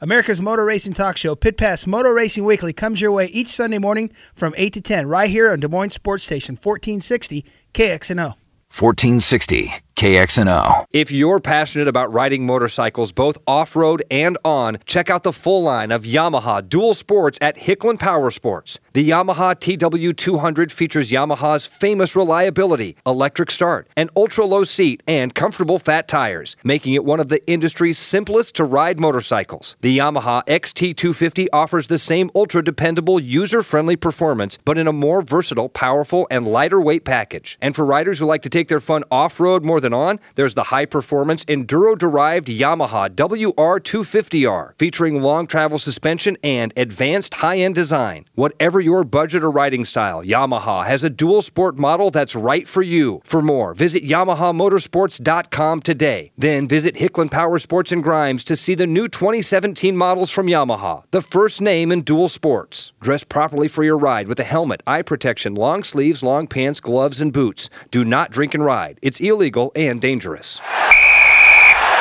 America's Motor Racing Talk Show, Pit Pass Motor Racing Weekly, comes your way each Sunday morning from 8 to 10, right here on Des Moines Sports Station, 1460 KXNO. 1460 KXNO. If you're passionate about riding motorcycles both off road and on, check out the full line of Yamaha dual sports at Hicklin Power Sports. The Yamaha TW200 features Yamaha's famous reliability, electric start, an ultra low seat, and comfortable fat tires, making it one of the industry's simplest to ride motorcycles. The Yamaha XT250 offers the same ultra dependable, user friendly performance, but in a more versatile, powerful, and lighter weight package. And for riders who like to take their fun off road more than on, there's the high performance enduro derived Yamaha WR250R, featuring long travel suspension and advanced high end design. Whatever your budget or riding style, Yamaha has a dual sport model that's right for you. For more, visit YamahaMotorsports.com today. Then visit Hicklin Power Sports and Grimes to see the new 2017 models from Yamaha, the first name in dual sports. Dress properly for your ride with a helmet, eye protection, long sleeves, long pants, gloves, and boots. Do not drink and ride. It's illegal and dangerous.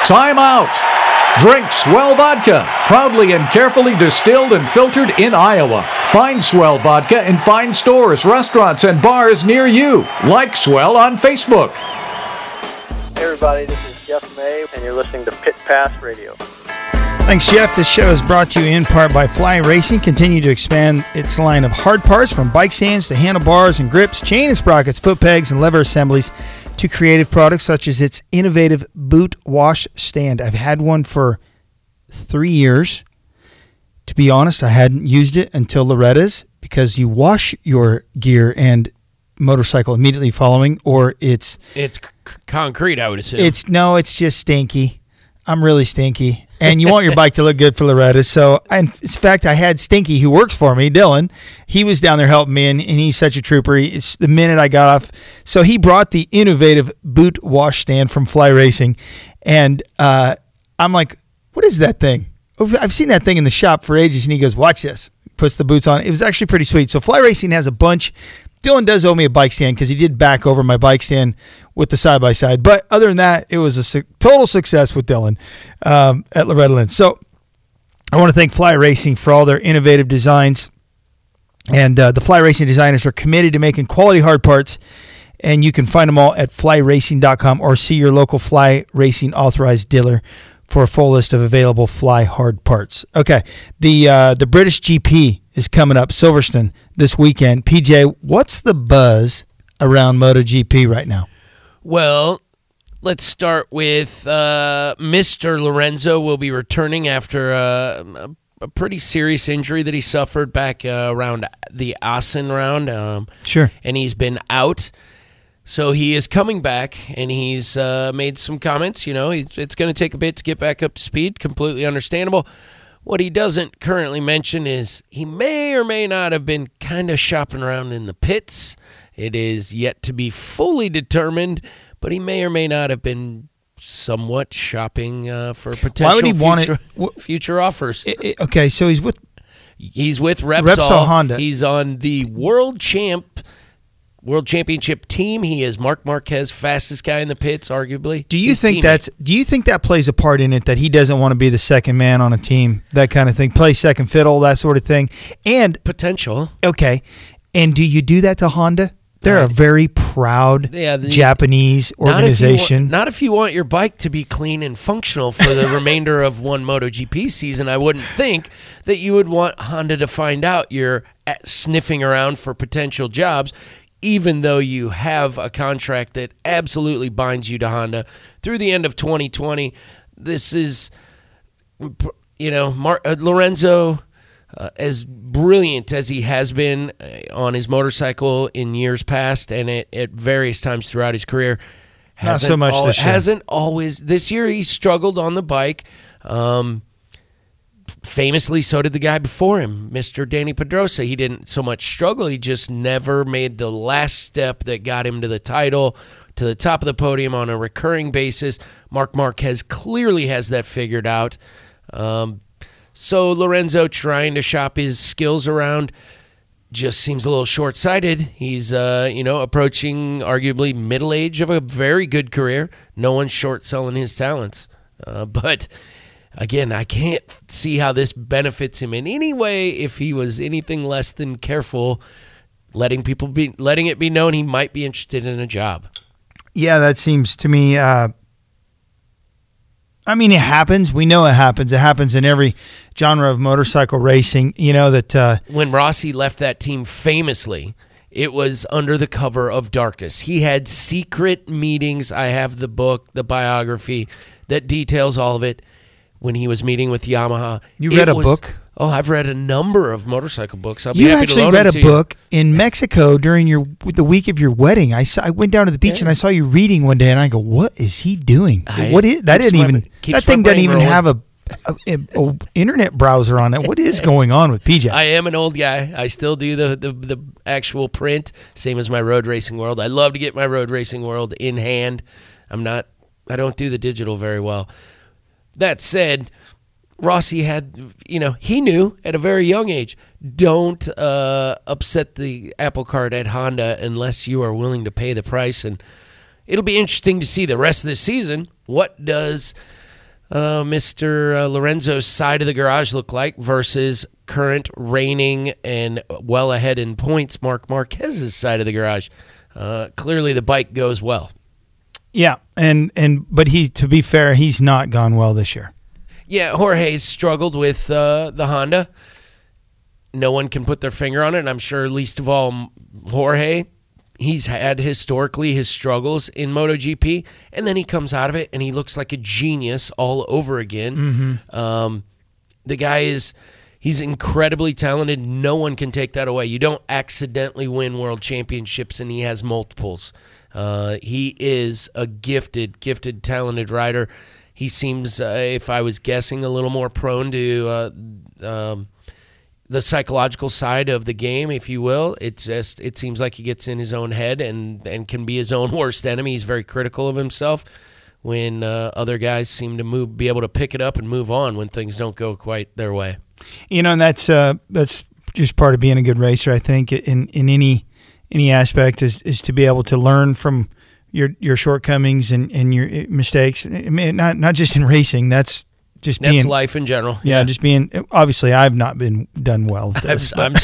Time out. Drink Swell Vodka, proudly and carefully distilled and filtered in Iowa. Find Swell Vodka in fine stores, restaurants, and bars near you. Like Swell on Facebook. Hey everybody, this is Jeff May, and you're listening to Pit Pass Radio. Thanks, Jeff. This show is brought to you in part by Fly Racing. Continue to expand its line of hard parts from bike stands to handlebars and grips, chain and sprockets, foot pegs, and lever assemblies to creative products such as its innovative boot wash stand. I've had one for three years. To be honest, I hadn't used it until Loretta's because you wash your gear and motorcycle immediately following, or it's It's c- concrete, I would assume. it's no, it's just stinky. I'm really stinky, and you want your bike to look good for Loretta. So, in fact, I had Stinky, who works for me, Dylan. He was down there helping me, and, and he's such a trooper. It's the minute I got off, so he brought the innovative boot wash stand from Fly Racing, and uh, I'm like, "What is that thing?" "Oh, I've seen that thing in the shop for ages, and he goes, "Watch this." Puts the boots on. It was actually pretty sweet. So Fly Racing has a bunch. Dylan does owe me a bike stand because he did back over my bike stand with the side by side. But other than that, it was a su- total success with Dylan um, at Loretta Lynn. So I want to thank Fly Racing for all their innovative designs. And uh, the Fly Racing designers are committed to making quality hard parts. And you can find them all at flyracing.com or see your local Fly Racing authorized dealer for a full list of available fly hard parts. Okay, the uh, the British GP is coming up, Silverstone this weekend. PJ, what's the buzz around MotoGP right now? Well, let's start with uh, Mr. Lorenzo will be returning after uh, a, a pretty serious injury that he suffered back uh, around the Assen round. Um, Sure. And he's been out. So he is coming back, and he's uh, made some comments. You know, it's going to take a bit to get back up to speed. Completely understandable. What he doesn't currently mention is he may or may not have been kind of shopping around in the pits. It is yet to be fully determined, but he may or may not have been somewhat shopping uh, for potential Why would he want future, it? future offers. Okay, so he's with He's with Repsol. Repsol Honda. He's on the world champ, world championship team. He is Marc Marquez, fastest guy in the pits, arguably. Do you His think teammate. that's do you think that plays a part in it that he doesn't want to be the second man on a team, that kind of thing, play second fiddle, that sort of thing, and potential? Okay, and do you do that to Honda? They're a very proud Yeah, the- Japanese Not if want- organization. Not if, you want your bike to be clean and functional for the remainder of one MotoGP season. I wouldn't think that you would want Honda to find out you're at- sniffing around for potential jobs, even though you have a contract that absolutely binds you to Honda through the end of 2020. This is, you know, Mar- uh, Lorenzo. Uh, as brilliant as he has been uh, on his motorcycle in years past and at, at various times throughout his career, Not so much al- this year. hasn't always. This year he struggled on the bike. Um, famously, so did the guy before him, Mr. Dani Pedrosa. He didn't so much struggle; he just never made the last step that got him to the title, to the top of the podium on a recurring basis. Marc Marquez clearly has that figured out. Um, so Lorenzo trying to shop his skills around just seems a little short-sighted. He's uh, you know, approaching arguably middle age of a very good career. No one's short selling his talents. Uh, but again, I can't see how this benefits him in any way if he was anything less than careful, letting people be letting it be known he might be interested in a job. Yeah, that seems to me. Uh, I mean, it happens. We know it happens. It happens in every genre of motorcycle racing. You know that uh, when Rossi left that team famously, it was under the cover of darkness. He had secret meetings. I have the book, the biography that details all of it. When he was meeting with Yamaha, You read It a was- book? Oh, I've read a number of motorcycle books. I'll you actually read a to you. book in Mexico during your the week of your wedding. I saw, I went down to the beach and I saw you reading one day, and I go, "What is he doing? I- what is that? Didn't my- even that thing doesn't even rolling. have a, a, a internet browser on it. What is going on with PJ? I am an old guy. I still do the, the the actual print, same as my road racing world. I love to get my road racing world in hand. I'm not. I don't do the digital very well. That said, Rossi had, you know, he knew at a very young age, don't uh, upset the apple cart at Honda unless you are willing to pay the price. And it'll be interesting to see the rest of the season. What does uh, Mr. Uh, Lorenzo's side of the garage look like versus current reigning and well ahead in points Marc Marquez's side of the garage? Uh, clearly, the bike goes well. Yeah, and and but he to be fair, he's not gone well this year. Yeah, Jorge's struggled with uh, the Honda. No one can put their finger on it. And I'm sure, least of all, Jorge. He's had historically his struggles in MotoGP, and then he comes out of it and he looks like a genius all over again. Mhm. Um, the guy is he's incredibly talented. No one can take that away. You don't accidentally win world championships, and he has multiples. Uh, he is a gifted, gifted, talented rider. He seems, uh, if I was guessing, a little more prone to uh, um, the psychological side of the game, if you will. It's just it seems like he gets in his own head and and can be his own worst enemy. He's very critical of himself. When uh, other guys seem to move, be able to pick it up and move on when things don't go quite their way. You know, and that's uh, that's just part of being a good racer. I think in in any any aspect is is to be able to learn from your your shortcomings and, and your uh, mistakes. I mean, not not just in racing. That's just That's being life in general. Yeah, Yeah. just being. Obviously, I've not been done well. This, I'm, I'm,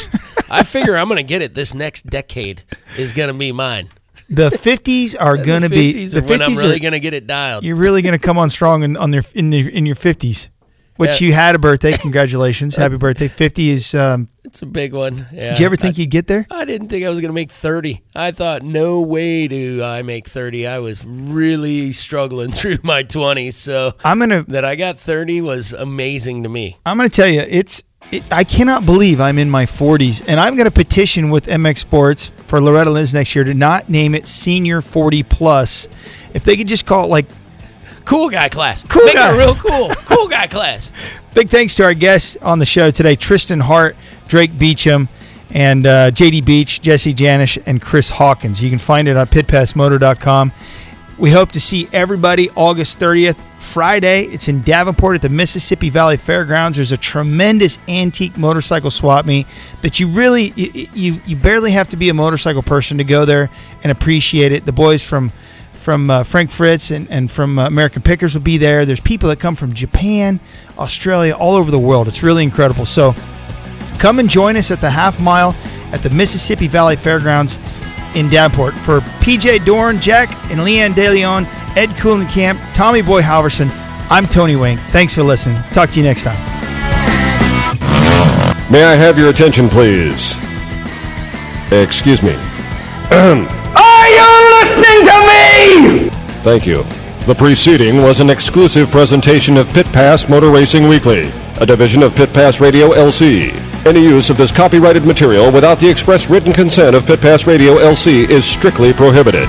I figure I'm going to get it. This next decade is going to be mine. the fifties are going to be the are when I'm fifties really are gonna get it dialed. You're really going to come on strong in on their in their in your fifties. Which Yeah. you had a birthday. Congratulations, happy birthday! Fifty is. Um, It's a big one. Yeah. did you ever think I, you'd get there? I didn't think I was going to make 30. I thought, no way do I make 30. I was really struggling through my 20s. So I'm gonna that I got 30 was amazing to me. I'm going to tell you, it's. It, I cannot believe I'm in my 40s, and I'm going to petition with MX Sports for Loretta Lynn's next year to not name it Senior 40 Plus. If they could just call it like Cool guy class. Cool Make guy. it real cool. cool guy class. Big thanks to our guests on the show today Trystan Hart, Darik Beauchamp, and uh, JD Beach, Jesse Janisch, and Chris Hawkins. You can find it on pitpassmotor.com. We hope to see everybody August 30th, Friday. It's in Davenport at the Mississippi Valley Fairgrounds. There's a tremendous antique motorcycle swap meet that you really, you, you, you barely have to be a motorcycle person to go there and appreciate it. The boys from from uh, Frank Fritz and, and from uh, American Pickers will be there. There's people that come from Japan, Australia, all over the world. It's really incredible. So come and join us at the half mile at the Mississippi Valley Fairgrounds in Davenport. For PJ Dorn, Jack and Leanne DeLeon, Ed Kuhlenkamp, Tommy Boy Halverson, I'm Tony Wayne. Thanks for listening. Talk to you next time. May I have your attention, please? Excuse me. Are you listening to me? Thank you. The preceding was an exclusive presentation of Pit Pass Motor Racing Weekly, a division of Pit Pass Radio LC. Any use of this copyrighted material without the express written consent of Pit Pass Radio LC is strictly prohibited.